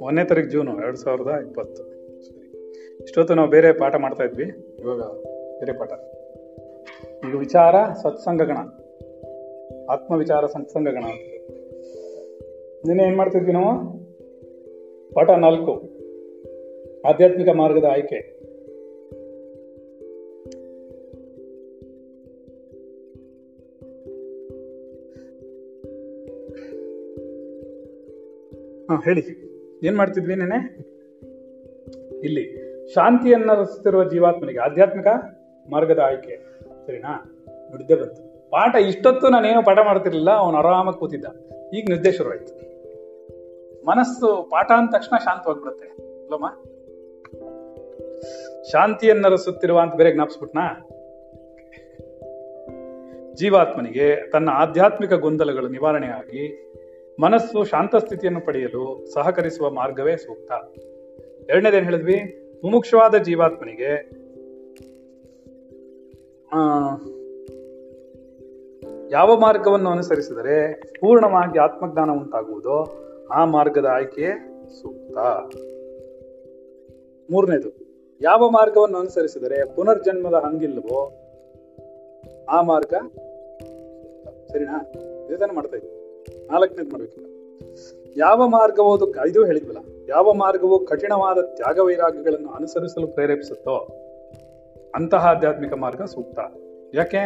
ಒಂದನೇ ತಾರೀಕು ಜೂನು ಎರಡು ಸಾವಿರದ ಇಪ್ಪತ್ತು. ಇಷ್ಟೊತ್ತು ನಾವು ಬೇರೆ ಪಾಠ ಮಾಡ್ತಾ ಇದ್ವಿ. ಇವಾಗ ಬೇರೆ ಪಾಠ. ಈಗ ವಿಚಾರ ಸತ್ಸಂಗಗಣ. ಆತ್ಮವಿಚಾರ ಸತ್ಸಂಗಗಣ ಅಂತ. ನಿನ್ನೆ ಏನ್ ಮಾಡ್ತಿದ್ವಿ ನಾವು? ಪಾಠ ನಾಲ್ಕು. ಆಧ್ಯಾತ್ಮಿಕ ಮಾರ್ಗದ ಆಯ್ಕೆ. ಹೇಳಿ. ಏನ್ ಮಾಡ್ತಿದ್ವಿ ನೆನೆ ಇಲ್ಲಿ. ಶಾಂತಿಯನ್ನ ರಚಿಸುತ್ತಿರುವ ಜೀವಾತ್ಮನಿಗೆ ಆಧ್ಯಾತ್ಮಿಕ ಮಾರ್ಗದ ಆಯ್ಕೆ. ಸರಿನಾ? ನುಡಿದೆ ಬಂತು. ಪಾಠ ಇಷ್ಟೊತ್ತು ನಾನೇನು ಪಾಠ ಮಾಡ್ತಿರ್ಲಿಲ್ಲ, ಅವನು ಆರಾಮಾಗಿ ಕೂತಿದ್ದ. ಈಗ ನಿದ್ದೆ ಶುರುವಾಯ್ತು ಮನಸ್ಸು ಪಾಠ ಅಂದ ತಕ್ಷಣ ಶಾಂತವಾಗ್ಬಿಡುತ್ತೆ. ಅಲ್ಲಮ್ಮ? ಶಾಂತಿಯನ್ನ ರಚಿಸುತ್ತಿರುವ ಅಂತ ಬೇರೆ ಜ್ಞಾಪಿಸ್ಬಿಟ್ನಾ? ಜೀವಾತ್ಮನಿಗೆ ತನ್ನ ಆಧ್ಯಾತ್ಮಿಕ ಗೊಂದಲಗಳ ನಿವಾರಣೆಯಾಗಿ ಮನಸ್ಸು ಶಾಂತ ಸ್ಥಿತಿಯನ್ನು ಪಡೆಯಲು ಸಹಕರಿಸುವ ಮಾರ್ಗವೇ ಸೂಕ್ತ. ಎರಡನೇದೇನು ಹೇಳಿದ್ವಿ? ಮುಮುಕ್ಷವಾದ ಜೀವಾತ್ಮನಿಗೆ ಯಾವ ಮಾರ್ಗವನ್ನು ಅನುಸರಿಸಿದರೆ ಪೂರ್ಣವಾಗಿ ಆತ್ಮಜ್ಞಾನ ಉಂಟಾಗುವುದೋ ಆ ಮಾರ್ಗದ ಆಯ್ಕೆ ಸೂಕ್ತ. ಮೂರನೇದು, ಯಾವ ಮಾರ್ಗವನ್ನು ಅನುಸರಿಸಿದರೆ ಪುನರ್ಜನ್ಮದ ಹಂಗಿಲ್ಲವೋ ಆ ಮಾರ್ಗ ಸರಿನಾ? ಇದನ್ನು ಮಾಡ್ತಾ ಇದ್ವಿ. ನಾಲ್ಕನೇದು ಮಾಡ್ಬೇಕಿಲ್ಲ ಯಾವ ಮಾರ್ಗವೋ ಅದು ಇದು ಹೇಳಿದ್ವಲ್ಲ, ಯಾವ ಮಾರ್ಗವು ಕಠಿಣವಾದ ತ್ಯಾಗ ವೈರಾಗ್ಯಗಳನ್ನು ಅನುಸರಿಸಲು ಪ್ರೇರೇಪಿಸುತ್ತೋ ಅಂತಹ ಆಧ್ಯಾತ್ಮಿಕ ಮಾರ್ಗ ಸೂಕ್ತ. ಯಾಕೆ?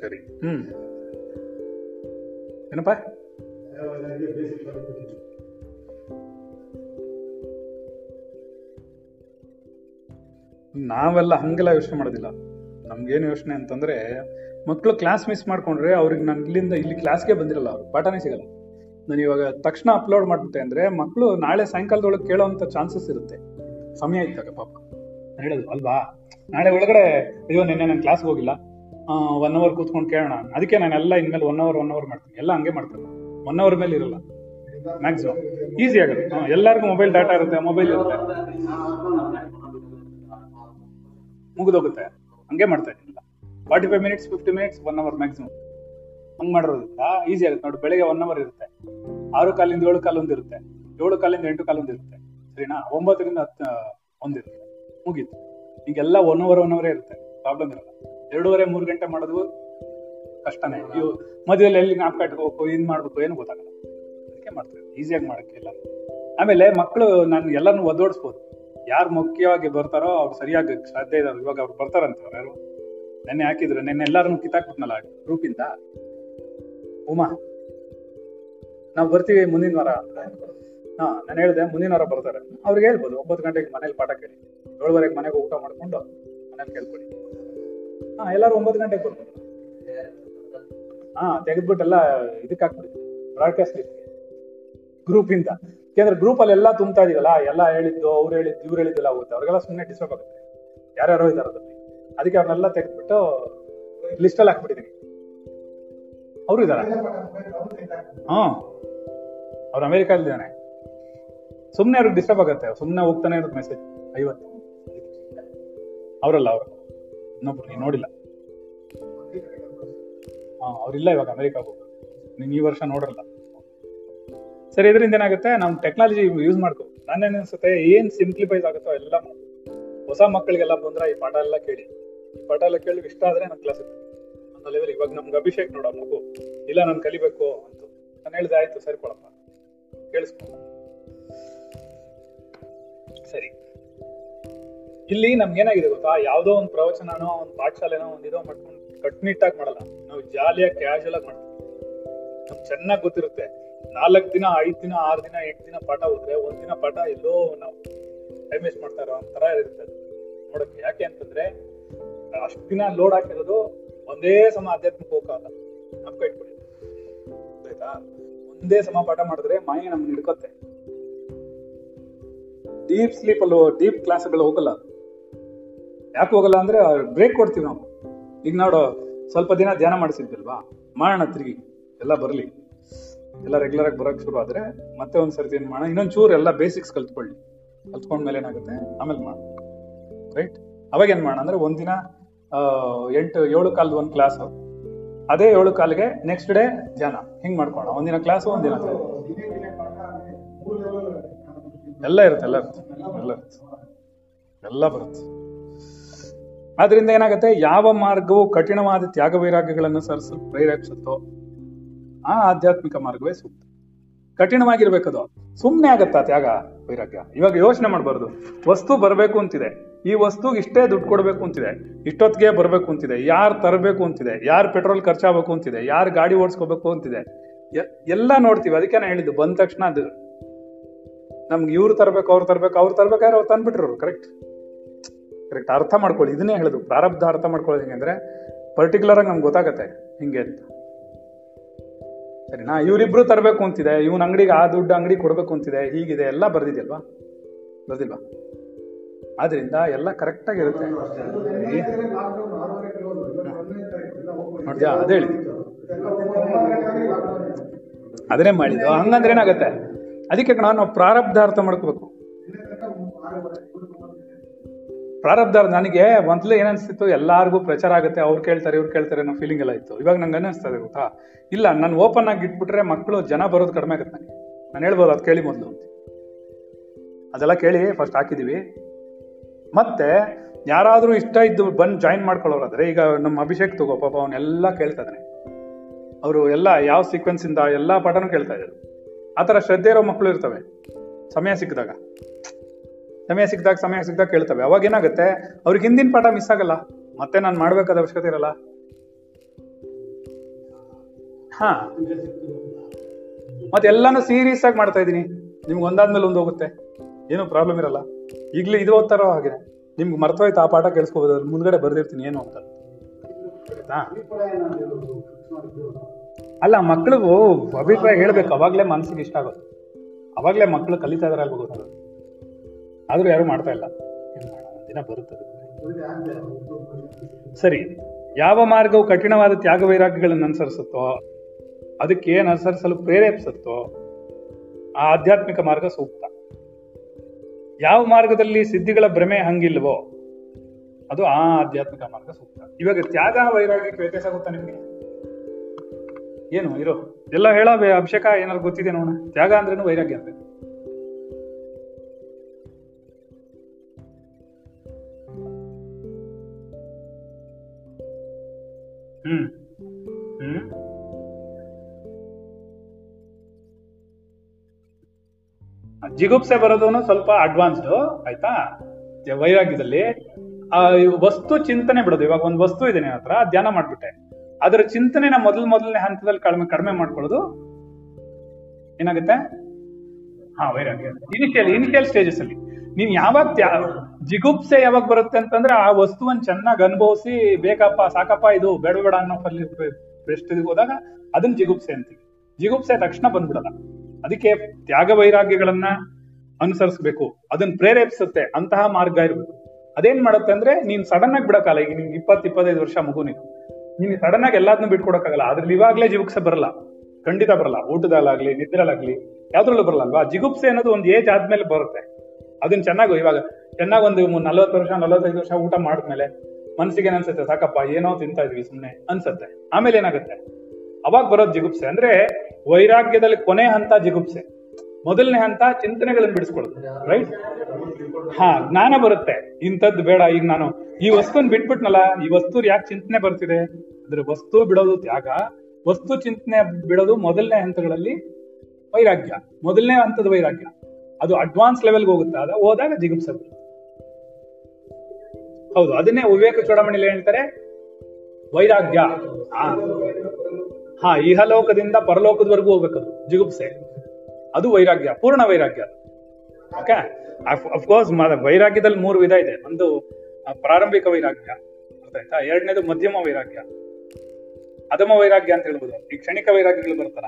ಸರಿ. ಹ್ಮ್. ಏನಪ್ಪ? ನಾವೆಲ್ಲ ಹಂಗೆಲ್ಲ ಯೋಚನೆ ಮಾಡೋದಿಲ್ಲ. ನಮ್ಗೇನು ಯೋಚನೆ ಅಂತಂದ್ರೆ ಮಕ್ಕಳು ಕ್ಲಾಸ್ ಮಿಸ್ ಮಾಡ್ಕೊಂಡ್ರೆ ಅವ್ರಿಗೆ ನಾನು ಇಲ್ಲಿಂದ ಇಲ್ಲಿ ಕ್ಲಾಸ್ಗೆ ಬಂದಿರಲ್ಲ ಅವ್ರು, ಪಾಠನೇ ಸಿಗಲ್ಲ. ನಾನು ಇವಾಗ ತಕ್ಷಣ ಅಪ್ಲೋಡ್ ಮಾಡ್ಬಿಟ್ಟೆ ಅಂದ್ರೆ ಮಕ್ಕಳು ನಾಳೆ ಸಾಯಂಕಾಲದೊಳಗೆ ಕೇಳೋಂಥ ಚಾನ್ಸಸ್ ಇರುತ್ತೆ. ಸಮಯ ಇದ್ದಾಗ ಪಾಪ. ಹೇಳೋದು, ಅಲ್ವಾ? ನಾಳೆ ಒಳಗಡೆ, ಅಯ್ಯೋ, ನಿನ್ನೆ ನಾನು ಕ್ಲಾಸ್ಗೆ ಹೋಗಿಲ್ಲ. ಒನ್ ಅವರ್ ಕೂತ್ಕೊಂಡು ಕೇಳೋಣ. ಅದಕ್ಕೆ ನಾನೆಲ್ಲ ಇನ್ಮೇಲೆ ಒನ್ ಅವರ್ ಒನ್ ಅವರ್ ಮಾಡ್ತೀನಿ. ಎಲ್ಲ ಹಂಗೆ ಮಾಡ್ತೀನಿ ಒನ್ ಅವರ್ ಮೇಲೆ ಇರಲ್ಲ. ಮ್ಯಾಕ್ಸಿಮಮ್ ಈಸಿ ಆಗುತ್ತೆ. ಎಲ್ಲರಿಗೂ ಮೊಬೈಲ್ ಡಾಟಾ ಇರುತ್ತೆ ಮೊಬೈಲ್ ಇರುತ್ತೆ. ಮುಗಿದೋಗುತ್ತೆ. ಹಂಗೆ ಮಾಡ್ತಾ ಇದ್ದೀನಿ. Forty five minutes fifty minutes one hour maximum ಹಂಗ್ ಮಾಡಿರೋದ್ರಿಂದ ಈಸಿ ಆಗುತ್ತೆ. ನೋಡಿ, ಬೆಳಗ್ಗೆ ಒನ್ ಅವರ್ ಇರುತ್ತೆ. ಆರು ಕಾಲಿಂದ ಏಳು ಕಾಲ ಒಂದಿರುತ್ತೆ ಏಳು ಕಾಲಿಂದ ಎಂಟು ಕಾಲ ಒಂದಿರುತ್ತೆ ಸರಿನಾ? ಒಂಬತ್ತರಿಂದ ಹತ್ತು ಒಂದಿರುತ್ತೆ ಮುಗೀತು. ಈಗೆಲ್ಲ ಒನ್ ಅವರ್ ಒನ್ ಅವರೇ ಇರುತ್ತೆ. ಪ್ರಾಬ್ಲಮ್ ಇರಲ್ಲ. ಎರಡೂವರೆ, ಮೂರು ಗಂಟೆ ಮಾಡೋದು ಕಷ್ಟನೇ. ಇವು ಮಧ್ಯದಲ್ಲಿ ಎಲ್ಲಿ ಜ್ಞಾಪಕ ಇಟ್ಕೋಬೇಕು ಏನು ಮಾಡ್ಬೇಕು, ಏನು ಗೊತ್ತಾಗಲ್ಲ. ಅದಕ್ಕೆ ಮಾಡ್ತಾರೆ ಈಸಿಯಾಗಿ ಮಾಡಕ್ಕೆ ಎಲ್ಲ ಆಮೇಲೆ ಮಕ್ಕಳು ನಾನು ಎಲ್ಲರನ್ನು ಒದ್ದೋಡಿಸ್ಬೋದು. ಯಾರು ಮುಖ್ಯವಾಗಿ ಬರ್ತಾರೋ ಅವ್ರು ಸರಿಯಾಗಿ ಸಾಧ್ಯ ಇದಾರೆ ಇವಾಗ ಅವ್ರು ಬರ್ತಾರಂತ ಅವ್ರು ಯಾರು? ನೆನ್ನೆ ಹಾಕಿದ್ರು, ನೆನ್ನೆ ಎಲ್ಲಾರನ್ನು ಕಿತ್ತಾಕ್ಬಿಟ್ನಲ್ಲ ಗ್ರೂಪಿಂದ? ಉಮಾ, ನಾವು ಬರ್ತೀವಿ ಮುಂದಿನ ವಾರ. ಹಾ, ನಾನು ಹೇಳಿದೆ, ಮುಂದಿನ ವಾರ ಬರ್ತಾರೆ. ಅವ್ರಿಗೆ ಹೇಳ್ಬೋದು, ಒಂಬತ್ತು ಗಂಟೆಗೆ ಮನೇಲಿ ಪಾಠ ಕೇಳಿ. ಏಳುವರೆಗೆ ಮನೆಗೆ ಊಟ ಮಾಡ್ಕೊಂಡು ಮನೇಲಿ ಕೇಳ್ಕೊಡಿ ಹಾ, ಎಲ್ಲರೂ ಒಂಬತ್ತು ಗಂಟೆಗೆ ಬರ್ಬೋದು. ಹಾ ತೆಗೆದ್ಬಿಟ್ಟೆಲ್ಲ ಇದಕ್ಕೆ ಹಾಕ್ಬಿಡಿ ಬ್ರಾಡ್ಕಾಸ್ಟ್ ಗ್ರೂಪಿಂದ. ಯಾಕಂದ್ರೆ ಗ್ರೂಪ್ ಅಲ್ಲಿ ಎಲ್ಲ ತುಂಬ್ತಾ ಇದೀವಲ್ಲ, ಎಲ್ಲ ಹೇಳಿದ್ದು, ಅವ್ರು ಹೇಳಿದ್ದು, ಇವ್ರು ಹೇಳಿದ್ದೆಲ್ಲ ಹೋಗುತ್ತೆ. ಅವ್ರಿಗೆಲ್ಲ ಸುಮ್ಮನೆ ಡಿಸ್ಟರ್ಬ್ ಆಗುತ್ತೆ. ಯಾರ್ಯಾರೋ ಇದಾರೆ ಅದ್ರಲ್ಲಿ. ಅದಕ್ಕೆ ಅವ್ರನ್ನೆಲ್ಲ ತೆಗೆದ್ಬಿಟ್ಟು ಲಿಸ್ಟ್ ಅಲ್ಲಿ ಹಾಕ್ಬಿಟ್ಟಿದೀನಿ. ಅವರು ಇದಾರೆ. ಹಾ ಅವ್ರು ಅಮೆರಿಕಲ್ಲಿದ್ದಾನೆ ಸುಮ್ಮನೆ ಅವ್ರಿಗೆ ಡಿಸ್ಟರ್ಬ್ ಆಗುತ್ತೆ. ಸುಮ್ಮನೆ ಹೋಗ್ತಾನೆ ಇರುತ್ತೆ ಮೆಸೇಜ್ ಐವತ್ತು. ಅವರಲ್ಲ ಅವರು. ಇನ್ನೊಬ್ರು ನೀನು ನೋಡಿಲ್ಲ. ಹಾ ಅವ್ರಿಲ್ಲ ಇವಾಗ ಅಮೆರಿಕಾಗ ಹೋಗೋದು. ನೀನು ಈ ವರ್ಷ ನೋಡಿರಲ್ಲ ಸರಿ, ಇದರಿಂದ ಏನಾಗುತ್ತೆ? ನಾವು ಟೆಕ್ನಾಲಜಿ ಯೂಸ್ ಮಾಡ್ಕೋ. ನಾನೇನು ಅನ್ಸುತ್ತೆ? ಏನ್ ಸಿಂಪ್ಲಿಫೈಸ್ ಆಗುತ್ತೋ ಎಲ್ಲ ಹೊಸ ಮಕ್ಕಳಿಗೆಲ್ಲ ಬಂದ್ರೆ ಈ ಪಾಠ ಎಲ್ಲ ಕೇಳಿ. ಈ ಪಾಠ ಎಲ್ಲ ಕೇಳಿ ಇಷ್ಟ ಆದ್ರೆ ನನ್ನ ಕ್ಲಾಸ್ ಲೆವೆಲ್ ಇವಾಗ ನಮ್ಗೆ ಅಭಿಷೇಕ್ ನೋಡ ಮಗು. ಇಲ್ಲ, ನಾನು ಕಲಿಬೇಕು ಅಂತ. ನಾನು ಹೇಳಿದೆ, ಆಯ್ತು ಸೇರ್ಕೊಳಪ್ಪ ಕೇಳಿಸ್ಕೊ. ಸರಿ. ಇಲ್ಲಿ ನಮ್ಗೇನಾಗಿದೆ ಗೊತ್ತಾ? ಯಾವ್ದೋ ಒಂದು ಪ್ರವಚನನೋ, ಒಂದು ಪಾಠಶಾಲೆನೋ, ಒಂದು ಇದೋ ಮಾಡ್ಕೊಂಡು ಕಟ್ನಿಟ್ಟಾಗಿ ಮಾಡಲ್ಲ. ನಾವು ಜಾಲಿಯಾಗಿ ಕ್ಯಾಶುಯಲ್ ಆಗಿ ಮಾಡ್ತೀವಿ. ನಮ್ಗೆ ಚೆನ್ನಾಗಿ ಗೊತ್ತಿರುತ್ತೆ. ನಾಲ್ಕು ದಿನ, ಐದು ದಿನ, ಆರು ದಿನ ಎಂಟು ದಿನ ಪಾಠ ಹೋದ್ರೆ ಒಂದಿನ ಪಾಠ ಎಲ್ಲೋ ನಾವು ಟೈಮ್ ವೇಸ್ಟ್ ಮಾಡ್ತಾ ಇರೋ ಒಂಥರ ಇರುತ್ತೆ ನೋಡಕ್ಕೆ ಯಾಕೆ ಅಂತಂದ್ರೆ ಅಷ್ಟು ದಿನ ಲೋಡ್ ಹಾಕಿರೋದು ಒಂದೇ ಸಮ ಆಧ್ಯಾತ್ಮಿಕ ಹೋಗಲ್ಲ ನಮ್ಗೆ ಇಟ್ಕೊಳ್ಳಿ. ಆಯ್ತಾ? ಒಂದೇ ಸಮ ಪಾಠ ಮಾಡಿದ್ರೆ ಮಾಯ ನಮ್ಗೆ ಹಿಡ್ಕೊತ್ತೆ. ಡೀಪ್ ಸ್ಲೀಪ್ ಅಲ್ಲಿ ಡೀಪ್ ಕ್ಲಾಸ್ಗಳು ಹೋಗಲ್ಲ. ಯಾಕೆ ಹೋಗಲ್ಲ ಅಂದ್ರೆ ಬ್ರೇಕ್ ಕೊಡ್ತೀವಿ ನಾವು. ಈಗ ನೋಡು, ಸ್ವಲ್ಪ ದಿನ ಧ್ಯಾನ ಮಾಡಿಸಿದ್ವಲ್ವಾ ಮಾಡೋಣ ತಿರುಗಿ, ಎಲ್ಲ ಬರಲಿ. ಎಲ್ಲ ರೆಗ್ಯುಲರ್ ಆಗಿ ಬರೋಕ್ ಶುರು ಆದ್ರೆ ಮತ್ತೆ ಒಂದ್ ಸರ್ತಿ ಏನ್ ಮಾಡೋಣ ಇನ್ನೊಂದ್ ಚೂರು ಎಲ್ಲ ಬೇಸಿಕ್ಸ್ ಕಲ್ತ್ಕೊಳ್ಳಿ. ಕಲ್ತ್ಕೊಂಡ್ಮೇಲೆ ಏನಾಗುತ್ತೆ? ಆಮೇಲೆ ಮಾಡೋಣ ರೈಟ್ ಅವಾಗ ಏನ್ ಮಾಡೋಣ ಅಂದ್ರೆ ಒಂದಿನ ಎಂಟು, ಏಳು ಕಾಲದ ಒಂದ್ ಕ್ಲಾಸ್ ಅದೇ ಏಳು ಕಾಲಿಗೆ ನೆಕ್ಸ್ಟ್ ಡೇ ಧ್ಯಾನ. ಹಿಂಗ್ ಮಾಡ್ಕೊಳ ಒಂದಿನ ಕ್ಲಾಸ್ ಒಂದಿನ. ಎಲ್ಲ ಇರುತ್ತೆ ಎಲ್ಲ ಇರುತ್ತೆ ಎಲ್ಲ ಇರುತ್ತೆ. ಎಲ್ಲ ಬರುತ್ತೆ. ಆದ್ರಿಂದ ಏನಾಗುತ್ತೆ? ಯಾವ ಮಾರ್ಗವು ಕಠಿಣವಾದ ತ್ಯಾಗ ವೈರಾಗ್ಯಗಳನ್ನು ಸರಿಸಲು ಪ್ರೇರೇಪಿಸುತ್ತೋ ಆ ಆಧ್ಯಾತ್ಮಿಕ ಮಾರ್ಗವೇ ಸೂಕ್ತ. ಕಠಿಣವಾಗಿರ್ಬೇಕದು ಸುಮ್ಮನೆ ಆಗತ್ತಾ ತ್ಯಾಗ, ವೈರಾಗ್ಯ? ಇವಾಗ ಯೋಚನೆ ಮಾಡಬಾರ್ದು. ವಸ್ತು ಬರಬೇಕು ಅಂತಿದೆ. ಈ ವಸ್ತುಗೆ ಇಷ್ಟೇ ದುಡ್ಡು ಕೊಡಬೇಕು ಅಂತಿದೆ. ಇಷ್ಟೊತ್ತಿಗೆ ಬರಬೇಕು ಅಂತಿದೆ. ಯಾರು ತರಬೇಕು ಅಂತಿದೆ? ಯಾರು ಪೆಟ್ರೋಲ್ ಖರ್ಚಾಗಬೇಕು ಅಂತಿದೆ? ಯಾರು ಗಾಡಿ ಓಡಿಸ್ಕೋಬೇಕು ಅಂತಿದೆ? ಎಲ್ಲ ನೋಡ್ತೀವಿ. ಅದಕ್ಕೆ ನಾ ಹೇಳಿದ್ದು, ಬಂದ ತಕ್ಷಣ ಅದು. ನಮ್ಗೆ ಇವ್ರು ತರಬೇಕು, ಅವ್ರು ತರಬೇಕು, ಅವ್ರು ತರ್ಬೇಕಾದ್ರೆ ಅವ್ರು ತಂದ್ಬಿಟ್ರು. ಕರೆಕ್ಟ್ ಕರೆಕ್ಟ್ ಅರ್ಥ ಮಾಡ್ಕೊಳ್ಳಿ. ಇದನ್ನೇ ಹೇಳುದು. ಪ್ರಾರಬ್ಧ ಅರ್ಥ ಮಾಡ್ಕೊಳ್ಳೋದು ಹೆಂಗೆ ಅಂದ್ರೆ ಪರ್ಟಿಕ್ಯುಲರ್ ಆಗಿ ನಮ್ಗೆ ಗೊತ್ತಾಗತ್ತೆ. ಹಿಂಗೆ ಅಂತ. ಸರಿನಾ ಇವರಿಬ್ರು ತರಬೇಕು ಅಂತಿದೆ, ಇವನ್ ಅಂಗಡಿಗೆ ಆ ದುಡ್ಡು ಅಂಗಡಿ ಕೊಡಬೇಕು ಅಂತಿದೆ, ಹೀಗಿದೆ, ಎಲ್ಲ ಬರ್ದಿದ್ಯಲ್ವಾ? ಬರ್ದಿಲ್ವಾ? ಆದ್ರಿಂದ ಎಲ್ಲ ಕರೆಕ್ಟಾಗಿ ಇರುತ್ತೆ. ನೋಡಿದ್ಯಾ? ಅದೇ ಹೇಳಿ ಅದನ್ನೇ ಮಾಡಿದ್ದು. ಹಂಗಂದ್ರೆ ಏನಾಗುತ್ತೆ? ಅದಕ್ಕೆ ನಾನು ಪ್ರಾರಬ್ಧ ಅರ್ಥ ಮಾಡ್ಕೋಬೇಕು. ಪ್ರಾರಬ್ಧ ನನಗೆ ಮೊದಲು ಏನ್ ಅನ್ಸ್ತಿತ್ತು ಎಲ್ಲಾರ್ಗೂ ಪ್ರಚಾರ ಆಗುತ್ತೆ, ಅವ್ರು ಕೇಳ್ತಾರೆ, ಇವ್ರು ಕೇಳ್ತಾರೆ ಅನ್ನೋ ಫೀಲಿಂಗ್ ಎಲ್ಲ ಇತ್ತು. ಇವಾಗ ನಂಗೆ ಅನ್ನಿಸ್ತದೆ ಗೊತ್ತಾ? ಇಲ್ಲ, ನಾನು ಓಪನ್ ಆಗಿ ಇಟ್ಬಿಟ್ರೆ ಮಕ್ಕಳು ಜನ ಬರೋದು ಕಡಿಮೆ ಆಗುತ್ತೆ ನನಗೆ. ನಾನು ಹೇಳ್ಬೋದು, ಅದು ಕೇಳಿ ಮೊದಲು ಅದೆಲ್ಲ ಕೇಳಿ ಫಸ್ಟ್ ಹಾಕಿದ್ದೀವಿ ಮತ್ತೆ ಯಾರಾದರೂ ಇಷ್ಟ ಇದ್ದು ಬಂದು ಜಾಯಿನ್ ಮಾಡ್ಕೊಳ್ಳೋರಾದ್ರೆ, ಈಗ ನಮ್ಮ ಅಭಿಷೇಕ್ ತಗೋ, ಪಾಪ ಅವನ್ನೆಲ್ಲ ಕೇಳ್ತಾ ಇದ್ದಾನೆ ಅವರು ಎಲ್ಲ ಯಾವ ಸೀಕ್ವೆನ್ಸ್ ಇಂದ ಎಲ್ಲಾ ಪಾಠನೂ ಕೇಳ್ತಾ ಇದ್ದಾರೆ ಆ ಥರ ಶ್ರದ್ಧೆ ಇರೋ ಮಕ್ಕಳು ಇರ್ತವೆ, ಸಮಯ ಸಿಕ್ಕಿದಾಗ. ಸಮಯ ಸಿಕ್ಕಿದಾಗ ಸಮಯ ಸಿಕ್ಕಿದಾಗ ಕೇಳ್ತವೆ. ಅವಾಗ ಏನಾಗುತ್ತೆ? ಅವ್ರಿಗೆ ಹಿಂದಿನ ಪಾಠ ಮಿಸ್ ಆಗಲ್ಲ. ಮತ್ತೆ ನಾನು ಮಾಡ್ಬೇಕಾದ ಅವಶ್ಯಕತೆ ಇರಲ್ಲ. ಹಾ. ಮತ್ತೆ ಎಲ್ಲಾನು ಸೀರಿಯಸ್ ಆಗಿ ಮಾಡ್ತಾ ಇದ್ದೀನಿ. ನಿಮ್ಗೆ ಒಂದಾದ್ಮೇಲೆ ಒಂದು ಹೋಗುತ್ತೆ. ಏನು ಪ್ರಾಬ್ಲಮ್ ಇರಲ್ಲ. ಈಗಲೇ ಇದು ಓದ್ತಾರೋ ಹಾಗೆ ನಿಮ್ಗೆ ಮರ್ತೋಯ್ತು ಆ ಪಾಠ ಕೇಳಿಸ್ಕೋಬೋದು. ಅದ್ರ ಮುಂದ್ಗಡೆ ಬರ್ದಿರ್ತೀನಿ. ಏನು ಅಂತ? ಅಲ್ಲ, ಮಕ್ಳಿಗೂ ಅಭಿಪ್ರಾಯ ಹೇಳ್ಬೇಕು. ಅವಾಗ್ಲೇ ಮನ್ಸಿಗೆ ಇಷ್ಟ ಆಗೋದು. ಅವಾಗ್ಲೇ ಮಕ್ಳು ಕಲಿತಾ ಇದಾರೆ ಅಲ್ಲಿ ಗೊತ್ತಾಗೋದು ಆದ್ರೂ ಯಾರು ಮಾಡ್ತಾ ಇಲ್ಲ. ದಿನ ಬರುತ್ತದೆ ಸರಿ, ಯಾವ ಮಾರ್ಗವು ಕಠಿಣವಾದ ತ್ಯಾಗ ವೈರಾಗ್ಯಗಳನ್ನು ಅನುಸರಿಸುತ್ತೋ, ಅದಕ್ಕೆ ಏನು ಅನುಸರಿಸಲು ಪ್ರೇರೇಪಿಸುತ್ತೋ, ಆ ಆಧ್ಯಾತ್ಮಿಕ ಮಾರ್ಗ ಸೂಕ್ತ. ಯಾವ ಮಾರ್ಗದಲ್ಲಿ ಸಿದ್ಧಿಗಳ ಭ್ರಮೆ ಹಂಗಿಲ್ವೋ, ಅದು ಆ ಆಧ್ಯಾತ್ಮಿಕ ಮಾರ್ಗ ಸೂಕ್ತ. ಇವಾಗ ತ್ಯಾಗ ವೈರಾಗ್ಯಕ್ಕೆ ವ್ಯತ್ಯಾಸ ಆಗುತ್ತಾ ನಿಮಗೆ? ಏನು, ಇರೋ. ಎಲ್ಲ ಹೇಳೋ ಅಭಿಷೇಕ ಏನಾದ್ರು ಗೊತ್ತಿದೆ ನೋಡೋಣ? ತ್ಯಾಗ ಅಂದ್ರೇನು ವೈರಾಗ್ಯ ಅಂದ್ರೆ ಹ್ಮ್. ಹ್ಮ್. ಜಿಗುಪ್ಸೆ ಬರೋದನ್ನು ಸ್ವಲ್ಪ ಅಡ್ವಾನ್ಸ್ಡ್ ಆಯ್ತಾ? ವೈರಾಗ್ಯದಲ್ಲಿ. ಆ ವಸ್ತು ಚಿಂತನೆ ಬಿಡೋದು. ಇವಾಗ ಒಂದು ವಸ್ತು ಇದೆ ನಿನ್ನ ಹತ್ರ, ಧ್ಯಾನ ಮಾಡ್ಬಿಟ್ಟೆ. ಅದರ ಚಿಂತನೆನ ಮೊದಲ್ ಮೊದಲನೇ ಹಂತದಲ್ಲಿ ಕಡಿಮೆ ಕಡಿಮೆ ಮಾಡ್ಕೊಳ್ಳೋದು. ಏನಾಗುತ್ತೆ? ಹಾ, ವೈರಾಗ್ಯ. ಇನಿಷಿಯಲ್ ಇನಿಷಿಯಲ್ ಸ್ಟೇಜಸ್ ಅಲ್ಲಿ. ನೀನ್ ಯಾವಾಗ ಜಿಗುಪ್ಸೆ ಯಾವಾಗ ಬರುತ್ತೆ ಅಂತಂದ್ರೆ ಆ ವಸ್ತುವನ್ನ ಚೆನ್ನಾಗಿ ಅನುಭವಿಸಿ, ಬೇಕಪ್ಪ, ಸಾಕಪ್ಪ, ಇದು ಬೇಡ ಬೇಡ ಅನ್ನೋ ಫಲ್ಲಿ ಬೆಸ್ಟ್ ಹೋದಾಗ ಅದನ್ನ ಜಿಗುಪ್ಸೆ ಅಂತೀವಿ. ಜಿಗುಪ್ಸೆ ತಕ್ಷಣ ಬಂದ್ಬಿಡಲ್ಲ ಅದಕ್ಕೆ ತ್ಯಾಗ ವೈರಾಗ್ಯಗಳನ್ನ ಅನುಸರಿಸಬೇಕು. ಅದನ್ನ ಪ್ರೇರೇಪಿಸುತ್ತೆ. ಅಂತಹ ಮಾರ್ಗ ಇರ್ಬೇಕು. ಅದೇನ್ ಮಾಡುತ್ತೆ ಅಂದ್ರೆ ನೀನ್ ಸಡನ್ ಆಗಿ ಬಿಡಕ್ಕಲ್ಲ ಈಗ ನಿಮ್ಗೆ ಇಪ್ಪತ್ ಇಪ್ಪತ್ತೈದು ವರ್ಷ ಮಗು ನೀನು. ನೀನ್ ಸಡನ್ ಆಗಿ ಎಲ್ಲಾದ್ನೂ ಬಿಟ್ಕೊಡಕ್ಕಾಗಲ್ಲ. ಅದ್ರಲ್ಲಿ ಇವಾಗ್ಲೇ ಜಿಗುಪ್ಸೆ ಬರಲ್ಲ. ಖಂಡಿತ ಬರಲ್ಲ. ಊಟದಲ್ಲಾಗ್ಲಿ, ನಿದ್ರಲ್ಲಾಗ್ಲಿ, ಯಾವ್ದ್ರಲ್ಲೂ ಬರಲ್ಲ ಅಲ್ವಾ? ಜಿಗುಪ್ಸೆ ಅನ್ನೋದು ಒಂದು ಏಜ್ ಆದ್ಮೇಲೆ ಬರುತ್ತೆ. ಅದನ್ನ ಚೆನ್ನಾಗಿ, ಇವಾಗ ಚೆನ್ನಾಗಿ ಒಂದು ನಲ್ವತ್ತು ವರ್ಷ, ನಲವತ್ತೈದು ವರ್ಷ ಊಟ ಮಾಡಿದ್ಮೇಲೆ ಮನ್ಸಿಗೆ ಏನನ್ಸುತ್ತೆ ಸಾಕಪ್ಪ, ಏನೋ ತಿಂತಾ ಇದ್ವಿ ಸುಮ್ಮನೆ ಅನ್ಸುತ್ತೆ. ಆಮೇಲೆ ಏನಾಗುತ್ತೆ? ಅವಾಗ ಬರೋದು ಜಿಗುಪ್ಸೆ. ಅಂದ್ರೆ ವೈರಾಗ್ಯದಲ್ಲಿ ಕೊನೆ ಹಂತ ಜಿಗುಪ್ಸೆ. ಮೊದಲನೇ ಹಂತ ಚಿಂತನೆಗಳನ್ನು ಬಿಡಿಸ್ಕೊಳ್ತದೆ ರೈಟ್ ಹಾ, ಜ್ಞಾನ ಬರುತ್ತೆ. ಇಂಥದ್ದು ಬೇಡ. ಈಗ ನಾನು ಈ ವಸ್ತುನ್ ಬಿಟ್ಬಿಟ್ನಲ್ಲ, ಈ ವಸ್ತು ಯಾಕೆ ಚಿಂತನೆ ಬರ್ತಿದೆ? ಅಂದ್ರೆ ವಸ್ತು ಬಿಡೋದು ತ್ಯಾಗ. ವಸ್ತು ಚಿಂತನೆ ಬಿಡೋದು ಮೊದಲನೇ ಹಂತಗಳಲ್ಲಿ ವೈರಾಗ್ಯ. ಮೊದಲನೇ ಹಂತದ ವೈರಾಗ್ಯ. ಅದು ಅಡ್ವಾನ್ಸ್ ಲೆವೆಲ್ಗೆ ಹೋಗುತ್ತೆ? ಅದ ಹೋದಾಗ ಜಿಗುಪ್ಸೆ ಹೌದು, ಅದನ್ನೇ ವಿವೇಕ ಚೂಡಾಮಣಿಲಿ ಹೇಳ್ತಾರೆ, ವೈರಾಗ್ಯ. ಹಾ. ಇಹಲೋಕದಿಂದ ಪರಲೋಕದವರೆಗೂ ಹೋಗ್ಬೇಕದು ಜಿಗುಪ್ಸೆ. ಅದು ವೈರಾಗ್ಯ, ಪೂರ್ಣ ವೈರಾಗ್ಯ ಓಕೆ ಅಫ್ಕೋರ್ಸ್ ವೈರಾಗ್ಯದಲ್ಲಿ ಮೂರು ವಿಧ ಇದೆ. ಒಂದು ಪ್ರಾರಂಭಿಕ ವೈರಾಗ್ಯ ಗೊತ್ತಾಯ್ತಾ ಎರಡನೇದು ಮಧ್ಯಮ ವೈರಾಗ್ಯ. ಅಧಮ ವೈರಾಗ್ಯ ಅಂತ ಹೇಳ್ಬೋದು. ಈ ಕ್ಷಣಿಕ ವೈರಾಗ್ಯಗಳು ಬರ್ತಾರ.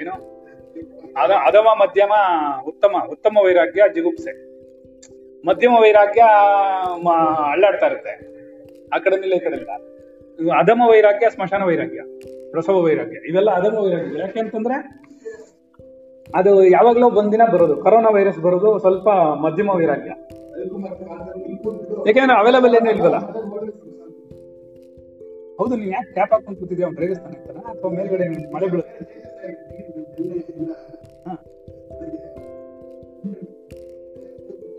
ಏನು? ಅದ ಅಧಮ ಮಧ್ಯಮ ಉತ್ತಮ ಉತ್ತಮ ವೈರಾಗ್ಯ ಜಿಗುಪ್ಸೆ. ಮಧ್ಯಮ ವೈರಾಗ್ಯ ಅಳ್ಳಾಡ್ತಾ ಇರುತ್ತೆ. ಆ ಕಡೆ ಈ ಕಡೆ ಇಲ್ಲ ಅಧಮ ವೈರಾಗ್ಯ, ಸ್ಮಶಾನ ವೈರಾಗ್ಯ, ಪ್ರಸವ ವೈರಾಗ್ಯ, ಇವೆಲ್ಲ ಅಧಮ ವೈರಾಗ್ಯ ಯಾಕೆ ಅಂತಂದ್ರೆ, ಅದು ಯಾವಾಗಲೂ ಒಂದಿನ ಬರೋದು. ಕೊರೋನಾ ವೈರಸ್ ಬರೋದು ಸ್ವಲ್ಪ ಮಧ್ಯಮ ವೈರಾಗ್ಯ. ಯಾಕೆಂದ್ರೆ ಅವೈಲಬಲ್ ಏನೂ ಇಲ್ವಲ್ಲ? ಹೌದು, ನೀನ್ ಯಾಕೆ ಕ್ಯಾಪ್ ಹಾಕೊಂಡು ಕೂತಿದ್ಯಾ? ಅಂತಾನ ಅಥವಾ ಮೇಲ್ಗಡೆ ಮಳೆ ಬೀಳುತ್ತೆ.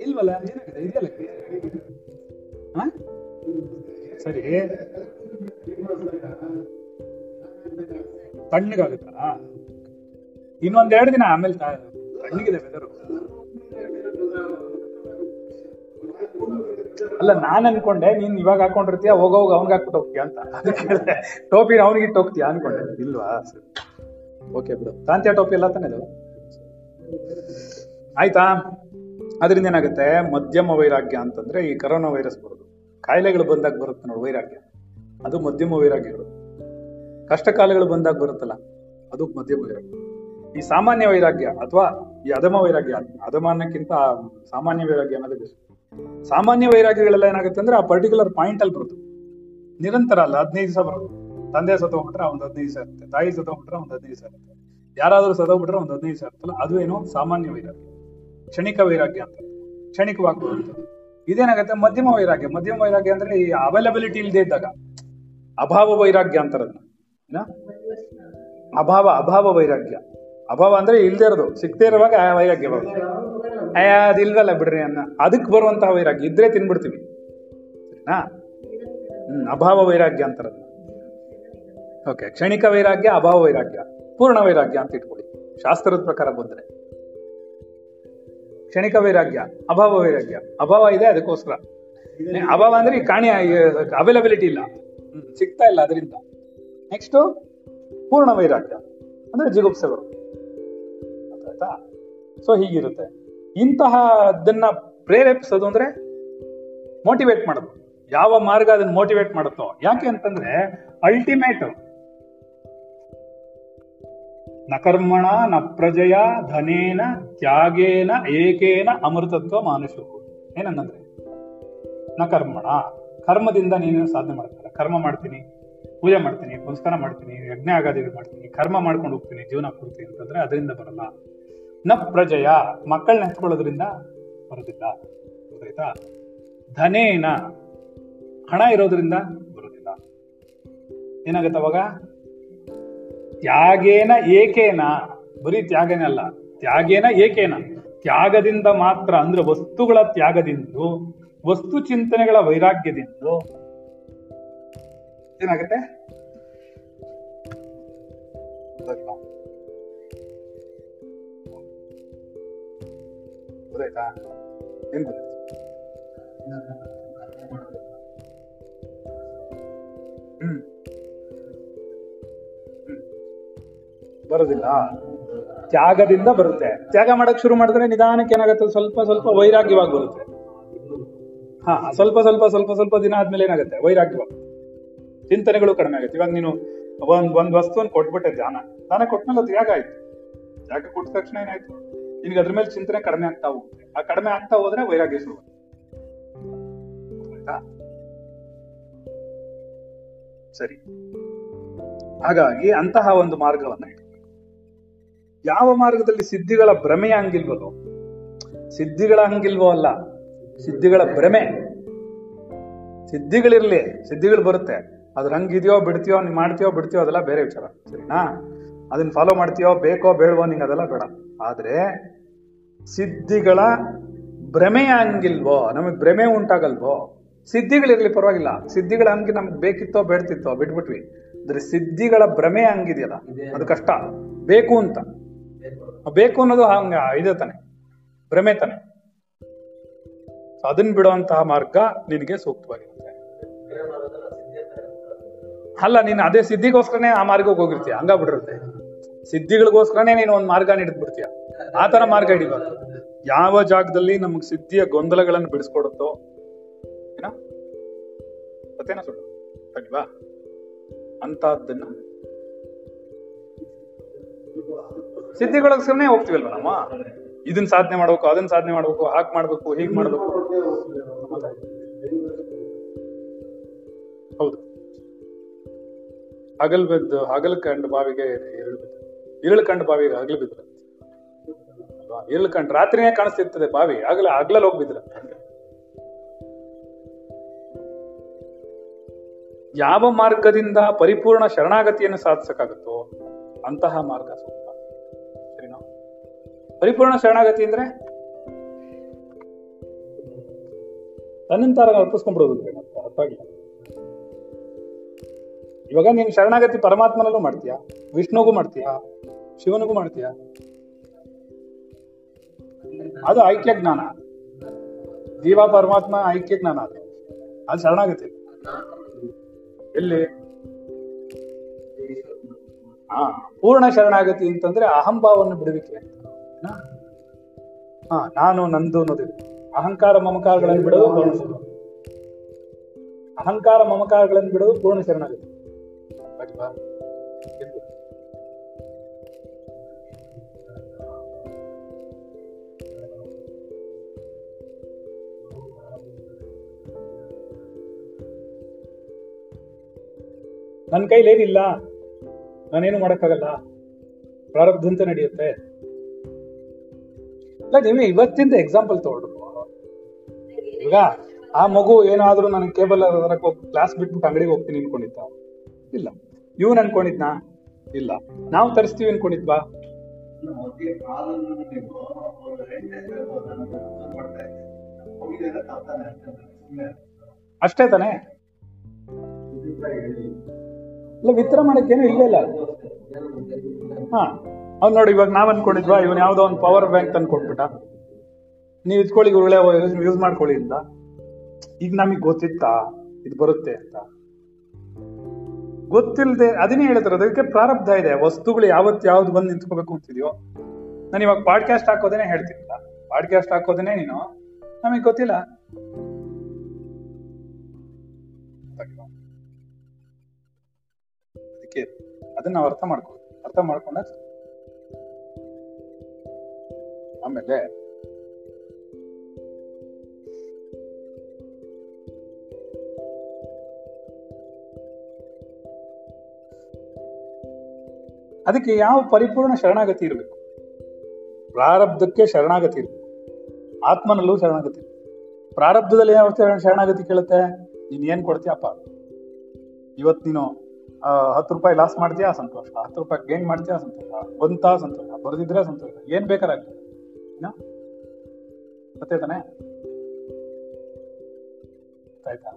ಇಲ್ವಲ್ಲ? ಏನಾಗಿದೆ ಇದೆಯಲ್ಲ ಸರಿ. ತಣ್ಣಗಾಗುತ್ತಾ? ಇನ್ನೊಂದೆರಡು ದಿನ ಆಮೇಲೆ ತಣ್ಣಗಿದೆ ವೆದರು ಅಲ್ಲ, ನಾನ್ ಅನ್ಕೊಂಡೆ, ನೀನ್ ಇವಾಗ ಹಾಕೊಂಡಿರ್ತೀಯ? ಹೋಗೋವಾಗ ಅವ್ನಿಗೆ ಹಾಕ್ಬಿಟ್ಟು ಹೋಗ್ತೀಯ ಅಂತ. ಟೋಪಿ ಅವ್ನಿಗೆ ಇಟ್ಟು ಹೋಗ್ತೀಯ ಅನ್ಕೊಂಡೆ. ಇಲ್ವಾ? ಓಕೆ ಬಿಡು. ತಾಂತ್ಯ ಟೋಪಿ ಎಲ್ಲ ತಾನೇ ಇದು? ಆಯ್ತಾ? ಅದರಿಂದ ಏನಾಗುತ್ತೆ? ಮಧ್ಯಮ ವೈರಾಗ್ಯ ಅಂತಂದ್ರೆ ಈ ಕರೋನಾ ವೈರಸ್ ಬರೋದು. ಕಾಯಿಲೆಗಳು ಬಂದಾಗ ಬರುತ್ತೆ ನೋಡಿ ವೈರಾಗ್ಯ. ಅದು ಮಧ್ಯಮ ವೈರಾಗ್ಯಗಳು ಕಷ್ಟ ಕಾಲಗಳು ಬಂದಾಗ ಬರುತ್ತಲ್ಲ, ಅದು ಮಧ್ಯಮ ವೈರಾಗ್ಯ. ಈ ಸಾಮಾನ್ಯ ವೈರಾಗ್ಯ ಅಥವಾ ಈ ಅಧಮ ವೈರಾಗ್ಯ ಅಧಮಾನಕ್ಕಿಂತ ಸಾಮಾನ್ಯ ವೈರಾಗ್ಯ ಅನ್ನೋದು ಬೆಸ್ಟ್. ಸಾಮಾನ್ಯ ವೈರಾಗ್ಯಗಳೆಲ್ಲ ಏನಾಗುತ್ತೆ ಅಂದ್ರೆ ಆ ಪರ್ಟಿಕ್ಯುಲರ್ ಪಾಯಿಂಟ್ ಅಲ್ಲಿ ಬರುತ್ತೆ. ನಿರಂತರ ಅಲ್ಲ, ಹದಿನೈದು ದಿವಸ ಬರುತ್ತೆ. ತಂದೆ ಸತ್ತೋಗ್ಬಿಟ್ರೆ ಒಂದ್ ಹದಿನೈದು ಇರುತ್ತೆ ತಾಯಿ ಸತ್ತೋಗ್ಬಿಟ್ರೆ ಒಂದ್ ಹದಿನೈದು ಇರುತ್ತೆ ಯಾರಾದ್ರೂ ಸತ್ತೋಗ್ಬಿಟ್ರೆ ಒಂದ್ ಹದಿನೈದು ಇರುತ್ತಲ್ಲ ಅದು ಏನು ಸಾಮಾನ್ಯ ವೈರಾಗ್ಯ. ಕ್ಷಣಿಕ ವೈರಾಗ್ಯ ಅಂತ. ಕ್ಷಣಿಕವಾಗಿ ಬರುತ್ತೆ ಇದೇನಾಗುತ್ತೆ? ಮಧ್ಯಮ ವೈರಾಗ್ಯ. ಮಧ್ಯಮ ವೈರಾಗ್ಯ ಅಂದ್ರೆ ಈ ಅವೈಲಬಿಲಿಟಿ ಇಲ್ಲದೆ ಇದ್ದಾಗ. ಅಭಾವ ವೈರಾಗ್ಯ ಅಂತಾರೆ ಅದನ್ನ ಏನ? ಅಭಾವ ಅಭಾವ ವೈರಾಗ್ಯ. ಅಭಾವ ಅಂದ್ರೆ ಇಲ್ದೇ ಇರೋದು. ಸಿಗ್ತೇ ಇರುವಾಗ ವೈರಾಗ್ಯ ಬರುತ್ತೆ. ಅಯ್ಯ ಅದಿಲ್ವಲ್ಲ ಬಿಡ್ರಿ ಅನ್ನ. ಅದಕ್ಕೆ ಬರುವಂತಹ ವೈರಾಗ್ಯ. ಇದ್ರೆ ತಿನ್ಬಿಡ್ತೀವಿ. ಸರಿನಾ? ಹ್ಮ್, ಅಭಾವ ವೈರಾಗ್ಯ ಅಂತಾರೆ ಓಕೆ ಕ್ಷಣಿಕ ವೈರಾಗ್ಯ, ಅಭಾವ ವೈರಾಗ್ಯ, ಪೂರ್ಣ ವೈರಾಗ್ಯ ಅಂತ ಇಟ್ಕೊಳ್ಳಿ. ಶಾಸ್ತ್ರದ ಪ್ರಕಾರ ಬಂದ್ರೆ. ಕ್ಷಣಿಕ ವೈರಾಗ್ಯ, ಅಭಾವ ವೈರಾಗ್ಯ. ಅಭಾವ ಇದೆ ಅದಕ್ಕೋಸ್ಕರ. ಅಭಾವ ಅಂದ್ರೆ ಕಾಣಿ ಅವೈಲಬಿಲಿಟಿ ಇಲ್ಲ. ಸಿಗ್ತಾ ಇಲ್ಲ ಅದರಿಂದ. ನೆಕ್ಸ್ಟ್ ಪೂರ್ಣ ವೈರಾಗ್ಯ, ಅಂದ್ರೆ ಜಿಗುಪ್ಸೆ ಬರುತ್ತೆ ಆಯ್ತಾ ಸೊ ಹೀಗಿರುತ್ತೆ. ಇಂತಹ ಅದನ್ನ ಪ್ರೇರೇಪಿಸೋದು ಅಂದ್ರೆ ಮೋಟಿವೇಟ್ ಮಾಡೋದು. ಯಾವ ಮಾರ್ಗ ಅದನ್ನ ಮೋಟಿವೇಟ್ ಮಾಡುತ್ತೋ, ಯಾಕೆ ಅಂತಂದ್ರೆ ಅಲ್ಟಿಮೇಟ್ ನ ಕರ್ಮಣ, ನ ಪ್ರಜಯ, ಧನೇನ, ತ್ಯಾಗೇನ, ಏಕೇನ, ಅಮೃತತ್ವ, ಮಾನುಷು ಏನಂದ್ರೆ, ನ ಕರ್ಮಣ. ಕರ್ಮದಿಂದ ನೀನು ಸಾಧನೆ ಮಾಡ್ತಾರ ಕರ್ಮ ಮಾಡ್ತೀನಿ, ಪೂಜೆ ಮಾಡ್ತೀನಿ, ಪುನಸ್ಕಾರ ಮಾಡ್ತೀನಿ, ಯಜ್ಞ ಆಗಾದಿಗಳು ಮಾಡ್ತೀನಿ, ಕರ್ಮ ಮಾಡ್ಕೊಂಡು ಹೋಗ್ತೀನಿ, ಜೀವನ ಪೂರ್ತಿ ಅಂತಂದ್ರೆ ಅದರಿಂದ ಬರಲ್ಲ. ನ ಪ್ರಜಯ, ಮಕ್ಕಳನ್ನ ಹೆಚ್ಕೊಳ್ಳೋದ್ರಿಂದ ಬರೋದಿಲ್ಲ. ಗೊತ್ತಾಯ್ತಾ? ಧನೇನ, ಹಣ ಇರೋದ್ರಿಂದ ಬರೋದಿಲ್ಲ. ಏನಾಗುತ್ತೆ ಅವಾಗ? ತ್ಯಾಗೇನ ಏಕೇನ? ಬರೀ ತ್ಯಾಗನೇ ಅಲ್ಲ. ತ್ಯಾಗೇನ ಏಕೇನ? ತ್ಯಾಗದಿಂದ ಮಾತ್ರ ಅಂದ್ರೆ ವಸ್ತುಗಳ ತ್ಯಾಗದಿಂದ, ವಸ್ತು ಚಿಂತನೆಗಳ ವೈರಾಗ್ಯದಿಂದ. ಏನಾಗುತ್ತೆ? ಹ್ಮ್. ಬರೋದಿಲ್ಲ. ತ್ಯಾಗದಿಂದ ಬರುತ್ತೆ. ತ್ಯಾಗ ಮಾಡಕ್ ಶುರು ಮಾಡಿದ್ರೆ ನಿಧಾನಕ್ಕೆ ಏನಾಗುತ್ತೆ? ಸ್ವಲ್ಪ ಸ್ವಲ್ಪ ವೈರಾಗ್ಯವಾಗಿ ಬರುತ್ತೆ. ಹಾ ಸ್ವಲ್ಪ ಸ್ವಲ್ಪ ಸ್ವಲ್ಪ ಸ್ವಲ್ಪ ದಿನ ಆದ್ಮೇಲೆ ಏನಾಗುತ್ತೆ? ವೈರಾಗ್ಯವಾಗಿ ಚಿಂತನೆಗಳು ಕಡಿಮೆ ಆಗುತ್ತೆ. ಇವಾಗ ನೀನು ಒಂದ್ ಒಂದ್ ವಸ್ತುವನ್ನು ಕೊಟ್ಬಿಟ್ಟೆ ಧ್ಯಾನ. ದಾನ ಕೊಟ್ಮೇಲೆ ತ್ಯಾಗ ಆಯ್ತು. ತ್ಯಾಗ ಕೊಟ್ಟ ತಕ್ಷಣ ಏನಾಯ್ತು? ನಿನ್ಗೆ ಅದ್ರ ಮೇಲೆ ಚಿಂತನೆ ಕಡಿಮೆ ಆಗ್ತಾ ಹೋಗುತ್ತೆ. ಆ ಕಡಿಮೆ ಆಗ್ತಾ ಹೋದ್ರೆ ವೈರಾಗ್ಯ ಶುರು ಸರಿ. ಹಾಗಾಗಿ ಅಂತಹ ಒಂದು ಮಾರ್ಗವನ್ನ. ಯಾವ ಮಾರ್ಗದಲ್ಲಿ ಸಿದ್ಧಿಗಳ ಭ್ರಮೆ ಹಂಗಿಲ್ವಲ್ಲೋ? ಸಿದ್ಧಿಗಳ ಹಂಗಿಲ್ವೋ ಅಲ್ಲ ಸಿದ್ಧಿಗಳ ಭ್ರಮೆ. ಸಿದ್ಧಿಗಳಿರ್ಲಿ ಸಿದ್ಧಿಗಳು ಬರುತ್ತೆ. ಅದ್ರ ಹಂಗಿದೆಯೋ ಬಿಡ್ತೀಯೋ ನೀನ್ ಮಾಡ್ತೀಯೋ ಬಿಡ್ತೀಯೋ ಅದೆಲ್ಲ ಬೇರೆ ವಿಚಾರ ಸರಿನಾ? ಅದನ್ನ ಫಾಲೋ ಮಾಡ್ತೀಯೋ ಬೇಕೋ ಬೇಡವೋ ನಿಂಗೆ ಅದೆಲ್ಲ ಬೇಡ. ಆದ್ರೆ ಸಿದ್ಧಿಗಳ ಭ್ರಮೆ ಹಂಗಿಲ್ವೋ? ನಮಗೆ ಭ್ರಮೆ ಉಂಟಾಗಲ್ವೋ? ಸಿದ್ಧಿಗಳಿರ್ಲಿ ಪರವಾಗಿಲ್ಲ. ಸಿದ್ಧಿಗಳ ಹಂಗೆ ನಮ್ಗೆ ಬೇಕಿತ್ತೋ ಬೇಡ್ತಿತ್ತೋ ಬಿಟ್ಬಿಟ್ವಿ. ಅಂದ್ರೆ ಸಿದ್ಧಿಗಳ ಭ್ರಮೆ ಹಂಗಿದೆಯಲ್ಲ ಅದು ಕಷ್ಟ. ಬೇಕು ಅಂತ. ಬೇಕು ಅನ್ನೋದು ಹಂಗ, ಇದೆ ತಾನೆ. ಭ್ರಮೆ ತಾನೆ. ಅದನ್ನ ಬಿಡುವಂತಹ ಮಾರ್ಗ ನಿನಗೆ ಸೂಕ್ತವಾಗಿರುತ್ತೆ. ಅಲ್ಲ, ನೀನು ಅದೇ ಸಿದ್ಧಿಗೋಸ್ಕರನೇ ಆ ಮಾರ್ಗಕ್ಕೆ ಹೋಗಿರ್ತೀಯ? ಬಿಡಿರುತ್ತೆ ಸಿದ್ಧಿಗಳಿಗೋಸ್ಕರನೇ ನೀನು ಒಂದು ಮಾರ್ಗ ಹಿಡಿದು ಬಿಡ್ತೀಯ ಆ ತರ ಮಾರ್ಗ ಹಿಡಿಬಾರ್ದು. ಯಾವ ಜಾಗದಲ್ಲಿ ನಮಗೆ ಸಿದ್ಧಿಯ ಗೊಂದಲಗಳನ್ನು ಬಿಡಿಸ್ಕೊಡುತ್ತೋ, ಏನ? ಮತ್ತೇನ ಸುಳ್ಳು. ಅಲ್ವಾ ಸಿದ್ಧಿಗೋಸ್ಕರನೇ ಹೋಗ್ತೀವಲ್ವ ನಮ್ಮ? ಇದನ್ನ ಸಾಧನೆ ಮಾಡ್ಬೇಕು ಅದನ್ನ ಸಾಧನೆ ಮಾಡ್ಬೇಕು, ಹಾಕ್ ಮಾಡ್ಬೇಕು, ಹೀಗ್ ಮಾಡ್ಬೇಕು. ಹೌದು. ಹಗಲ್ ಬಿದ್ದು, ಹಗಲ್ ಬಾವಿಗೆ ಇರಳು ಬಿದ್ದು ಇರಳು ಕಂಡು ಬಾವಿಗೆ ಹಗಲು ಬಿದ್ರೆ ಎಲ್ಲಿ ಕಂಡು ರಾತ್ರಿನೇ ಕಾಣಿಸ್ತಿರ್ತದೆ ಬಾವಿ ಹಗಲ ಆಗ್ಲಲ್ಲಿ ಹೋಗ್ಬಿದ್ರೆ ಯಾವ ಮಾರ್ಗದಿಂದ ಪರಿಪೂರ್ಣ ಶರಣಾಗತಿಯನ್ನು ಸಾಧಿಸಕ್ಕಾಗುತ್ತೋ ಅಂತಹ ಮಾರ್ಗ ಪರಿಪೂರ್ಣ ಶರಣಾಗತಿ ಅಂದ್ರೆ ತನ್ನಂತಾರ ಅರ್ಪಿಸ್ಕೊಂಡ್ಬಿಡೋದು ಆಗಿಲ್ಲ ಇವಾಗ ನೀನ್ ಶರಣಾಗತಿ ಪರಮಾತ್ಮನಲ್ಲೂ ಮಾಡ್ತೀಯಾ? ವಿಷ್ಣುಗೂ ಮಾಡ್ತೀಯಾ? ಶಿವನಿಗೂ ಮಾಡ್ತೀಯಾ? ಅದು ಐಕ್ಯ ಜ್ಞಾನ. ಜೀವ, ಪರಮಾತ್ಮ ಐಕ್ಯ ಜ್ಞಾನ ಅದು. ಅದು ಶರಣಾಗತಿ. ಎಲ್ಲಿ? ಹಾ ಪೂರ್ಣ ಶರಣಾಗತಿ ಅಂತಂದ್ರೆ ಅಹಂಭಾವವನ್ನು ಬಿಡುವಿಕೆ? ಹಾ, ನಾನು ನಂದು ಅನ್ನೋದು ಅಹಂಕಾರ ಮಮಕಾರಗಳನ್ನು ಬಿಡೋದು ಪೂರ್ಣ ಶರಣ ಅಹಂಕಾರ ಮಮಕಾರಗಳನ್ನು ಬಿಡೋದು ಪೂರ್ಣ ಶರಣಾಗತಿ? ನನ್ನ ಕೈಲೇನಿಲ್ಲ, ನಾನೇನು ಮಾಡೋಕ್ಕಾಗಲ್ಲ? ಪ್ರಾರಬ್ಧಂತೆ ನಡೆಯುತ್ತೆ. ಇಲ್ಲ ನೀವೇ ಇವತ್ತಿಂದ ಎಕ್ಸಾಂಪಲ್ ತಗೊಳ್ರು ಈಗ ಆ ಮಗು ಏನಾದ್ರೂ ನನಗೆ ಕೇಬಲ್ ಕ್ಲಾಸ್ ಬಿಟ್ಬಿಟ್ಟು ಅಂಗಡಿಗೆ ಹೋಗ್ತೀನಿ ಅನ್ಕೊಂಡಿದ್ದ. ಇಲ್ಲ. ಇವ್ನು ಅನ್ಕೊಂಡಿದ್ನಾ? ಇಲ್ಲ. ನಾವು ತರಿಸ್ತೀವಿ ಅನ್ಕೊಂಡಿದ್ವಾ ಅಷ್ಟೇ ತಾನೇ? ಇಲ್ಲ ವಿತರ ಮಾಡಕ್ಕೇನು ಇಲ್ಲೇ ಇಲ್ಲ. ಹಾ. ಅವ್ನು ನೋಡಿ ಇವಾಗ ನಾವ್ ಅನ್ಕೊಂಡಿದ್ವಾ, ಇವನ್ ಯಾವ್ದೋ ಒಂದು ಪವರ್ ಬ್ಯಾಂಕ್ ತಂದು ಕೊಟ್ಬಿಟ್ಟ. ನೀವ್ ಇದ್ಕೊಳ್ಳಿ ಒಳ್ಳೆ ಯೂಸ್ ಮಾಡ್ಕೊಳ್ಳಿ ಅಂತ. ಈಗ ನಮಗೆ ಗೊತ್ತಿತ್ತಾ? ಇದು ಬರುತ್ತೆ ಅಂತ. ಗೊತ್ತಿಲ್ಲದೆ ಅದನ್ನೇ ಹೇಳ್ತಾರೆ, ಅದಕ್ಕೆ ಪ್ರಾರಬ್ಧ ಇದೆ. ವಸ್ತುಗಳು ಯಾವತ್ತು ಯಾವ್ದು ಬಂದು ನಿಂತ್ಕೋಬೇಕು ಅಂತಿದ್ಯೋ. ನಾನು ಇವಾಗ ಪಾಡ್ಕಾಸ್ಟ್ ಹಾಕೋದೇನೆ ಹೇಳ್ತಿಲ್ಲ. ಪಾಡ್ಕಾಸ್ಟ್ ಹಾಕೋದೇನೆ ನೀನು. ನಮಗೆ ಗೊತ್ತಿಲ್ಲ. ಅದಕ್ಕೆ ಅದನ್ನ ನಾವು ಅರ್ಥ ಮಾಡ್ಕೊಳ್ಳಿ ಅರ್ಥ ಮಾಡ್ಕೊಂಡ ಆಮೇಲೆ ಅದಕ್ಕೆ ಯಾವ ಪರಿಪೂರ್ಣ ಶರಣಾಗತಿ ಇರಬೇಕು? ಪ್ರಾರಬ್ಧಕ್ಕೆ ಶರಣಾಗತಿ ಇರಬೇಕು. ಆತ್ಮನಲ್ಲೂ ಶರಣಾಗತಿ. ಪ್ರಾರಬ್ಧದಲ್ಲಿ ಯಾವ ಶರಣ- ಶರಣಾಗತಿ ಕೇಳುತ್ತೆ? ನೀನ್ ಏನ್ ಕೊಡ್ತೀಯಪ್ಪ ಇವತ್ ನೀನು ಹತ್ತು ರೂಪಾಯಿ ಲಾಸ್ ಮಾಡ್ತೀಯಾ? ಸಂತೋಷ. ಹತ್ತು ರೂಪಾಯಿ ಗೇನ್ ಮಾಡ್ತೀಯಾ? ಸಂತೋಷ. ಬಂತ? ಸಂತೋಷ. ಬರ್ದಿದ್ರೆ? ಸಂತೋಷ. ಏನ್ ಬೇಕಾರಾಗ್ತದೆ ಆಯ್ತಾ?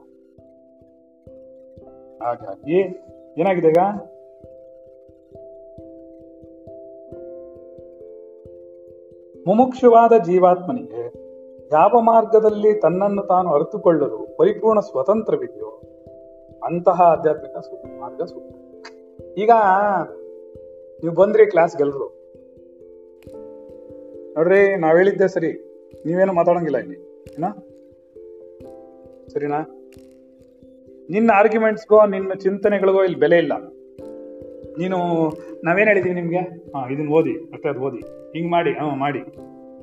ಹಾಗಾಗಿ ಏನಾಗಿದೆ ಈಗ? ಮುಮುಕ್ಷುವಾದ ಜೀವಾತ್ಮನಿಗೆ ಯಾವ ಮಾರ್ಗದಲ್ಲಿ ತನ್ನನ್ನು ತಾನು ಅರಿತುಕೊಳ್ಳಲು ಪರಿಪೂರ್ಣ ಸ್ವತಂತ್ರವಿದೆಯೋ, ಅಂತಹ ಆಧ್ಯಾತ್ಮಿಕ ಮಾರ್ಗ ಸೂಕ್ತ ಈಗ ನೀವು ಬಂದ್ರಿ ಕ್ಲಾಸ್ಗೆಲ್ರು ನೋಡ್ರಿ, ನಾವ್ ಹೇಳಿದ್ದೆ ಸರಿ. ನೀವೇನು ಮಾತಾಡಂಗಿಲ್ಲ ಇಲ್ಲಿ. ಏನಾ? ಸರಿನಾ? ನಿನ್ನ ಆರ್ಗ್ಯುಮೆಂಟ್ಸ್ಗೋ ನಿನ್ನ ಚಿಂತನೆಗಳಿಗೋ ಇಲ್ಲಿ ಬೆಲೆ ಇಲ್ಲ. ನೀನು, ನಾವೇನು ಹೇಳಿದೀವಿ ನಿಮಗೆ? ಹಾಂ ಇದನ್ನ ಓದಿ ಅಷ್ಟೇ ಅದು ಓದಿ. ಹಿಂಗ್ ಮಾಡಿ, ಹಾಂ, ಮಾಡಿ.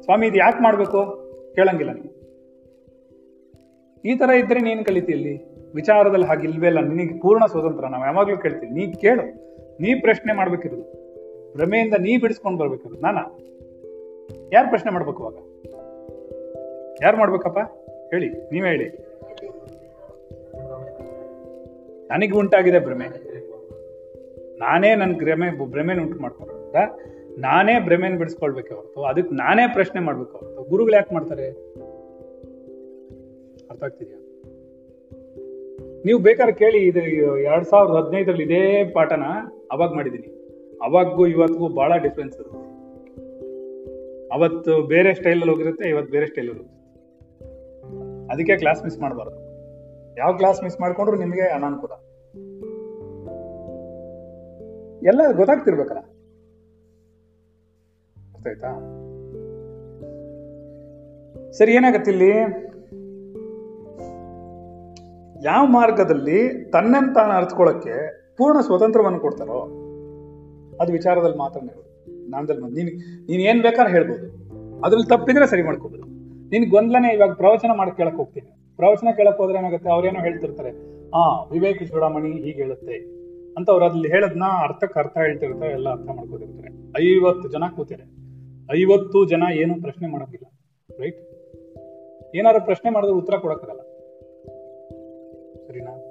ಸ್ವಾಮಿ, ಇದು ಯಾಕೆ ಮಾಡಬೇಕು? ಕೇಳಂಗಿಲ್ಲ ನೀವು ಈ ತರ ಇದ್ದರೆ ನೀನು ಕಲಿತಿ ಇಲ್ಲಿ? ವಿಚಾರದಲ್ಲಿ ಹಾಗೆ ಇಲ್ವೇ ಇಲ್ಲ ನಿನಗೆ ಪೂರ್ಣ ಸ್ವತಂತ್ರ. ನಾವು ಯಾವಾಗ್ಲೂ ಕೇಳ್ತೀವಿ. ನೀ ಕೇಳು. ನೀ ಪ್ರಶ್ನೆ ಮಾಡ್ಬೇಕಿರೋದು. ಭ್ರಮೆಯಿಂದ ನೀ ಬಿಡಿಸ್ಕೊಂಡು ಬರ್ಬೇಕಿರೋದು. ನಾನಾ? ಯಾರು ಪ್ರಶ್ನೆ ಮಾಡ್ಬೇಕು ಅವಾಗ ಯಾರು ಮಾಡ್ಬೇಕಪ್ಪ? ಹೇಳಿ, ನೀವೇ ಹೇಳಿ. ನನಗೆ ಉಂಟಾಗಿದೆ ಭ್ರಮೆ. ನಾನೇ ನನ್ನ ಭ್ರಮೆ ಭ್ರಮೆನ ಉಂಟು ಮಾಡ್ಕೊಂಡ್ರ ನಾನೇ ಭ್ರಮೆನ ಬಿಡಿಸ್ಕೊಳ್ಬೇಕೆ ಹೊರತು. ಅದಕ್ಕೆ ನಾನೇ ಪ್ರಶ್ನೆ ಮಾಡ್ಬೇಕು ಹೊರತು. ಗುರುಗಳು ಯಾಕೆ ಮಾಡ್ತಾರೆ? ಅರ್ಥ ಆಗ್ತಿದ್ಯಾ? ನೀವು ಬೇಕಾದ್ರೆ ಕೇಳಿ, ಇದು ಎರಡ್ ಸಾವಿರದ ಹದಿನೈದರಲ್ಲಿ ಇದೇ ಪಾಠನ ಅವಾಗ ಮಾಡಿದ್ದೀನಿ. ಅವಾಗೂ ಇವತ್ತಿಗೂ ಬಹಳ ಡಿಫ್ರೆನ್ಸ್ ಇರುತ್ತೆ. ಅವತ್ತು ಬೇರೆ ಸ್ಟೈಲಲ್ಲಿ ಹೋಗಿರುತ್ತೆ, ಇವತ್ತು ಬೇರೆ ಸ್ಟೈಲಲ್ಲಿ ಹೋಗುತ್ತೆ. ಅದಕ್ಕೆ ಕ್ಲಾಸ್ ಮಿಸ್ ಮಾಡಬಾರ್ದು. ಯಾವ ಕ್ಲಾಸ್ ಮಿಸ್ ಮಾಡಿಕೊಂಡ್ರು ನಿಮಗೆ ಅನಾನುಕೂಲ. ಎಲ್ಲ ಗೊತ್ತಾಗ್ತಿರ್ಬೇಕಲ್ಲ. ಗೊತ್ತಾಯ್ತಾ ಸರಿ, ಏನಾಗತ್ತೆ ಇಲ್ಲಿ? ಯಾವ ಮಾರ್ಗದಲ್ಲಿ ತನ್ನನ್ನು ತಾನು ಅರ್ಥಕೊಳ್ಳಕ್ಕೆ ಪೂರ್ಣ ಸ್ವತಂತ್ರವನ್ನು ಕೊಡ್ತಾರೋ, ಅದು ವಿಚಾರದಲ್ಲಿ ಮಾತ್ರ ನಾನದಲ್ಲಿ ನೀನು ನೀನು ಏನು ಬೇಕಾದ್ರೆ ಹೇಳ್ಬೋದು. ಅದ್ರಲ್ಲಿ ತಪ್ಪಿದ್ರೆ ಸರಿ ಮಾಡ್ಕೋಬೋದು. ನಿನ್ ಗೊಂದಲನೇ ಇವಾಗ ಪ್ರವಚನ ಮಾಡಿ ಕೇಳಕ್ ಹೋಗ್ತೀನಿ. ಪ್ರವಚನ ಕೇಳಕ್ ಹೋದ್ರೆ ಏನಾಗುತ್ತೆ? ಅವ್ರೇನೋ ಹೇಳ್ತಿರ್ತಾರೆ, ಆ, ವಿವೇಕ ಚೂಡಾಮಣಿ ಹೀಗೆ ಹೇಳುತ್ತೆ. ಅಂತ ಅವ್ರು ಅದ್ರಲ್ಲಿ ಹೇಳದ್ನ ಅರ್ಥಕ್ಕೆ ಅರ್ಥ ಹೇಳ್ತಿರ್ತಾರೆ ಎಲ್ಲ ಅರ್ಥ ಮಾಡ್ಕೋತಿರ್ತಾರೆ. ಐವತ್ತು ಜನ ಕೂತಾರೆ ಐವತ್ತು ಜನ ಏನು ಪ್ರಶ್ನೆ ಮಾಡೋದಿಲ್ಲ ರೈಟ್ ಏನಾದ್ರು ಪ್ರಶ್ನೆ ಮಾಡಿದ್ರೆ ಉತ್ತರ ಕೊಡಕ್ಕಾಗಲ್ಲ. ಸರಿನಾ?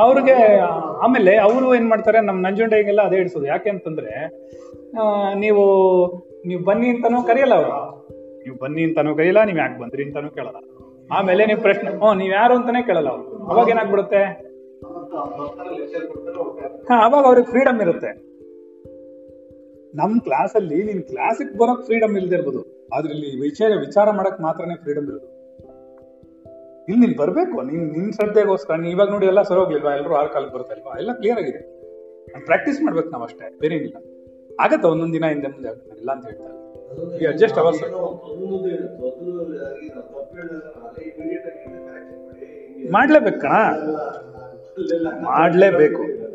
ಅವ್ರಿಗೆ, ಆಮೇಲೆ ಅವರು ಏನ್ ಮಾಡ್ತಾರೆ ನಮ್ಮ ನಂಜುಂಡೆಗೆಲ್ಲ ಅದೇ ಇಡಿಸೋದು ಯಾಕೆ ಅಂತಂದ್ರೆ ನೀವು ನೀವು ಬನ್ನಿ ಅಂತಾನೂ ಕರೆಯಲ್ಲ ಅವರು. ನೀವು ಬನ್ನಿ ಅಂತಾನೂ ಕರೆಯಲ್ಲ, ನೀವ್ ಯಾಕೆ ಬಂದ್ರಿ ಅಂತಾನೂ ಕೇಳಲ್ಲ. ಆಮೇಲೆ ನೀವು ಪ್ರಶ್ನೆ, ಓ, ನೀವ್ ಯಾರು ಅಂತಾನೆ ಕೇಳಲ್ಲ ಅವ್ರು. ಅವಾಗ ಏನಾಗ್ಬಿಡುತ್ತೆ? ಹಾ, ಅವಾಗ ಅವ್ರಿಗೆ ಫ್ರೀಡಮ್ ಇರುತ್ತೆ. ನಮ್ ಕ್ಲಾಸ್ ಅಲ್ಲಿ ನೀನ್ ಕ್ಲಾಸಿಗೆ ಬರೋಕ್ ಫ್ರೀಡಮ್ ಇಲ್ದೇ ಇರ್ಬೋದು. ಆದ್ರೆ ಇಲ್ಲಿ ವಿಚಾರ ವಿಚಾರ ಮಾಡಕ್ ಮಾತ್ರನೇ ಫ್ರೀಡಮ್ ಇರೋದು. ಇಲ್ಲಿ ನೀನ್ ಬರ್ಬೇಕು ನೀನ್ ನಿನ್ ಶ್ರದ್ಧೆಗೋಸ್ಕರ ನೀನ್ ಇವಾಗ ನೋಡಿ ಎಲ್ಲ ಸರೋಗ್ಲಿಲ್ವಾ ಎಲ್ಲರೂ ಆರು ಕಾಲಕ್ಕೆ ಬರ್ತಾ ಇಲ್ವಾ? ಎಲ್ಲ ಕ್ಲಿಯರ್ ಆಗಿದೆ. ಪ್ರಾಕ್ಟೀಸ್ ಮಾಡ್ಬೇಕು ನಾವು ಅಷ್ಟೇ ಬೇರೆ ಏನಿಲ್ಲ. ಆಗತ್ತೆ ಒಂದೊಂದ್ ದಿನ ಹಿಂದೆ ಮುಂದೆ ಇಲ್ಲ ಅಂತ ಹೇಳ್ತಾರೆ ಈ adjust hours. ಮಾಡ್ಲೇಬೇಕು? ಕಣ ಮಾಡ್ಲೇಬೇಕು.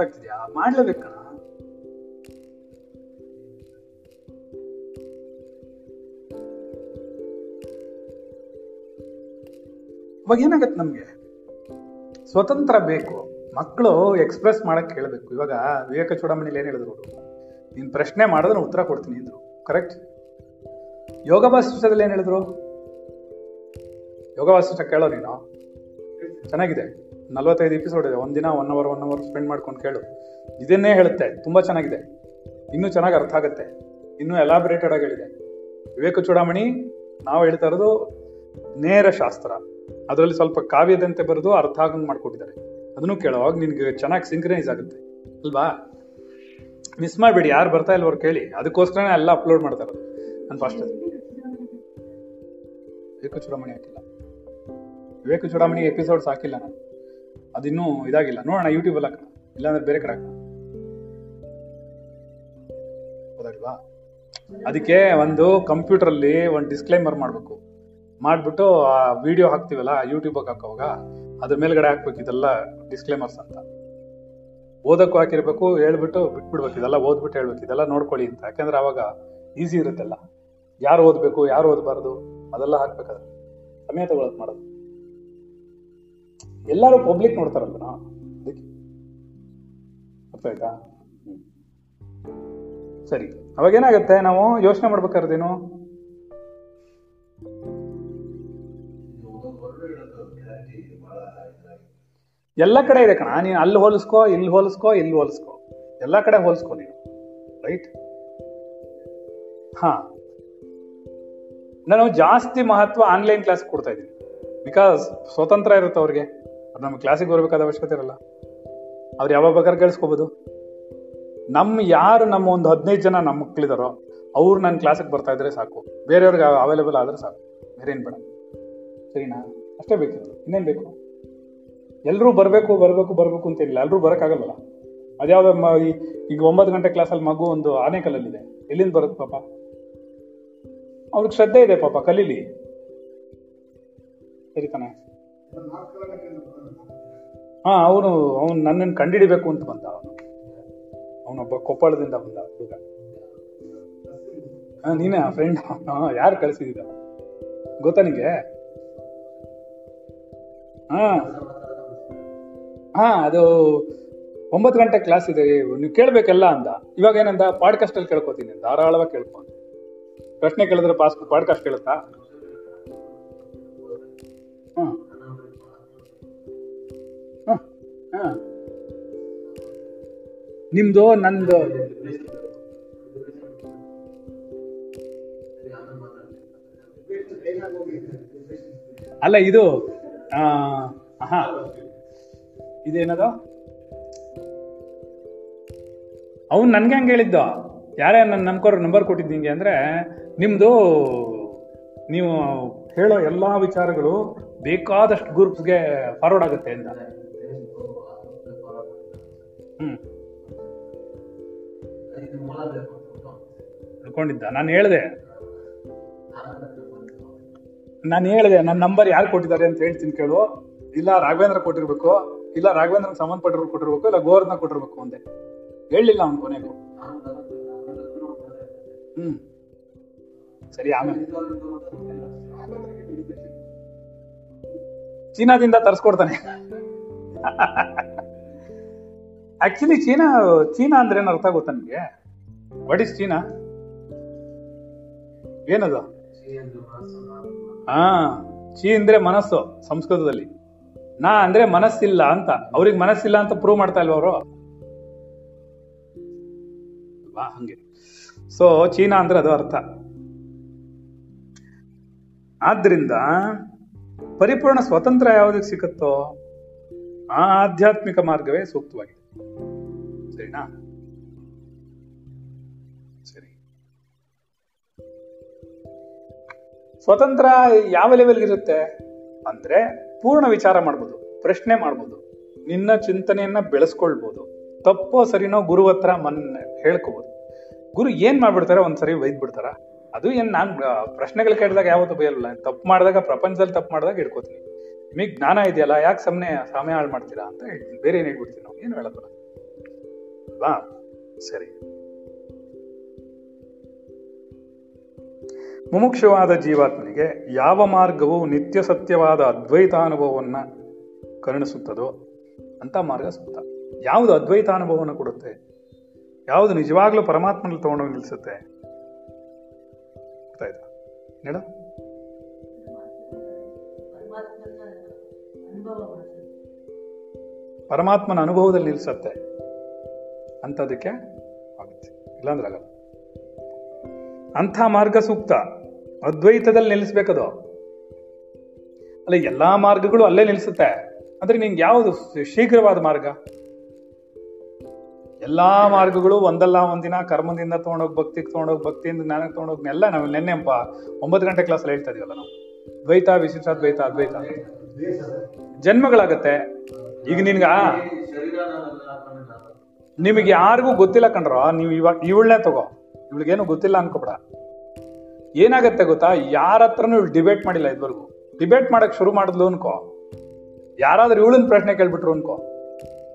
ಅರ್ಥ ಮಾಡ್ಲೇಬೇಕಣ ಇವಾಗ ಏನಾಗತ್ತೆ ನಮ್ಗೆ? ಸ್ವತಂತ್ರ ಬೇಕು. ಮಕ್ಕಳು ಎಕ್ಸ್ಪ್ರೆಸ್ ಮಾಡಕ್ ಕೇಳಬೇಕು ಇವಾಗ ವಿವೇಕ ಚೂಡಾಮಣಿಲಿ ಏನ್ ಹೇಳಿದ್ರು ನೀನ್ ಪ್ರಶ್ನೆ ಮಾಡಿದ್ರೆ ಉತ್ತರ ಕೊಡ್ತೀನಿ ಅಂದ್ರು. ಕರೆಕ್ಟ್ ಯೋಗ ವಾಸಿಷ್ಠದಲ್ಲಿ ಏನ್ ಹೇಳಿದ್ರು? ಯೋಗ ವಾಸಿಷ್ಠ ಕೇಳೋ ನೀನು? ಚೆನ್ನಾಗಿದೆ. ನಲ್ವತ್ತೈದು ಎಪಿಸೋಡ್ ಇದೆ. ಒಂದಿನ one hour one hour spend ಮಾಡ್ಕೊಂಡು ಕೇಳು. ಇದನ್ನೇ ಹೇಳುತ್ತೆ. ತುಂಬ ಚೆನ್ನಾಗಿದೆ. ಇನ್ನೂ ಚೆನ್ನಾಗಿ ಅರ್ಥ ಆಗುತ್ತೆ. ಇನ್ನೂ ಎಲಾಬ್ರೇಟೆಡ್ ಆಗಿ ಹೇಳಿದೆ ವಿವೇಕ ಚೂಡಾಮಣಿ, ನಾವು ಹೇಳ್ತಾ ಇರೋದು ನೇರ ಶಾಸ್ತ್ರ. ಅದರಲ್ಲಿ ಸ್ವಲ್ಪ ಕಾವ್ಯದಂತೆ ಬರೆದು ಅರ್ಥ ಆಗಂಗೆ ಮಾಡ್ಕೊಟ್ಟಿದ್ದಾರೆ. ಅದನ್ನು ಕೇಳೋವಾಗ ನಿನಗೆ ಚೆನ್ನಾಗಿ ಸಿಂಕ್ರನೈಸ್ ಆಗುತ್ತೆ. ಅಲ್ವಾ? ಮಿಸ್ ಮಾಡಬೇಡಿ. ಯಾರು ಬರ್ತಾ ಇಲ್ವವ್ರು ಕೇಳಿ. ಅದಕ್ಕೋಸ್ಕರನೇ ಎಲ್ಲ ಅಪ್ಲೋಡ್ ಮಾಡ್ತಾರೆ ನನ್ನ ನಾನು ಫಸ್ಟ್ ವಿವೇಕ ಚೂಡಾಮಣಿ ಹಾಕಿಲ್ಲ. ವಿವೇಕ ಚೂಡಾಮಣಿ ಎಪಿಸೋಡ್ಸ್ ಹಾಕಿಲ್ಲ ನಾನು. ಅದಿನ್ನೂ ಇದಾಗಿಲ್ಲ. ನೋಡೋಣ ಯೂಟ್ಯೂಬ್ ಅಲ್ಲಿ ಇಲ್ಲಾಂದ್ರೆ ಬೇರೆ ಕಡೆ ಹಾಕೋಣ ಅದಕ್ಕೆ ಒಂದು ಕಂಪ್ಯೂಟರ್ ಅಲ್ಲಿ ಒಂದು ಡಿಸ್ಕ್ಲೈಮರ್ ಮಾಡಬೇಕು. ಮಾಡಿಬಿಟ್ಟು ಆ ವಿಡಿಯೋ ಹಾಕ್ತಿವಲ್ಲ ಯೂಟ್ಯೂಬ್ ಹಾಕೋವಾಗ, ಅದ್ರ ಮೇಲ್ಗಡೆ ಹಾಕ್ಬೇಕು ಇದೆಲ್ಲ ಡಿಸ್ಕ್ಲೇಮರ್ಸ್ ಅಂತ. ಓದಕ್ಕೂ ಹಾಕಿರ್ಬೇಕು, ಹೇಳ್ಬಿಟ್ಟು ಬಿಟ್ಬಿಡ್ಬೇಕು. ಇದೆಲ್ಲ ಓದ್ಬಿಟ್ಟು ಹೇಳ್ಬೇಕು. ಇದೆಲ್ಲ ನೋಡ್ಕೊಳ್ಳಿ ಅಂತ. ಯಾಕಂದ್ರೆ ಅವಾಗ ಈಸಿ ಇರುತ್ತಲ್ಲ. ಯಾರು ಓದ್ಬೇಕು, ಯಾರು ಓದಬಾರ್ದು, ಅದೆಲ್ಲ ಹಾಕ್ಬೇಕಾದ್ರೆ. ಸಮಯ ತಗೊಳಕ್ ಮಾಡೋದು. ಎಲ್ಲರೂ ಪಬ್ಲಿಕ್ ನೋಡ್ತಾರಲ್ಲ ಅದಕ್ಕೆ. ಆಯ್ತಾ? ಸರಿ. ಅವಾಗ ಏನಾಗುತ್ತೆ? ನಾವು ಯೋಚನೆ ಮಾಡ್ಬೇಕಾರ್ದೇನು ಎಲ್ಲ ಕಡೆ ಇದೆ ಕಣ. ನೀನು ಅಲ್ಲಿ ಹೋಲಿಸ್ಕೋ, ಇಲ್ಲಿ ಹೋಲಿಸ್ಕೋ ಇಲ್ಲಿ ಹೋಲಿಸ್ಕೋ. ಎಲ್ಲ ಕಡೆ ಹೋಲಿಸ್ಕೋ ನೀನು. ರೈಟ್ ಹಾ. ನಾನು ಜಾಸ್ತಿ ಮಹತ್ವ ಆನ್ಲೈನ್ ಕ್ಲಾಸ್ ಕೊಡ್ತಾ ಇದ್ದೀನಿ. ಬಿಕಾಸ್ ಸ್ವತಂತ್ರ ಇರುತ್ತೆ ಅವ್ರಿಗೆ. ಅವ್ರು ನಮ್ಮ ಕ್ಲಾಸಿಗೆ ಬರಬೇಕಾದ ಅವಶ್ಯಕತೆ ಇರಲ್ಲ. ಅವ್ರು ಯಾವಾಗ ಬೇಕಾದ್ರೆ ಕೇಳಿಸ್ಕೋಬೋದು. ನಮ್ಮ ಯಾರು ನಮ್ಮ ಒಂದು ಹದಿನೈದು ಜನ ನಮ್ಮ ಮಕ್ಕಳಿದಾರೋ ಅವ್ರು ನನ್ನ ಕ್ಲಾಸಿಗೆ ಬರ್ತಾ ಇದ್ರೆ ಸಾಕು. ಬೇರೆಯವ್ರಿಗೆ ಅವೈಲೇಬಲ್ ಆದ್ರೆ ಸಾಕು. ಬೇರೆ ಬೇಡ. ಸರಿನಾ? ಅಷ್ಟೇ ಬೇಕಿತ್ತು ಇನ್ನೇನ್ ಬೇಕು? ಎಲ್ಲರೂ ಬರಬೇಕು ಬರಬೇಕು ಬರಬೇಕು ಅಂತ ಎಲ್ಲರೂ ಬರೋಕ್ಕಾಗಲ್ಲ ಅದ್ಯಾವುದೋ ಮ- ಈಗ ಒಂಬತ್ತು ಗಂಟೆ ಕ್ಲಾಸಲ್ಲಿ ಮಗು ಒಂದು ಆನೆಕಲ್ಲಲ್ಲಿದೆ. ಎಲ್ಲಿಂದ ಬರುತ್ತೆ ಪಾಪ? ಅವ್ರಿಗೆ ಶ್ರದ್ಧೆ ಇದೆ ಪಾಪ, ಕಲೀಲಿ. ಸರಿ ತಾನೆ. ಹಾ, ಅವನು ಅವನು ನನ್ನನ್ನು ಕಂಡಿಡಿಬೇಕು ಅಂತ ಬಂದ ಅವನು. ಅವನೊಬ್ಬ ಕೊಪ್ಪಳದಿಂದ ಬಂದ ಹುಡುಗ. ನೀನೇ ಫ್ರೆಂಡ್ ಯಾರು ಕಳಿಸಿದ ಗೊತ್ತಾ ನಿಂಗೆ? ಹಾ. ಹಾ, ಅದು ಒಂಬತ್ತು ಗಂಟೆ ಕ್ಲಾಸ್ ಇದೆ, ನೀವು ಕೇಳಬೇಕಲ್ಲ ಅಂದ. ಇವಾಗ ಏನಂದ? ಪಾಡ್ಕಾಸ್ಟ್ ಅಲ್ಲಿ ಕೇಳ್ಕೊತೀನಿ ಧಾರಾಳವಾಗಿ ಕೇಳ್ಕೊಂಡು ಪ್ರಶ್ನೆ ಕೇಳಿದ್ರೆ ಪಾಸ್ ಪಾಡ್ಕಾಸ್ಟ್ ಕೇಳುತ್ತಾ? ನಿಮ್ದು, ನಂದು. ಅಲ್ಲ, ಇದು ಹಾ ಇದೇನದು? ಅವ್ನು ನನ್ಗೆ ಹಂಗೆ ಹೇಳಿದ್ದು. ಯಾರೇ ನನ್ನ ನಂಬ್ಕೋರ್ ನಂಬರ್ ಕೊಟ್ಟಿದ್ದೀನಿ ನಿಂಗೆ ಅಂದ್ರೆ, ನಿಮ್ದು, ನೀವು ಹೇಳೋ ಎಲ್ಲಾ ವಿಚಾರಗಳು ಬೇಕಾದಷ್ಟು ಗ್ರೂಪ್ಸ್ಗೆ ಫಾರ್ವರ್ಡ್ ಆಗುತ್ತೆ ಅಂತ. ತಿಳ್ಕೊಂಡಿದ್ದ? ನಾನು ಹೇಳಿದೆ. ನಾನು ಹೇಳಿದೆ ನನ್ನ ನಂಬರ್ ಯಾರು ಕೊಟ್ಟಿದ್ದಾರೆ ಅಂತ ಹೇಳ್ತೀನಿ ಕೇಳು. ಇಲ್ಲ ರಾಘವೇಂದ್ರ ಕೊಟ್ಟಿರ್ಬೇಕು ಇಲ್ಲ ರಾಘವೇಂದ್ರ ಸಂಬಂಧಪಟ್ಟಿರೋ ಕೊಟ್ಟಿರ್ಬೇಕು ಇಲ್ಲ ಗೋವರ್ಧನ ಕೊಟ್ಟಿರ್ಬೇಕು ಅಂದೆ. ಹೇಳಲಿಲ್ಲ ಅವ್ನು ಕೊನೆಗೂ. ಹ್ಮ್. ಸರಿ ಆಮೇಲೆ. ಚೀನಾದಿಂದ ತರಿಸ್ಕೊಡ್ತಾನೆ. ಆಕ್ಚುಲಿ ಚೀನಾ ಚೀನಾ ಅಂದ್ರೆ ಏನು ಅರ್ಥ ಗೊತ್ತಾ ನಿಮಗೆ? What is China? ಏನದು? ಹಾ, ಚೀ ಅಂದ್ರೆ ಮನಸ್ಸು ಸಂಸ್ಕೃತದಲ್ಲಿ. ನಾ ಅಂದ್ರೆ ಮನಸ್ಸಿಲ್ಲ ಅಂತ. ಅವ್ರಿಗೆ ಮನಸ್ಸಿಲ್ಲ ಅಂತ ಪ್ರೂವ್ ಮಾಡ್ತಾ ಇಲ್ವ ಅವರು? ಹಂಗೆ. ಸೊ ಚೀನಾ ಅಂದ್ರೆ ಅದು ಅರ್ಥ. ಆದ್ರಿಂದ ಪರಿಪೂರ್ಣ ಸ್ವತಂತ್ರ ಯಾವುದಕ್ಕೆ ಸಿಕ್ಕತ್ತೋ ಆ ಆಧ್ಯಾತ್ಮಿಕ ಮಾರ್ಗವೇ ಸೂಕ್ತವಾಗಿದೆ. ಸರಿನಾ? ಸರಿ. ಸ್ವತಂತ್ರ ಯಾವ ಲೆವೆಲ್ ಇರುತ್ತೆ? ಅಂದ್ರೆ ಪೂರ್ಣ ವಿಚಾರ ಮಾಡ್ಬೋದು, ಪ್ರಶ್ನೆ ಮಾಡ್ಬೋದು, ನಿನ್ನ ಚಿಂತನೆಯನ್ನ ಬೆಳೆಸ್ಕೊಳ್ಬೋದು, ತಪ್ಪೋ ಸರಿನೋ ಗುರು ಹತ್ರ ಮನ್ ಹೇಳ್ಕೋಬಹುದು ಗುರು ಏನ್ ಮಾಡ್ಬಿಡ್ತಾರೆ ಒಂದ್ಸರಿ ಒಯ್ದ್ ಬಿಡ್ತಾರ. ಅದು ಏನ್ ನಾನ್ ಪ್ರಶ್ನೆಗಳು ಕೇಳಿದಾಗ ಯಾವತ್ತೂ ಬೈಯಲ್ಲ ತಪ್ಪು ಮಾಡಿದಾಗ ಪ್ರಪಂಚದಲ್ಲಿ ತಪ್ಪು ಮಾಡಿದಾಗ ಹಿಡ್ಕೋತೀನಿ. ನಿಮಗೆ ಜ್ಞಾನ ಇದೆಯಲ್ಲ, ಯಾಕೆ ಸಮನೆ ಸಮಯ ಹಾಳು ಮಾಡ್ತೀರಾ ಅಂತ ಹೇಳ್ತೀನಿ. ಬೇರೆ ಏನೇ ಹೇಳ್ಬಿಡ್ತೀನಿ ನಾವು? ಏನು ಹೇಳೋದು ಅಲ್ವಾ ಸರಿ. ಮುಮುಕ್ಷವಾದ ಜೀವಾತ್ಮನಿಗೆ ಯಾವ ಮಾರ್ಗವು ನಿತ್ಯ ಸತ್ಯವಾದ ಅದ್ವೈತಾನುಭವವನ್ನ ಕರುಣಿಸುತ್ತದೋ ಅಂತ ಮಾರ್ಗ ಸೂಕ್ತ ಯಾವುದು ಅದ್ವೈತಾನುಭವವನ್ನು ಕೊಡುತ್ತೆ? ಯಾವುದು ನಿಜವಾಗ್ಲೂ ಪರಮಾತ್ಮನಲ್ಲಿ ತಗೊಂಡೋಗಿ ನಿಲ್ಲಿಸುತ್ತೆ ಗೊತ್ತಾಯ್ತಾ? ಹೇಳ. ಪರಮಾತ್ಮನ ಅನುಭವದಲ್ಲಿ ನಿಲ್ಸತ್ತೆ ಅಂತದಕ್ಕೆ ಆಗುತ್ತೆ. ಇಲ್ಲಾಂದ್ರೆ ಆಗಲ್ಲ. ಅಂಥ ಮಾರ್ಗ ಸೂಕ್ತ. ಅದ್ವೈತದಲ್ಲಿ ನಿಲ್ಲಿಸ್ಬೇಕದು. ಅಲ್ಲ, ಎಲ್ಲಾ ಮಾರ್ಗಗಳು ಅಲ್ಲೇ ನಿಲ್ಲಿಸುತ್ತೆ ಅಂದ್ರೆ ನಿಂಗೆ ಯಾವುದು ಶೀಘ್ರವಾದ ಮಾರ್ಗ? ಎಲ್ಲಾ ಮಾರ್ಗಗಳು ಒಂದಲ್ಲ, ಒಂದಿನ, ಕರ್ಮದಿಂದ ತಗೊಂಡೋಗಿ ಭಕ್ತಿಗೆ ತಗೊಂಡೋಗಿ, ಭಕ್ತಿಯಿಂದ ಜ್ಞಾನಕ್ಕೆ ತಗೊಂಡೋಗಿ, ಎಲ್ಲ ನಾವು ನೆನ್ನೆಂಪ ಒಂಬತ್ತು ಗಂಟೆ ಕ್ಲಾಸಲ್ಲಿ ಹೇಳ್ತಾ ಇದೀವಲ್ಲ ನಾವು. ದ್ವೈತ ವಿಶಿಷ್ಟಾದ್ವೈತ ಅದ್ವೈತ. ಜನ್ಮಗಳಾಗತ್ತೆ. ಈಗ ನಿನ್ಗ ನಿಮಗೆ ಯಾರಿಗೂ ಗೊತ್ತಿಲ್ಲ ಕಣ್ರೋ, ನೀವು ಇವಾಗ ಇವಳನ್ನೇ ತಗೋ. ಇವಳಿಗೇನು ಗೊತ್ತಿಲ್ಲ ಅನ್ಕೋಬೇಡ. ಏನಾಗತ್ತೆ ಗೊತ್ತಾ? ಯಾರ ಹತ್ರನೂ ಇವಳು ಡಿಬೇಟ್ ಮಾಡಿಲ್ಲ ಇದುವರೆಗೂ. ಡಿಬೇಟ್ ಮಾಡಕ್ ಶುರು ಮಾಡಿದ್ಲು ಅನ್ಕೋ. ಯಾರಾದ್ರೂ ಇವಳನ್ ಪ್ರಶ್ನೆ ಕೇಳ್ಬಿಟ್ರು ಅನ್ಕೋ.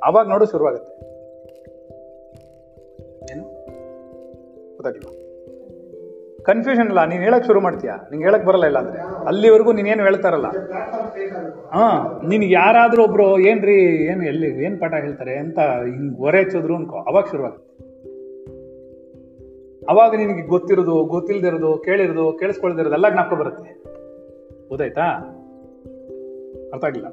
ಅವಾಗ ನೋಡು ಶುರುವಾಗತ್ತೆ. ಏನು? ಗೊತ್ತಾಗಿಲ್ಲ ಕನ್ಫ್ಯೂಷನ್ ಇಲ್ಲ, ನೀನ್ ಹೇಳಕ್ ಶುರು ಮಾಡ್ತೀಯಾ? ನಿಂಗೆ ಹೇಳಕ್ ಬರಲ್ಲ ಇಲ್ಲ ಅಂದ್ರೆ ಅಲ್ಲಿವರೆಗೂ ನೀನೇನು ಹೇಳ್ತಾರಲ್ಲ? ಹಾ, ನಿನ್ಗೆ ಯಾರಾದ್ರೂ ಒಬ್ರು, ಏನ್ರಿ, ಏನ್ ಎಲ್ಲಿ, ಏನ್ ಪಾಠ ಹೇಳ್ತಾರೆ ಅಂತ ಹಿಂಗ್ ಹೊರೆ ಹಚ್ಚಿದ್ರು ಅನ್ಕೋ, ಅವಾಗ ಶುರುವಾಗುತ್ತೆ. ಅವಾಗ ನಿನಗೆ ಗೊತ್ತಿರೋದು, ಗೊತ್ತಿಲ್ದಿರೋದು, ಕೇಳಿರೋದು, ಕೇಳಿಸ್ಕೊಳ್ದಿರೋದು ಎಲ್ಲ ಜ್ಞಾಪಕ ಬರುತ್ತೆ. ಗೊತ್ತಾಯ್ತಾ? ಅರ್ಥ ಆಗಿಲ್ಲ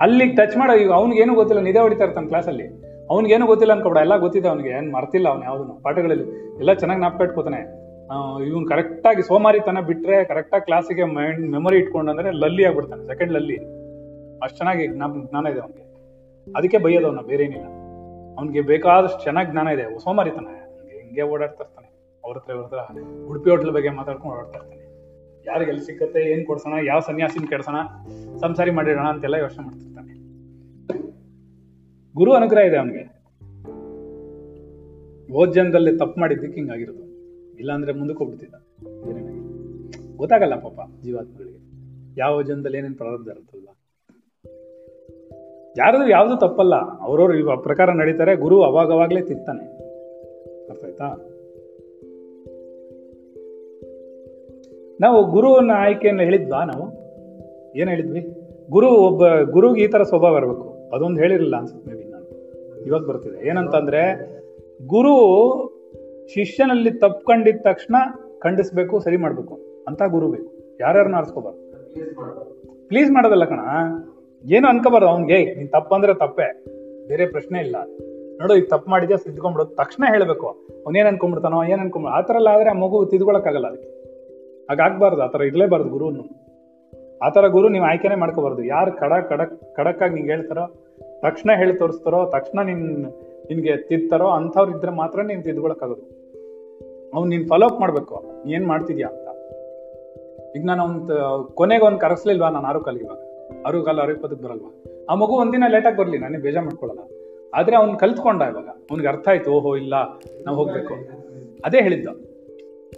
ಅಲ್ಲಿಗೆ ಟಚ್ ಮಾಡೋ, ಈಗ ಅವ್ನಿಗೇನು ಗೊತ್ತಿಲ್ಲ, ನಿದ್ದೆ ಹೊಡಿತಾ ಇರ್ತಾನೆ ಕ್ಲಾಸಲ್ಲಿ ಅವ್ನಿಗೇನು ಗೊತ್ತಿಲ್ಲ ಅನ್ಕೋಬೇಡ, ಎಲ್ಲ ಗೊತ್ತಿದೆ ಅವ್ನಿಗೆ, ಏನ್ ಮರ್ತಿಲ್ಲ ಅವ್ನು ಯಾವ್ದು ಪಾಠಗಳಲ್ಲಿ. ಎಲ್ಲ ಚೆನ್ನಾಗಿ ನಾಪ್ಕ ಇಟ್ಕೋತಾನೆ. ಇವನ್ ಕರೆಕ್ಟಾಗಿ ಸೋಮಾರಿತನ ಬಿಟ್ರೆ ಕರೆಕ್ಟಾಗಿ ಕ್ಲಾಸಿಗೆ ಮೈಂಡ್ ಮೆಮೊರಿ ಇಟ್ಕೊಂಡಂದ್ರೆ ಲಲ್ಲಿ ಆಗ್ಬಿಡ್ತಾನೆ ಸೆಕೆಂಡ್ ಲಲ್ಲಿ. ಅಷ್ಟು ಚೆನ್ನಾಗಿ ಜ್ಞಾನ ಇದೆ ಅವನಿಗೆ. ಅದಕ್ಕೆ ಬೈಯೋದು ಅವನ ಬೇರೆ ಏನಿಲ್ಲ ಅವ್ನಿಗೆ ಬೇಕಾದಷ್ಟು ಚೆನ್ನಾಗಿ ಜ್ಞಾನ ಇದೆ ಸೋಮಾರಿತನ ಹಂಗೆ ಓಡಾಡ್ತಾ ಇರ್ತಾನೆ. ಅವ್ರ ಹತ್ರ, ಇವ್ರ ಹತ್ರ ಉಡುಪಿ ಹೋಟ್ಲ್ ಬಗ್ಗೆ ಮಾತಾಡ್ಕೊಂಡು ಓಡಾಡ್ತಾ ಇರ್ತಾನೆ. ಯಾರಿಗೆ ಎಲ್ಲಿ ಸಿಕ್ಕತ್ತೆ, ಏನ್ ಕೊಡ್ಸೋಣ, ಯಾವ ಸನ್ಯಾಸಿನ ಕೆಡ್ಸೋಣ, ಸಂಸಾರಿ ಮಾಡಿಡೋಣ ಅಂತೆಲ್ಲ ಯೋಚನೆ ಮಾಡ್ತಿರ್ತಾನೆ. ಗುರು ಅನುಗ್ರಹ ಇದೆ ಅವನಿಗೆ. ಓದ್ ತಪ್ಪು ಮಾಡಿದ್ದಕ್ಕೆ ಹಿಂಗಾಗಿರೋದು ಇಲ್ಲಾಂದ್ರೆ ಮುಂದಕ್ಕೆ ಹೋಗ್ಬಿಡ್ತಿದ್ದ. ಏನೇನಾಗಿ ಗೊತ್ತಾಗಲ್ಲ ಪಾಪ ಜೀವಾತ್ಮಗಳಿಗೆ. ಯಾವ ಜನದಲ್ಲಿ ಏನೇನು ಪ್ರಾರಬ್ಧ ಇರುತ್ತಲ್ಲ ಯಾರದು ಯಾವುದು ತಪ್ಪಲ್ಲ, ಅವ್ರವ್ರು ಇವ ಪ್ರಕಾರ ನಡೀತಾರೆ, ಗುರು ಅವಾಗವಾಗಲೇ ತಿತ್ತಾನೆ ಅರ್ಥ ಆಯ್ತಾ? ನಾವು ಗುರುವನ್ನ ಆಯ್ಕೆಯನ್ನು ಹೇಳಿದ್ವಾ ನಾವು? ಏನು ಹೇಳಿದ್ವಿ? ಗುರು ಒಬ್ಬ, ಗುರುಗೆ ಈ ಥರ ಸ್ವಭಾವ ಇರಬೇಕು. ಅದೊಂದು ಹೇಳಿರಲಿಲ್ಲ ಅನ್ಸುತ್ತೆ ಮೇ ಬಿ ನಾನು. ಇವಾಗ ಬರ್ತಿದೆ. ಏನಂತಂದ್ರೆ, ಗುರು ಶಿಷ್ಯನಲ್ಲಿ ತಪ್ಪು ಕಂಡಿದ ತಕ್ಷಣ ಖಂಡಿಸ್ಬೇಕು, ಸರಿ ಮಾಡ್ಬೇಕು. ಅಂತ ಗುರು ಬೇಕು. ಯಾರ್ಯಾರನ್ನ ಆರಿಸ್ಕೋಬಾರ್ದು? ಪ್ಲೀಸ್ ಮಾಡೋದಲ್ಲ ಕಣ. ಏನು ಅನ್ಕೋಬಾರ್ದು ಅವ್ನಿಗೆ. ನೀನ್ ತಪ್ಪಂದ್ರೆ ತಪ್ಪೇ. ಬೇರೆ ಪ್ರಶ್ನೆ ಇಲ್ಲ. ನೋಡು, ಈಗ ತಪ್ಪು ಮಾಡಿದ್ಯಾ ತಿದ್ಕೊಂಡ್ಬಿಡು ತಕ್ಷಣ ಹೇಳಬೇಕು. ಅವನೇನು ಅನ್ಕೊಂಡ್ಬಿಡ್ತಾನೋ, ಏನ್ ಅನ್ಕೊಂಬ ಆ ಥರ ಎಲ್ಲ ಆದ್ರೆ ಆ ಮಗು ತಿದ್ಕೊಳಕ್ಕಾಗಲ್ಲ ಅದಕ್ಕೆ. ಹಾಗಾಗ್ಬಾರ್ದು, ಆ ಥರ ಇರಲೇಬಾರ್ದು ಗುರುವನ್ನು. ಆ ಥರ ಗುರು ನೀವು ಆಯ್ಕೆನೆ ಮಾಡ್ಕೋಬಾರ್ದು. ಯಾರು ಕಡಕ್ ಕಡಕ್ ಕಡಕ್ಕಾಗಿ ನಿಂಗೆ ಹೇಳ್ತಾರೋ, ತಕ್ಷಣ ಹೇಳಿ ತೋರಿಸ್ತಾರೋ, ತಕ್ಷಣ ನಿನ್, ನಿನ್ಗೆ ತಿದ್ತಾರೋ, ಅಂಥವ್ರು ಇದ್ರೆ ಮಾತ್ರ ನೀನು ತಿದ್ಕೊಳಕ್ಕಾಗೋದು. ಅವ್ನು ನೀನ್ ಫಾಲೋ ಅಪ್ ಮಾಡ್ಬೇಕು. ಏನ್ ಮಾಡ್ತಿದ್ಯಾ ಅಂತ. ಈಗ ನಾನು ಅವ್ನ ಕೊನೆಗೆ ಅವ್ನು ಕರೆಸ್ಲಿಲ್ವಾ ನಾನು ಆರು ಕಾಲಿಗೆ ಇವಾಗ? ಆರು ಕಾಲ ಆರು ಇಪ್ಪತ್ತಕ್ಕೆ ಬರಲ್ವಾ? ಆ ಮಗು ಒಂದಿನ ಲೇಟಾಗಿ ಬರ್ಲಿ ನಾನು ಬೇಜಾರು ಮಾಡ್ಕೊಳ್ಳಲ್ಲ ಆದ್ರೆ ಅವ್ನ್ ಕಲ್ತ್ಕೊಂಡ ಇವಾಗ. ಅವ್ನಿಗೆ ಅರ್ಥ ಆಯ್ತು, ಓಹೋ, ಇಲ್ಲ, ನಾವು ಹೋಗ್ಬೇಕು. ಅದೇ ಹೇಳಿದ್ದ.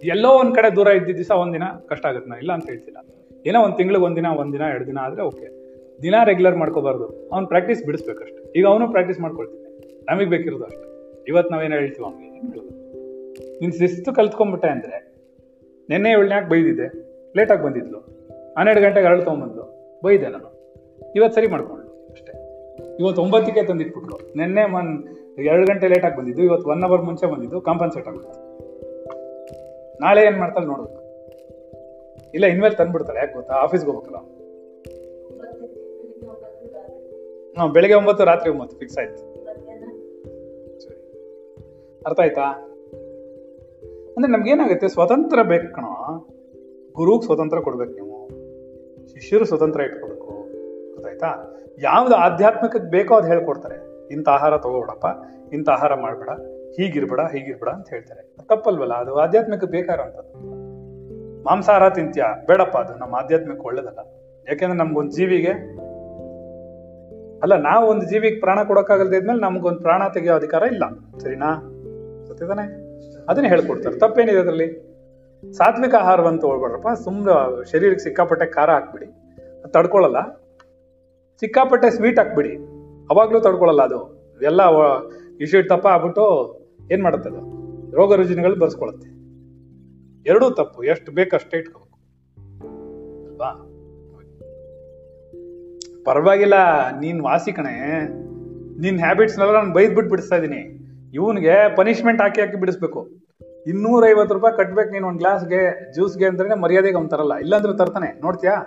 ಎಲ್ಲೋ ಒಂದ್ ಕಡೆ ದೂರ ಇದ್ದಿದ್ದ ದಿವಸ ಒಂದಿನ ಕಷ್ಟ ಆಗುತ್ತೆ, ನಾ ಇಲ್ಲ ಅಂತ ಹೇಳ್ತಿಲ್ಲ. ಏನೋ ಒಂದು ತಿಂಗಳಿಗೆ ಒಂದಿನ ಒಂದಿನ ಎರಡು ದಿನ ಆದ್ರೆ ಓಕೆ ದಿನ ರೆಗ್ಯುಲರ್ ಮಾಡ್ಕೋಬಾರ್ದು. ಅವ್ನು ಪ್ರಾಕ್ಟೀಸ್ ಬಿಡಿಸ್ಬೇಕಷ್ಟೆ. ಈಗ ಅವನು ಪ್ರಾಕ್ಟೀಸ್ ಮಾಡ್ಕೊಳ್ತೀನಿ ನಮಗೆ ಬೇಕಿರೋದು ಅಷ್ಟೆ. ಇವತ್ತು ನಾವೇನು ಹೇಳ್ತೀವಿ ಅವ್ನಿಗೆ? ನೀನ್ ಶಿಸ್ತು ಕಲ್ತ್ಕೊಂಡ್ಬಿಟ್ಟೆ ಅಂದ್ರೆ ನಿನ್ನೆ ಏಳನ್ಯಾಕೆ ಬೈದಿದ್ದೆ. ಲೇಟಾಗಿ ಬಂದಿದ್ಲು. ಹನ್ನೆರಡು ಗಂಟೆಗೆ ಅರಳು ತೊಗೊಂಬಂದ್ಲು. ಬೈದೆ ನಾನು. ಇವತ್ತು ಸರಿ ಮಾಡ್ಕೊಂಡ್ಲು ಅಷ್ಟೇ. ಇವತ್ತು ಒಂಬತ್ತಕ್ಕೆ ತಂದಿಟ್ಬಿಟ್ರು ನಿನ್ನೆ ಮನ್ ಎರಡು ಗಂಟೆ ಲೇಟಾಗಿ ಬಂದಿದ್ದು. ಇವತ್ತು ಒನ್ ಅವರ್ ಮುಂಚೆ ಬಂದಿದ್ದು. ಕಾಂಪನ್ಸೇಟ್ ಆಗುತ್ತೆ ನಾಳೆ ಏನು ಮಾಡ್ತಾಳೆ ನೋಡ್ಬೇಕು ಇಲ್ಲ, ಇನ್ಮೇಲೆ ತಂದ್ಬಿಡ್ತಾಳೆ ಯಾಕೆ ಗೊತ್ತಾ? ಆಫೀಸ್ಗೆ ಹೋಗ್ಬೇಕಲ್ಲ. ಹಾ, ಬೆಳಿಗ್ಗೆ ಒಂಬತ್ತು, ರಾತ್ರಿ ಒಂಬತ್ತು ಫಿಕ್ಸ್ ಆಯ್ತು. ಸರಿ. ಅರ್ಥ ಆಯ್ತಾ? ಅಂದ್ರೆ ನಮ್ಗೆ ಏನಾಗುತ್ತೆ, ಸ್ವತಂತ್ರ ಬೇಕು ಕಣೋ. ಗುರುಗೆ ಸ್ವತಂತ್ರ ಕೊಡ್ಬೇಕು ನೀವು. ಶಿಷ್ಯರು ಸ್ವತಂತ್ರ ಇಟ್ಕೋಬೇಕು. ಗೊತ್ತಾಯ್ತಾ? ಯಾವ್ದು ಆಧ್ಯಾತ್ಮಿಕಕ್ಕೆ ಬೇಕೋ ಅದು ಹೇಳ್ಕೊಡ್ತಾರೆ. ಇಂಥ ಆಹಾರ ತಗೋಬೇಡಪ್ಪ, ಇಂಥ ಆಹಾರ ಮಾಡ್ಬೇಡ, ಹೀಗಿರ್ಬೇಡ ಹೀಗಿರ್ಬೇಡ ಅಂತ ಹೇಳ್ತಾರೆ. ತಪ್ಪಲ್ವಲ್ಲ, ಅದು ಆಧ್ಯಾತ್ಮಿಕ ಬೇಕಾರಂಥದ್ದು ಮಾಂಸಾಹಾರ ತಿಂತ್ಯಾ? ಬೇಡಪ್ಪ, ಅದು ನಮ್ಮ ಆಧ್ಯಾತ್ಮಿಕ ಒಳ್ಳೇದಲ್ಲ. ಯಾಕೆಂದ್ರೆ ನಮ್ಗೊಂದು ಜೀವಿಗೆ, ಅಲ್ಲ, ನಾವು ಒಂದು ಜೀವಿಗೆ ಪ್ರಾಣ ಕೊಡೋಕ್ಕಾಗಲ್ದೇ ಇದ್ಮೇಲೆ ನಮ್ಗೊಂದು ಪ್ರಾಣ ತೆಗೆಯೋ ಅಧಿಕಾರ ಇಲ್ಲ. ಸರಿನಾ? ಸತ್ಯದಾನೆ ಅದನ್ನೇ ಹೇಳ್ಕೊಡ್ತಾರೆ. ತಪ್ಪೇನಿದೆ ಅದರಲ್ಲಿ? ಸಾತ್ವಿಕ ಆಹಾರವನ್ನು ತಗೊಳ್ಬೇಡ್ರಪ್ಪ. ಸುಮ್ಮನೆ ಶರೀರಕ್ಕೆ ಸಿಕ್ಕಾಪಟ್ಟೆ ಖಾರ ಹಾಕ್ಬಿಡಿ. ಅದು ತಡ್ಕೊಳಲ್ಲ. ಸಿಕ್ಕಾಪಟ್ಟೆ ಸ್ವೀಟ್ ಹಾಕ್ಬಿಡಿ. ಅವಾಗ್ಲೂ ತಡ್ಕೊಳಲ್ಲ ಅದು. ಎಲ್ಲ ಇಶ್ಯೂ ತಪ್ಪ ಆಗ್ಬಿಟ್ಟು ಏನ್ ಮಾಡುತ್ತೆ ಅದು? ರೋಗ ರುಜಿನಗಳು ಎರಡೂ ತಪ್ಪು. ಎಷ್ಟು ಬೇಕಷ್ಟೇ ಇಟ್ಕೋಬೇಕು. ಅಲ್ವಾ? ಪರವಾಗಿಲ್ಲ ನೀನ್ ವಾಸಿ ಕಣೆ. ನಿನ್ ಹ್ಯಾಬಿಟ್ಸ್ನೆಲ್ಲ ನಾನು ಬೈದ್ ಬಿಟ್ಟು ಬಿಡಿಸ್ತಾ ಇದೀನಿ. ಇವನ್ಗೆ ಪನಿಷ್ಮೆಂಟ್ ಹಾಕಿ ಹಾಕಿ ಬಿಡಿಸ್ಬೇಕು. ಇನ್ನೂರ ಐವತ್ತು ರೂಪಾಯಿ ಕಟ್ಬೇಕು ನೀನು ಒಂದು ಗ್ಲಾಸ್ಗೆ ಜ್ಯೂಸ್ಗೆ ಅಂದ್ರೆ ಮರ್ಯಾದೆಗೆ ಅವ್ನು ತರಲ್ಲ. ಇಲ್ಲಾಂದ್ರೆ ತರ್ತಾನೆ. ನೋಡ್ತೀಯಾ?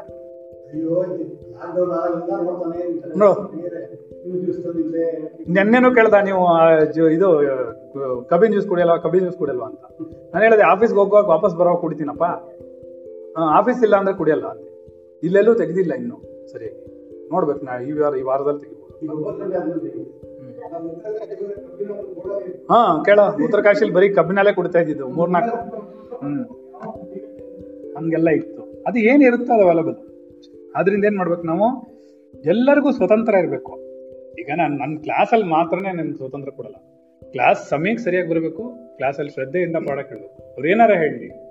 ನೆನ್ನೆನೂ ಕೇಳ್ದ ನೀವು ಇದು ಕಬಿ ಜ್ಯೂಸ್ ಕುಡಿಯಲ್ವಾ ಕಬಿ ಜ್ಯೂಸ್ ಕುಡಿಯಲ್ವಾ ಅಂತ. ನಾನು ಹೇಳಿದೆ ಆಫೀಸ್ಗೆ ಹೋಗುವಾಗ ವಾಪಸ್ ಬರೋವಾಗ ಕುಡಿತೀನಪ್ಪ. ಆಫೀಸ್ ಇಲ್ಲ ಅಂದ್ರೆ ಕುಡಿಯಲ್ಲ ಅಂತ. ಇಲ್ಲೆಲ್ಲೂ ತೆಗ್ದಿಲ್ಲ ಇನ್ನು ಸರಿ ನೋಡ್ಬೇಕು ನಾ ಈ ವಾರ ಈ ವಾರದಲ್ಲಿ ತೆಗಿಬೋದು. ಹಾ ಕೇಳ ಉತ್ತರ ಕಾಶಿಲಿ ಬರೀ ಕಬ್ಬಿನಲ್ಲೇ ಕುಡಿತಾ ಇದ್ದಿದ್ದು ಮೂರ್ನಾಲ್ಕು. ಹ್ಮ್. ಹಂಗೆಲ್ಲ ಇತ್ತು. ಅದು ಏನಿರುತ್ತೋ ಅದು ಅವೈಲಬಲ್ ಅದರಿಂದ ಏನ್ ಮಾಡ್ಬೇಕು ನಾವು? ಎಲ್ಲರಿಗೂ ಸ್ವತಂತ್ರ ಇರಬೇಕು. ಈಗ ನಾನು ನನ್ನ ಕ್ಲಾಸಲ್ಲಿ ಮಾತ್ರನೇ ನನ್ಗೆ ಸ್ವತಂತ್ರ ಕೊಡಲ್ಲ. ಕ್ಲಾಸ್ ಸಮಯಕ್ಕೆ ಸರಿಯಾಗಿ ಬರಬೇಕು ಕ್ಲಾಸಲ್ಲಿ ಶ್ರದ್ಧೆಯಿಂದ ಪಾಠ ಕೇಳಬೇಕು. ಅವ್ರು ಏನಾರ ಹೇಳಿ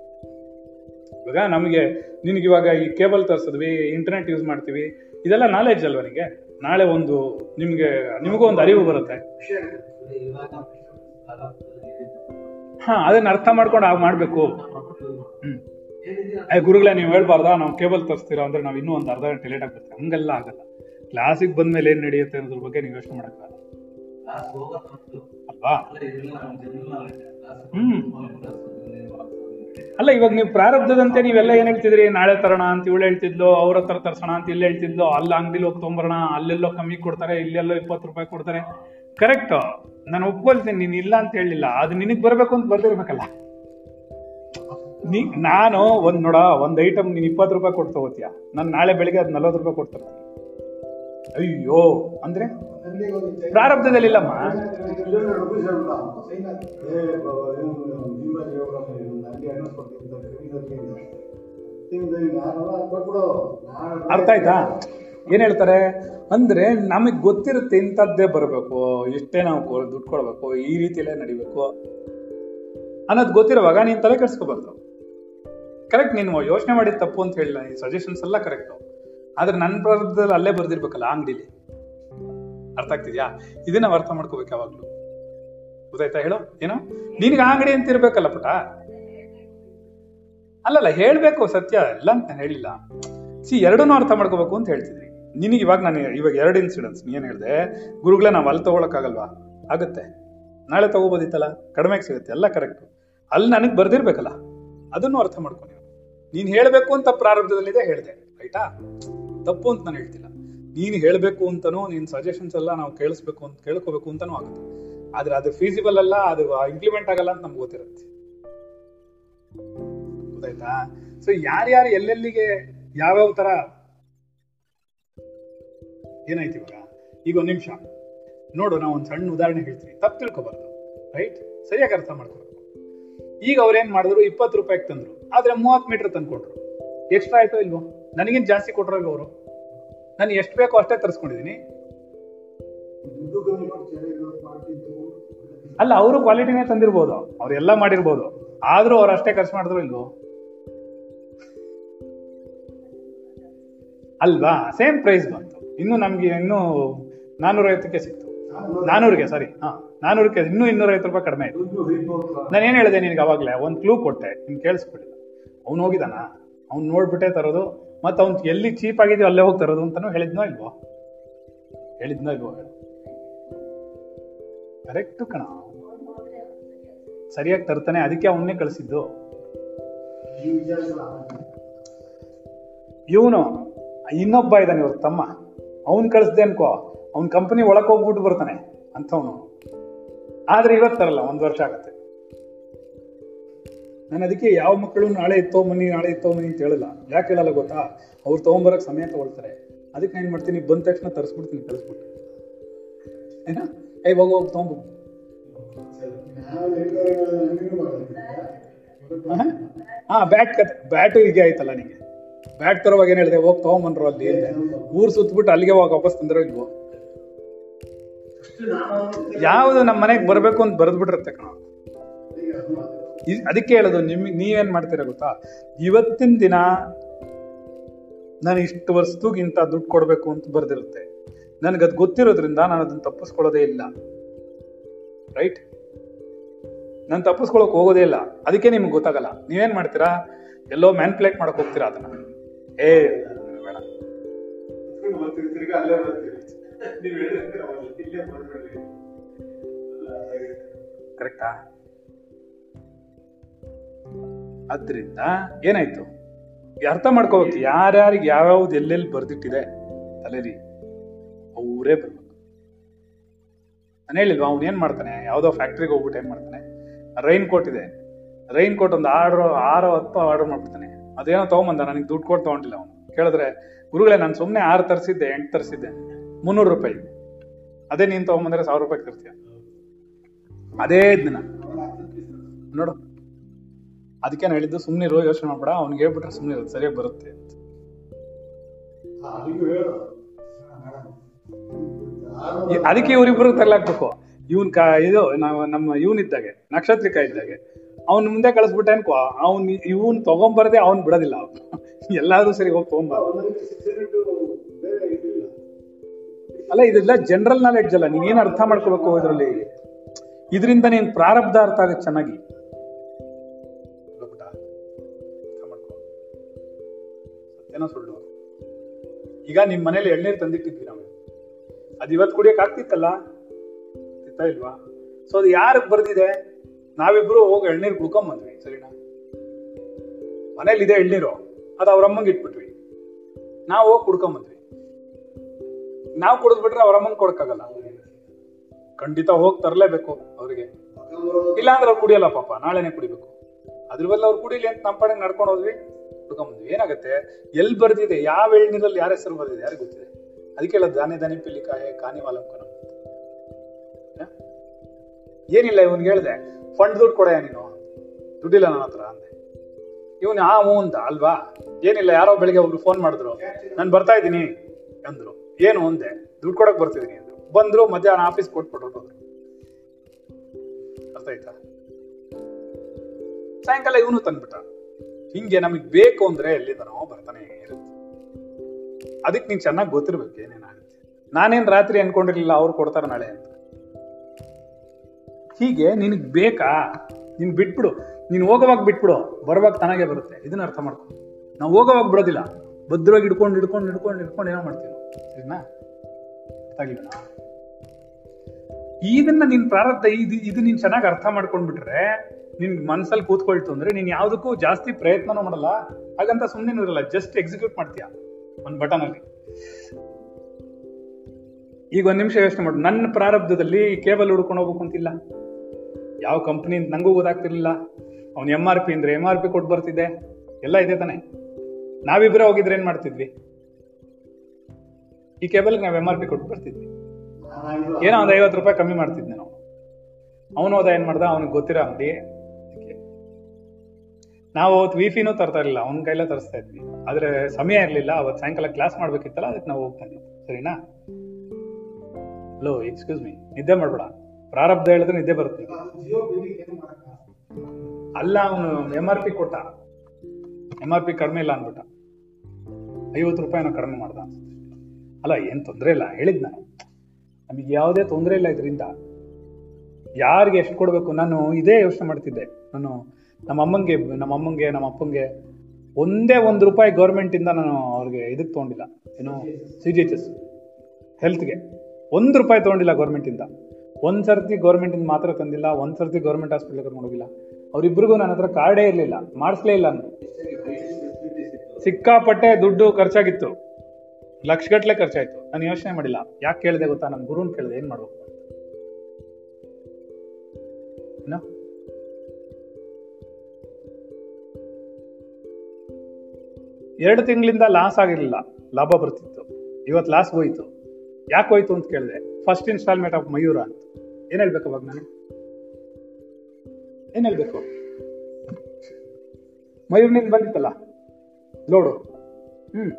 ಇವಾಗ ನಮಗೆ, ನಿನಗೆ ಇವಾಗ ಈ ಕೇಬಲ್ ತರಿಸಿದ್ವಿ ಇಂಟರ್ನೆಟ್ ಯೂಸ್ ಮಾಡ್ತೀವಿ, ಇದೆಲ್ಲ ನಾಲೆಡ್ಜ್ ಅಲ್ವಾ ನಿಮಗೆ ನಾಳೆ ಒಂದು ನಿಮಗೆ, ನಿಮಗೂ ಒಂದು ಅರಿವು ಬರುತ್ತೆ. ಹಾ, ಅದನ್ನ ಅರ್ಥ ಮಾಡ್ಕೊಂಡು ಆಗ ಮಾಡ್ಬೇಕು. ಹ್ಮ್. ಗುರುಗಳೇ, ನೀವು ಹೇಳ್ಬಾರ್ದಾ? ನಾವು ಕೇಬಲ್ ತರಿಸ್ತೀರಾ ಅಂದ್ರೆ ನಾವು ಇನ್ನೂ ಒಂದು ಅರ್ಧ ಗಂಟೆ ಲೇಟ್ ಬರ್ತೀವಿ. ಹಂಗೆಲ್ಲ ಆಗಲ್ಲ. ಕ್ಲಾಸಿಗೆ ಬಂದ್ಮೇಲೆ ಏನ್ ನಡೆಯುತ್ತೆ ಅನ್ನೋದ್ರ ಬಗ್ಗೆ ನೀವು ಯೋಚನೆ ಮಾಡಕ್ಕಾಗಲ್ಲ ಅಲ್ವಾ? ಹ್ಮ್. ಅಲ್ಲ, ಇವಾಗ ನೀವು ಪ್ರಾರಬ್ಧದಂತೆ ನೀವೆಲ್ಲ ಏನ್ ಹೇಳ್ತಿದ್ರಿ? ನಾಳೆ ತರೋಣ ಅಂತ ಇವಳು ಹೇಳ್ತಿದ್ಲು, ಅವ್ರ ಹತ್ರ ತರ್ಸೋಣ ಅಂತ ಇಲ್ಲಿ ಹೇಳ್ತಿದ್ಲು, ಅಲ್ಲಿ ಅಂಗಡಿಲಿ ಹೋಗಿ ತೊಂಬರೋಣ, ಅಲ್ಲೆಲ್ಲೋ ಕಮ್ಮಿ ಕೊಡ್ತಾರೆ, ಇಲ್ಲೆಲ್ಲೋ ಇಪ್ಪತ್ತು ರೂಪಾಯಿ ಕೊಡ್ತಾರೆ. ಕರೆಕ್ಟ್ ನಾನು ಒಪ್ಕೊಳ್ತೀನಿ, ನೀನ್ ಇಲ್ಲ ಅಂತ ಹೇಳಿಲ್ಲ. ಅದು ನಿನಗೆ ಬರಬೇಕು ಅಂತ ಬರ್ದಿರ್ಬೇಕಲ್ಲ. ನೀ, ನಾನು ಒಂದು ನೋಡ, ಒಂದು ಐಟಮ್ ನೀನು ಇಪ್ಪತ್ತು ರೂಪಾಯಿ ಕೊಟ್ಟು ತಗೋತೀಯ. ನಾನು ನಾಳೆ ಬೆಳಿಗ್ಗೆ ಅದು ನಲ್ವತ್ತು ರೂಪಾಯಿ ತರ್ತೀನಿ. ಅಯ್ಯೋ, ಅಂದ್ರೆ ಪ್ರಾರಬ್ಧದಲ್ಲಿಲ್ಲಮ್ಮ. ಅರ್ಥ ಆಯ್ತಾ? ಏನ್ ಹೇಳ್ತಾರೆ? ಅಂದ್ರೆ ನಮಗ್ ಗೊತ್ತಿರುತ್ತೆ ಇಂಥದ್ದೇ ಬರಬೇಕು, ಎಷ್ಟೇ ನಾವು ದುಡ್ಡು ಕೊಡ್ಬೇಕು, ಈ ರೀತಿಯಲ್ಲೇ ನಡಿಬೇಕು. ಅನ್ನೋದು ಗೊತ್ತಿರುವಾಗ ನೀನ್ ತಲೆ ಕೆಡಿಸ್ಕೋಬಾರ್ದು. ಕರೆಕ್ಟ್ ನೀನು ಯೋಚನೆ ಮಾಡಿದ ತಪ್ಪು ಅಂತ ಹೇಳಿಲ್ಲ, ಈ ಸಜೆಷನ್ಸ್ ಎಲ್ಲ ಕರೆಕ್ಟ್ ಆದ್ರೆ ನನ್ನ ಪ್ರಾರಂಭದಲ್ಲಿ ಅಲ್ಲೇ ಬರ್ದಿರ್ಬೇಕಲ್ಲ ಅಂಗಡಿಲಿ. ಅರ್ಥ ಆಗ್ತಿದ್ಯಾ? ಇದನ್ನ ಅರ್ಥ ಮಾಡ್ಕೋಬೇಕು ಯಾವಾಗ್ಲೂ. ಗೊತ್ತಾಯ್ತಾ ಹೇಳು? ಏನು? ನಿನಗೆ ಅಂಗಡಿ ಅಂತ ಇರ್ಬೇಕಲ್ಲ ಪುಟ. ಅಲ್ಲಲ್ಲ, ಹೇಳ್ಬೇಕು ಸತ್ಯ. ಇಲ್ಲ ಅಂತ ನಾನು ಹೇಳಿಲ್ಲ. ಸಿ ಎರಡನ್ನೂ ಅರ್ಥ ಮಾಡ್ಕೋಬೇಕು ಅಂತ ಹೇಳ್ತಿದ್ರಿ. ನಿನಗೆ ಇವಾಗ ನಾನು ಇವಾಗ ಎರಡು ಇನ್ಸಿಡೆನ್ಸ್ ನೀನು ಹೇಳಿದೆ, ಗುರುಗಳೇ ನಾವು ಅಲ್ಲಿ ತಗೊಳಕ್ಕಾಗಲ್ವಾ? ಆಗುತ್ತೆ. ನಾಳೆ ತಗೋಬೋದಿತ್ತಲ್ಲ? ಕಡಿಮೆಗೆ ಸಿಗುತ್ತೆ. ಎಲ್ಲ ಕರೆಕ್ಟ್ ಅಲ್ಲಿ ನನಗೆ ಬರ್ದಿರ್ಬೇಕಲ್ಲ. ಅದನ್ನು ಅರ್ಥ ಮಾಡ್ಕೊ ನೀನು. ಹೇಳಬೇಕು ಹೇಳ್ಬೇಕು ಅಂತ ಪ್ರಾರಂಭದಲ್ಲಿದೆ, ಹೇಳಿದೆ. ರೈಟಾ ತಪ್ಪು ಅಂತ ನಾನು ಹೇಳ್ತಿಲ್ಲ. ನೀನ್ ಹೇಳ್ಬೇಕು ಅಂತನೋ ನೀನ್ ಸಜೆಷನ್ಸ್ ಎಲ್ಲ ನಾವು ಕೇಳಿಸ್ಬೇಕು ಅಂತ, ಕೇಳ್ಕೋಬೇಕು ಅಂತಾನೂ ಆಗುತ್ತೆ. ಆದ್ರೆ ಅದು ಫೀಸಿಬಲ್ ಅಲ್ಲ, ಅದು ಇಂಪ್ಲಿಮೆಂಟ್ ಆಗಲ್ಲ ಅಂತ ನಮ್ಗೆ ಗೊತ್ತಿರುತ್ತೆ. ಗೊತ್ತಾಯ್ತಾ? ಸೊ ಯಾರ್ಯಾರು ಎಲ್ಲೆಲ್ಲಿಗೆ, ಯಾವ್ಯಾವ ತರ ಏನಾಯ್ತು ಇವಾಗ? ಈಗ ಒಂದ್ ನಿಮಿಷ. ನೋಡು, ನಾವು ಒಂದ್ ಸಣ್ಣ ಉದಾಹರಣೆ ಹೇಳ್ತೀನಿ. ತಪ್ಪು ತಿಳ್ಕೊಬಾರ್ದು ರೈಟ್ ಸರಿಯಾಗಿ ಅರ್ಥ ಮಾಡ್ಕೋಬೇಕು. ಈಗ ಅವ್ರೇನ್ ಮಾಡಿದ್ರು? ಇಪ್ಪತ್ತು ರೂಪಾಯಿಗೆ ತಂದ್ರು. ಆದ್ರೆ ಮೂವತ್ ಮೀಟರ್ ತಂದ್ಕೊಟ್ರು. ಎಕ್ಸ್ಟ್ರಾ ಆಯ್ತೋ ಇಲ್ವೋ? ನನಗಿಂತ ಜಾಸ್ತಿ ಕೊಟ್ರೋ ಅವರು ನಾನು ಎಷ್ಟು ಬೇಕೋ ಅಷ್ಟೇ ಮಾಡ್ತಿದ್ದು. ಅಲ್ಲ, ಅವರು ಕ್ವಾಲಿಟಿನೇ ತಂದಿರ್ಬೋದು. ಅವ್ರೆಲ್ಲ ಮಾಡಿರ್ಬೋದು. ಆದ್ರೂ ಅವ್ರು ಅಷ್ಟೇ ಖರ್ಚು ಮಾಡಿದ್ರು ಇಲ್ವೋ? ಅಲ್ವಾ? ಸೇಮ್ ಪ್ರೈಸ್ ಬಂತು. ಇನ್ನು ನಮ್ಗೆ ಇನ್ನು ನಾನೂರ ಐವತ್ತಕ್ಕೆ ಸಿಕ್ತು. ನಾನೂರಿಗೆ ಸಾರಿ ಹಾ ನಾನೂರಕ್ಕೆ ಇನ್ನೂ ಇನ್ನೂರೈವತ್ತು ರೂಪಾಯಿ ಕಡಿಮೆ ಆಯ್ತು. ನಾನು ಏನು ಹೇಳಿದೆ ನಿನಗೆ ಅವಾಗಲೇ? ಒಂದು ಕ್ಲೂ ಕೊಟ್ಟೆ. ನಿನ್ ಕೇಳಿಸ್ಬಿಟ್ಟಿಲ್ಲ ಅವ್ನು ಹೋಗಿದಾನ ಅವ್ನು ನೋಡ್ಬಿಟ್ಟೆ ತರೋದು ಮತ್ತೆ ಅವ್ನು ಎಲ್ಲಿ ಚೀಪ್ ಆಗಿದೆಯೋ ಅಲ್ಲೇ ಹೋಗಿ ತರೋದು ಅಂತಾನು ಹೇಳಿದ್ನೋ ಇಲ್ವೋ? ಹೇಳಿದ್ನೋ ಇಲ್ವೋ ಕರೆಕ್ಟು ಕಣ. ಸರಿಯಾಗಿ ತರ್ತಾನೆ, ಅದಕ್ಕೆ ಅವನ್ನೇ ಕಳಿಸಿದ್ದು. ಇವನು, ಇನ್ನೊಬ್ಬ ಇದ್ದಾನೆ ಇವ್ರ ತಮ್ಮ. ಅವ್ನು ಕಳಿಸ್ದೆ ಅನ್ಕೋ. ಅವ್ನ ಕಂಪನಿ ಒಳಕ್ ಹೋಗ್ಬಿಟ್ಟು ಬರ್ತಾನೆ ಅಂತವನು ಆದ್ರೆ ಇವತ್ತು ತರಲ್ಲ, ಒಂದು ವರ್ಷ ಆಗತ್ತೆ. ನಾನು ಅದಕ್ಕೆ ಯಾವ ಮಕ್ಕಳು ನಾಳೆ ಇತ್ತೋ ಮನಿ, ನಾಳೆ ಇತ್ತೋ ಮನಿ ಅಂತ ಹೇಳಲ್ಲ. ಯಾಕೆ ಹೇಳಲ್ಲ ಗೊತ್ತಾ? ಅವ್ರು ತೊಗೊಂಬರಕ್ಕೆ ಸಮಯ ತಗೊಳ್ತಾರೆ. ಅದಕ್ಕೆ ನಾನು ಏನ್ ಮಾಡ್ತೀನಿ? ಬಂದ ತಕ್ಷಣ ತರಿಸ್ಬಿಡ್ತೀನಿ ಕಳಿಸ್ಬಿಟ್ಟು ಏನ ಏ ಹೋಗಿ ಹೋಗಿ ತೊಗೊಂಬ. ಹಾ ಬ್ಯಾಟ್ ಕತ್, ಬ್ಯಾಟು ಹೀಗೆ ಆಯ್ತಲ್ಲ ನಿಂಗೆ. ಬ್ಯಾಟ್ ತರುವಾಗ ಏನು ಹೇಳಿದೆ? ಹೋಗಿ ತೊಗೊಂಬನ್ರು ಅಲ್ಲಿ ಊರು ಸುತ್ಬಿಟ್ಟು ಅಲ್ಲಿಗೆ ಹೋಗಿ ವಾಪಸ್ ತಂದ್ರೆ ಇಲ್ವೋ? ಯಾವುದು ನಮ್ಮ ಮನೆಗೆ ಬರಬೇಕು ಅಂತ ಬರೆದ್ಬಿಟ್ಟಿರುತ್ತೆ. ಇ- ಅದಕ್ಕೆ ಹೇಳೋದು ನಿಮ್ ನೀವೇನು ಮಾಡ್ತೀರಾ ಗೊತ್ತಾ? ಇವತ್ತಿನ ದಿನ ನಾನು ಇಷ್ಟು ವರ್ಷದಗಿಂತ ದುಡ್ಡು ಕೊಡ್ಬೇಕು ಅಂತ ಬರ್ದಿರುತ್ತೆ. ಅದು ಗೊತ್ತಿರೋದ್ರಿಂದ ನಾನು ಅದನ್ನ ತಪ್ಪಿಸ್ಕೊಳ್ಳೋದೇ ಇಲ್ಲ. ರೈಟ್? ನಾನು ತಪ್ಪಿಸ್ಕೊಳಕ್ ಹೋಗೋದೇ ಇಲ್ಲ. ಅದಕ್ಕೆ ನಿಮ್ಗೆ ಗೊತ್ತಾಗಲ್ಲ. ನೀವೇನ್ ಮಾಡ್ತೀರಾ? ಎಲ್ಲೋ ಮ್ಯಾನ್ಪ್ಲೇಟ್ ಮಾಡಕ್ ಹೋಗ್ತೀರಾ ಅದನ್ನ. ಏ ಕರೆಕ್ಟಾ? ಆದ್ರಿಂದ ಏನಾಯ್ತು? ಅರ್ಥ ಮಾಡ್ಕೋಬೇಕು, ಯಾರ್ಯಾರಿಗೆ ಯಾವ್ಯಾವ್ದು ಎಲ್ಲೆಲ್ಲಿ ಬರ್ದಿಟ್ಟಿದೆ ತಲೆರಿ ಅವರೇ ಬರ್ಬೇಕು. ನಾನು ಹೇಳಿಲ್ವಾ, ಅವ್ನು ಏನ್ ಮಾಡ್ತಾನೆ? ಯಾವುದೋ ಫ್ಯಾಕ್ಟ್ರಿಗೆ ಹೋಗ್ಬಿಟ್ಟು ಏನ್ ಮಾಡ್ತಾನೆ? ರೈನ್ ಕೋಟ್ ಇದೆ. ರೈನ್ ಕೋಟ್ ಒಂದು ಆರ್ಡರ್ ಆರು, ಹತ್ತು ಆರ್ಡರ್ ಮಾಡ್ಬಿಡ್ತಾನೆ. ಅದೇನೋ ತಗೊಂಬಂದ, ನನಗೆ ದುಡ್ಡು ಕೊಟ್ಟು ತಗೊಂಡಿಲ್ಲ ಅವನು. ಕೇಳಿದ್ರೆ, ಗುರುಗಳೇ, ನಾನು ಸುಮ್ಮನೆ ಆರು ತರಿಸಿದ್ದೆ, ಎಂಟು ತರಿಸಿದ್ದೆ, ಮುನ್ನೂರು ರೂಪಾಯಿ. ಅದೇ ನೀನು ತಗೊಂಬಂದ್ರೆ ಸಾವಿರ ರೂಪಾಯಿ ತರ್ತೀಯ. ಅದೇ ದಿನ. ನೋಡು. ಅದಕ್ಕೆ ನಾನು ಹೇಳಿದ್ದು ಸುಮ್ಮನೆ ಯೋಚನೆ ಮಾಡ್ಬೇಡ ಅವ್ನಿಗೆ ಹೇಳ್ಬಿಟ್ರೆ ಸುಮ್ಮನೆ ಇರೋದು ಸರಿಯಾಗಿ ಬರುತ್ತೆ ಅಂತ. ಅದಕ್ಕೆ ಇವರಿಬ್ರು ತರ್ಲಾಕ್ಬೇಕು. ಇವನ್ ಕ ಇದು ನಾವು ನಮ್ಮ ಇವನ್ ಇದ್ದಾಗೆ ನಕ್ಷತ್ರಿಕ ಇದ್ದಾಗೆ ಅವ್ನ ಮುಂದೆ ಕಳಿಸ್ಬಿಟ್ಟೆ ಅನ್ಕೋ ಅವ್ನ್ ಇವನ್ ತಗೊಂಬರದೆ ಅವ್ನ್ ಬಿಡೋದಿಲ್ಲ ಅವ್ನು. ಎಲ್ಲಾದ್ರೂ ಸರಿ ಹೋಗಿ ತಗೊಂಬ. ಒಂದೊಂದಕ್ಕೆ ಸಿಕ್ಸಿಟ್ಟು ಬೇರೆ ಇದಿಲ್ಲ. ಅಲ್ಲ ಇದೆಲ್ಲ ಜನರಲ್ ನಾಲೆಡ್ಜ್ ಅಲ್ಲ ನೀನ್ ಏನ್ ಅರ್ಥ ಮಾಡ್ಕೋಬೇಕು ಇದರಲ್ಲಿ? ಇದರಿಂದ ನೀನ್ ಪ್ರಾರಬ್ಧ ಅರ್ಥ ಆಗುತ್ತೆ ಚೆನ್ನಾಗಿ. ಸತ್ಯನೋ ಸುಳ್ಳು. ಈಗ ನಿಮ್ಮ ಮನೇಲಿ ಎಳ್ನೀರು ತಂದಿಟ್ಟಿದ್ವಿ ನಾವು. ಅದ್ ಇವತ್ತು ಕುಡಿಯಕ್ ಆಗ್ತಿತ್ತಲ್ಲ? ಆಗ್ತಿತ್ತಾ ಇಲ್ವಾ? ಸೊ ಅದು ಯಾರಿಗೆ ಬರ್ದಿದೆ? ನಾವಿಬ್ರು ಹೋಗಿ ಎಳ್ನೀರು ಕುಡ್ಕೊಂಬಂದ್ವಿ ಸರಿನಾ? ಮನೇಲಿ ಇದೆ ಎಳ್ನೀರು, ಅದು ಅವ್ರ ಅಮ್ಮಂಗೆ ಇಟ್ಬಿಟ್ವಿ. ನಾವು ಹೋಗಿ ಕುಡ್ಕೊಂಬಂದ್ವಿ ನಾವು ಕುಡಿದ್ಬಿಟ್ರೆ ಅವ್ರ ಅಮ್ಮಂಗೆ ಕೊಡಕ್ಕಾಗಲ್ಲ ಖಂಡಿತ ಹೋಗಿ ತರಲೇಬೇಕು ಅವ್ರಿಗೆ. ಇಲ್ಲಾಂದ್ರೆ ಅವ್ರು ಕುಡಿಯಲ್ಲ ಪಾಪ, ನಾಳೆನೆ ಕುಡಿಬೇಕು. ಅದ್ರ ಬದಲು ಅವ್ರು ಕುಡಿಲಿ ಅಂತ ನಮ್ಮ ನಡ್ಕೊಂಡು ಹೋದ್ವಿ. ಕುಡ್ಕೊಂಬಂದ್ವಿ ಏನಾಗುತ್ತೆ? ಎಲ್ಲಿ ಬರ್ದಿದೆ? ಯಾವ ಎಳ್ನೀರಲ್ಲಿ ಯಾರ ಹೆಸರು ಬರ್ದಿದೆ? ಯಾರಿಗೆ ಗೊತ್ತಿದೆ? ಅದಕ್ಕೆ ಹೇಳೋದು ದಾನೆ, ದಾನಿ ಪಿಲಿಕಾಯೆ ಕಾನಿ ವಾಲಂಕನ ಏನಿಲ್ಲ, ಇವನ್ಗೆ ಹೇಳ್ದೆ, ಫಂಡ್ ದುಡ್ಡು ಕೊಡೆಯ ನೀನು. ದುಡ್ಡಿಲ್ಲ ನನ್ನ ಹತ್ರ ಅಂದೆ. ಇವನು, ಆ, ಹ್ಞೂ ಅಂತ, ಅಲ್ವಾ? ಏನಿಲ್ಲ, ಯಾರೋ ಬೆಳಿಗ್ಗೆ ಒಬ್ರು ಫೋನ್ ಮಾಡಿದ್ರು. ನಾನು ಬರ್ತಾ ಇದ್ದೀನಿ ಅಂದ್ರು. ಏನು? ಅಂದೆ. ದುಡ್ಡು ಕೊಡಕ್ ಬರ್ತಿದ್ದೀನಿ ಅಂದ್ರು. ಬಂದ್ರು, ಮಧ್ಯಾಹ್ನ ಆಫೀಸ್ ಕೊಟ್ಬಿಟ್ಟು ಹೊರಟೋದ್ರು ಅರ್ಥ ಆಯ್ತಾ? ಸಾಯಂಕಾಲ ಇವನು ತಂದ್ಬಿಟ್ಟ. ಹಿಂಗೆ ನಮಗ್ ಬೇಕು ಅಂದ್ರೆ ಎಲ್ಲಿಂದನೋ ಬರ್ತಾನೆ ಇರುತ್ತೆ. ಅದಕ್ಕೆ ನೀನ್ ಚೆನ್ನಾಗಿ ಗೊತ್ತಿರ್ಬೇಕು ಏನೇನಾಗುತ್ತೆ ನಾನೇನ್ ರಾತ್ರಿ ಅನ್ಕೊಂಡಿರ್ಲಿಲ್ಲ ಅವ್ರು ಕೊಡ್ತಾರ ನಾಳೆ ಅಂತ. ಹೀಗೆ ನಿನಗ್ ಬೇಕಾ? ನೀನ್ ಬಿಟ್ಬಿಡು. ನೀನ್ ಹೋಗೋವಾಗ ಬಿಟ್ಬಿಡು. ಬರುವಾಗ ತನಗೆ ಬರುತ್ತೆ. ಇದನ್ನ ಅರ್ಥ ಮಾಡ್ಕೊ. ನಾವು ಹೋಗೋವಾಗ ಬಿಡೋದಿಲ್ಲ. ಭದ್ರವಾಗಿ ಹಿಡ್ಕೊಂಡು ಹಿಡ್ಕೊಂಡು ಹಿಡ್ಕೊಂಡು ಹಿಡ್ಕೊಂಡು ಏನೋ ಮಾಡ್ತೀವಿ ಸರಿನಾ? ಇದನ್ನ ನಿನ್ ಪ್ರಾರಬ್ಧ ಇದು ಇದು ನೀನ್ ಚೆನ್ನಾಗಿ ಅರ್ಥ ಮಾಡ್ಕೊಂಡ್ಬಿಟ್ರೆ ನಿನ್ ಮನ್ಸಲ್ಲಿ ಕೂತ್ಕೊಳ್ತು ಅಂದ್ರೆ ನೀನ್ ಯಾವ್ದಕ್ಕೂ ಜಾಸ್ತಿ ಪ್ರಯತ್ನನೂ ಮಾಡಲ್ಲ. ಹಾಗಂತ ಸುಮ್ಮನೆ ಇರಲ್ಲ ಜಸ್ಟ್ ಎಕ್ಸಿಕ್ಯೂಟ್ ಮಾಡ್ತೀಯ ಒಂದು ಬಟನ್ ಅಲ್ಲಿ ಈಗ ಒಂದ್ ನಿಮಿಷ ಯೋಚನೆ ಮಾಡು. ನನ್ನ ಪ್ರಾರಬ್ಧದಲ್ಲಿ ಕೇಬಲ್ ಹುಡ್ಕೊಂಡು ಹೋಗ್ಬೇಕು ಅಂತಿಲ್ಲ. ಯಾವ ಕಂಪ್ನಿ ನಂಗೂ ಗೊತ್ತಾಗ್ತಿರ್ಲಿಲ್ಲ. ಅವ್ನು ಎಂ ಆರ್ ಪಿ ಅಂದ್ರೆ ಎಂ ಆರ್ ಪಿ ಕೊಟ್ಟು ಬರ್ತಿದ್ದೆ. ಎಲ್ಲ ಇದೆ ತಾನೆ. ನಾವಿಬ್ಬರೇ ಹೋಗಿದ್ರೆ ಏನ್ ಮಾಡ್ತಿದ್ವಿ? ಈ ಕೇಬಲ್ಗೆ ನಾವು ಎಂ ಆರ್ ಪಿ ಕೊಟ್ಟು ಬರ್ತಿದ್ವಿ. ಏನೋ ಒಂದ್ ಐವತ್ತು ರೂಪಾಯಿ ಕಮ್ಮಿ ಮಾಡ್ತಿದ್ದೆ ನಾವು. ಅವನು ಹೋದ ಏನ್ ಮಾಡ್ದ? ಅವ್ನಿಗೆ ಗೊತ್ತಿರೋ ಅಂಗಡಿ ನಾವು ಅವತ್ತು ವಿಫಿನೂ ತರ್ತಾ ಇರಲಿಲ್ಲ, ಅವನ ಕೈಲೇ ತರಿಸ್ತಾ ಇದ್ವಿ. ಆದ್ರೆ ಸಮಯ ಇರಲಿಲ್ಲ, ಅವತ್ತು ಸಾಯಂಕಾಲ ಕ್ಲಾಸ್ ಮಾಡ್ಬೇಕಿತ್ತಲ್ಲ, ಅದಕ್ಕೆ ನಾವು ಹೋಗ್ತಾ ಇದ್ವಿ. ಸರಿನಾ? ಹಲೋ ಎಕ್ಸ್ಕ್ಯೂಸ್ ಮೀ ನಿದ್ದೆ ಮಾಡ್ಬೇಡ. ಪ್ರಾರಬ್ಧ ಹೇಳಿದ್ರೆ ನಿದ್ದೆ ಬರುತ್ತೆ. ಅಲ್ಲ, ಅವನು ಎಂ ಆರ್ ಪಿ ಕೊಟ್ಟ. ಎಂ ಆರ್ ಪಿ ಕಡಿಮೆ ಇಲ್ಲ ಅನ್ಬಿಟ್ಟ ಐವತ್ತು ರೂಪಾಯಿನ ಕಡಿಮೆ ಮಾಡ್ದ ಅಲ್ಲ, ಏನ್ ತೊಂದರೆ ಇಲ್ಲ, ಹೇಳಿದ್ ನಾನು. ನಮಗೆ ಯಾವುದೇ ತೊಂದರೆ ಇಲ್ಲ ಇದರಿಂದ. ಯಾರಿಗೆ ಎಷ್ಟು ಕೊಡಬೇಕು? ನಾನು ಇದೇ ಯೋಚನೆ ಮಾಡ್ತಿದ್ದೆ. ನಾನು ನಮ್ಮ ಅಮ್ಮಂಗೆ ನಮ್ಮ ಅಮ್ಮಂಗೆ, ನಮ್ಮ ಅಪ್ಪಂಗೆ ಒಂದೇ ಒಂದು ರೂಪಾಯಿ ಗೌರ್ಮೆಂಟಿಂದ ನಾನು ಅವ್ರಿಗೆ ಇದಕ್ಕೆ ತೊಗೊಂಡಿಲ್ಲ. ಏನು ಸಿ ಜಿ ಎಚ್ ಎಸ್ ಹೆಲ್ತ್ಗೆ ಒಂದು ರೂಪಾಯಿ ತೊಗೊಂಡಿಲ್ಲ ಗೌರ್ಮೆಂಟಿಂದ ಒಂದು ಸರ್ತಿ ಗೌರ್ಮೆಂಟಿಂದ ಮಾತ್ರ ತಂದಿಲ್ಲ, ಒಂದು ಸರ್ತಿ ಗೌರ್ಮೆಂಟ್ ಹಾಸ್ಪಿಟ್ಲಿಗೆ ಕರ್ಕೊಂಡು ಹೋಗಿಲ್ಲ. ಅವರಿಬ್ಬರಿಗೂ ನನ್ನ ಹತ್ರ ಕಾರ್ಡೇ ಇರಲಿಲ್ಲ, ಮಾಡಿಸ್ಲೇ ಇಲ್ಲ ಸಿಕ್ಕಾಪಟ್ಟೆ ದುಡ್ಡು ಖರ್ಚಾಗಿತ್ತು. ಲಕ್ಷಗಟ್ಟಲೆ ಖರ್ಚಾಯಿತು. ನಾನು ಯೋಚನೆ ಮಾಡಿಲ್ಲ, ಯಾಕೆ ಕೇಳಿದೆ ಗೊತ್ತಾ? ನನ್ನ ಗುರುನ್ ಕೇಳಿದೆ, ಏನ್ ಮಾಡ್ಬೇಕು? ಎರಡು ತಿಂಗಳಿಂದ ಲಾಸ್ ಆಗಿರಲಿಲ್ಲ. ಲಾಭ ಬರ್ತಿತ್ತು. ಇವತ್ತು ಲಾಸ್ ಹೋಯ್ತು. ಯಾಕೆ ಹೋಯ್ತು ಅಂತ ಕೇಳಿದೆ. ಫಸ್ಟ್ ಇನ್ಸ್ಟಾಲ್ಮೆಂಟ್ ಆಫ್ ಮಯೂರ ಅಂತ. ಏನ್ ಹೇಳ್ಬೇಕು ಅವಾಗ ನಾನು ಏನ್ ಹೇಳ್ಬೇಕು? ಮಯೂರ್ನಿಂದ ಬಂದಿತ್ತಲ್ಲ? ನೋಡು. ಹ್ಮ್.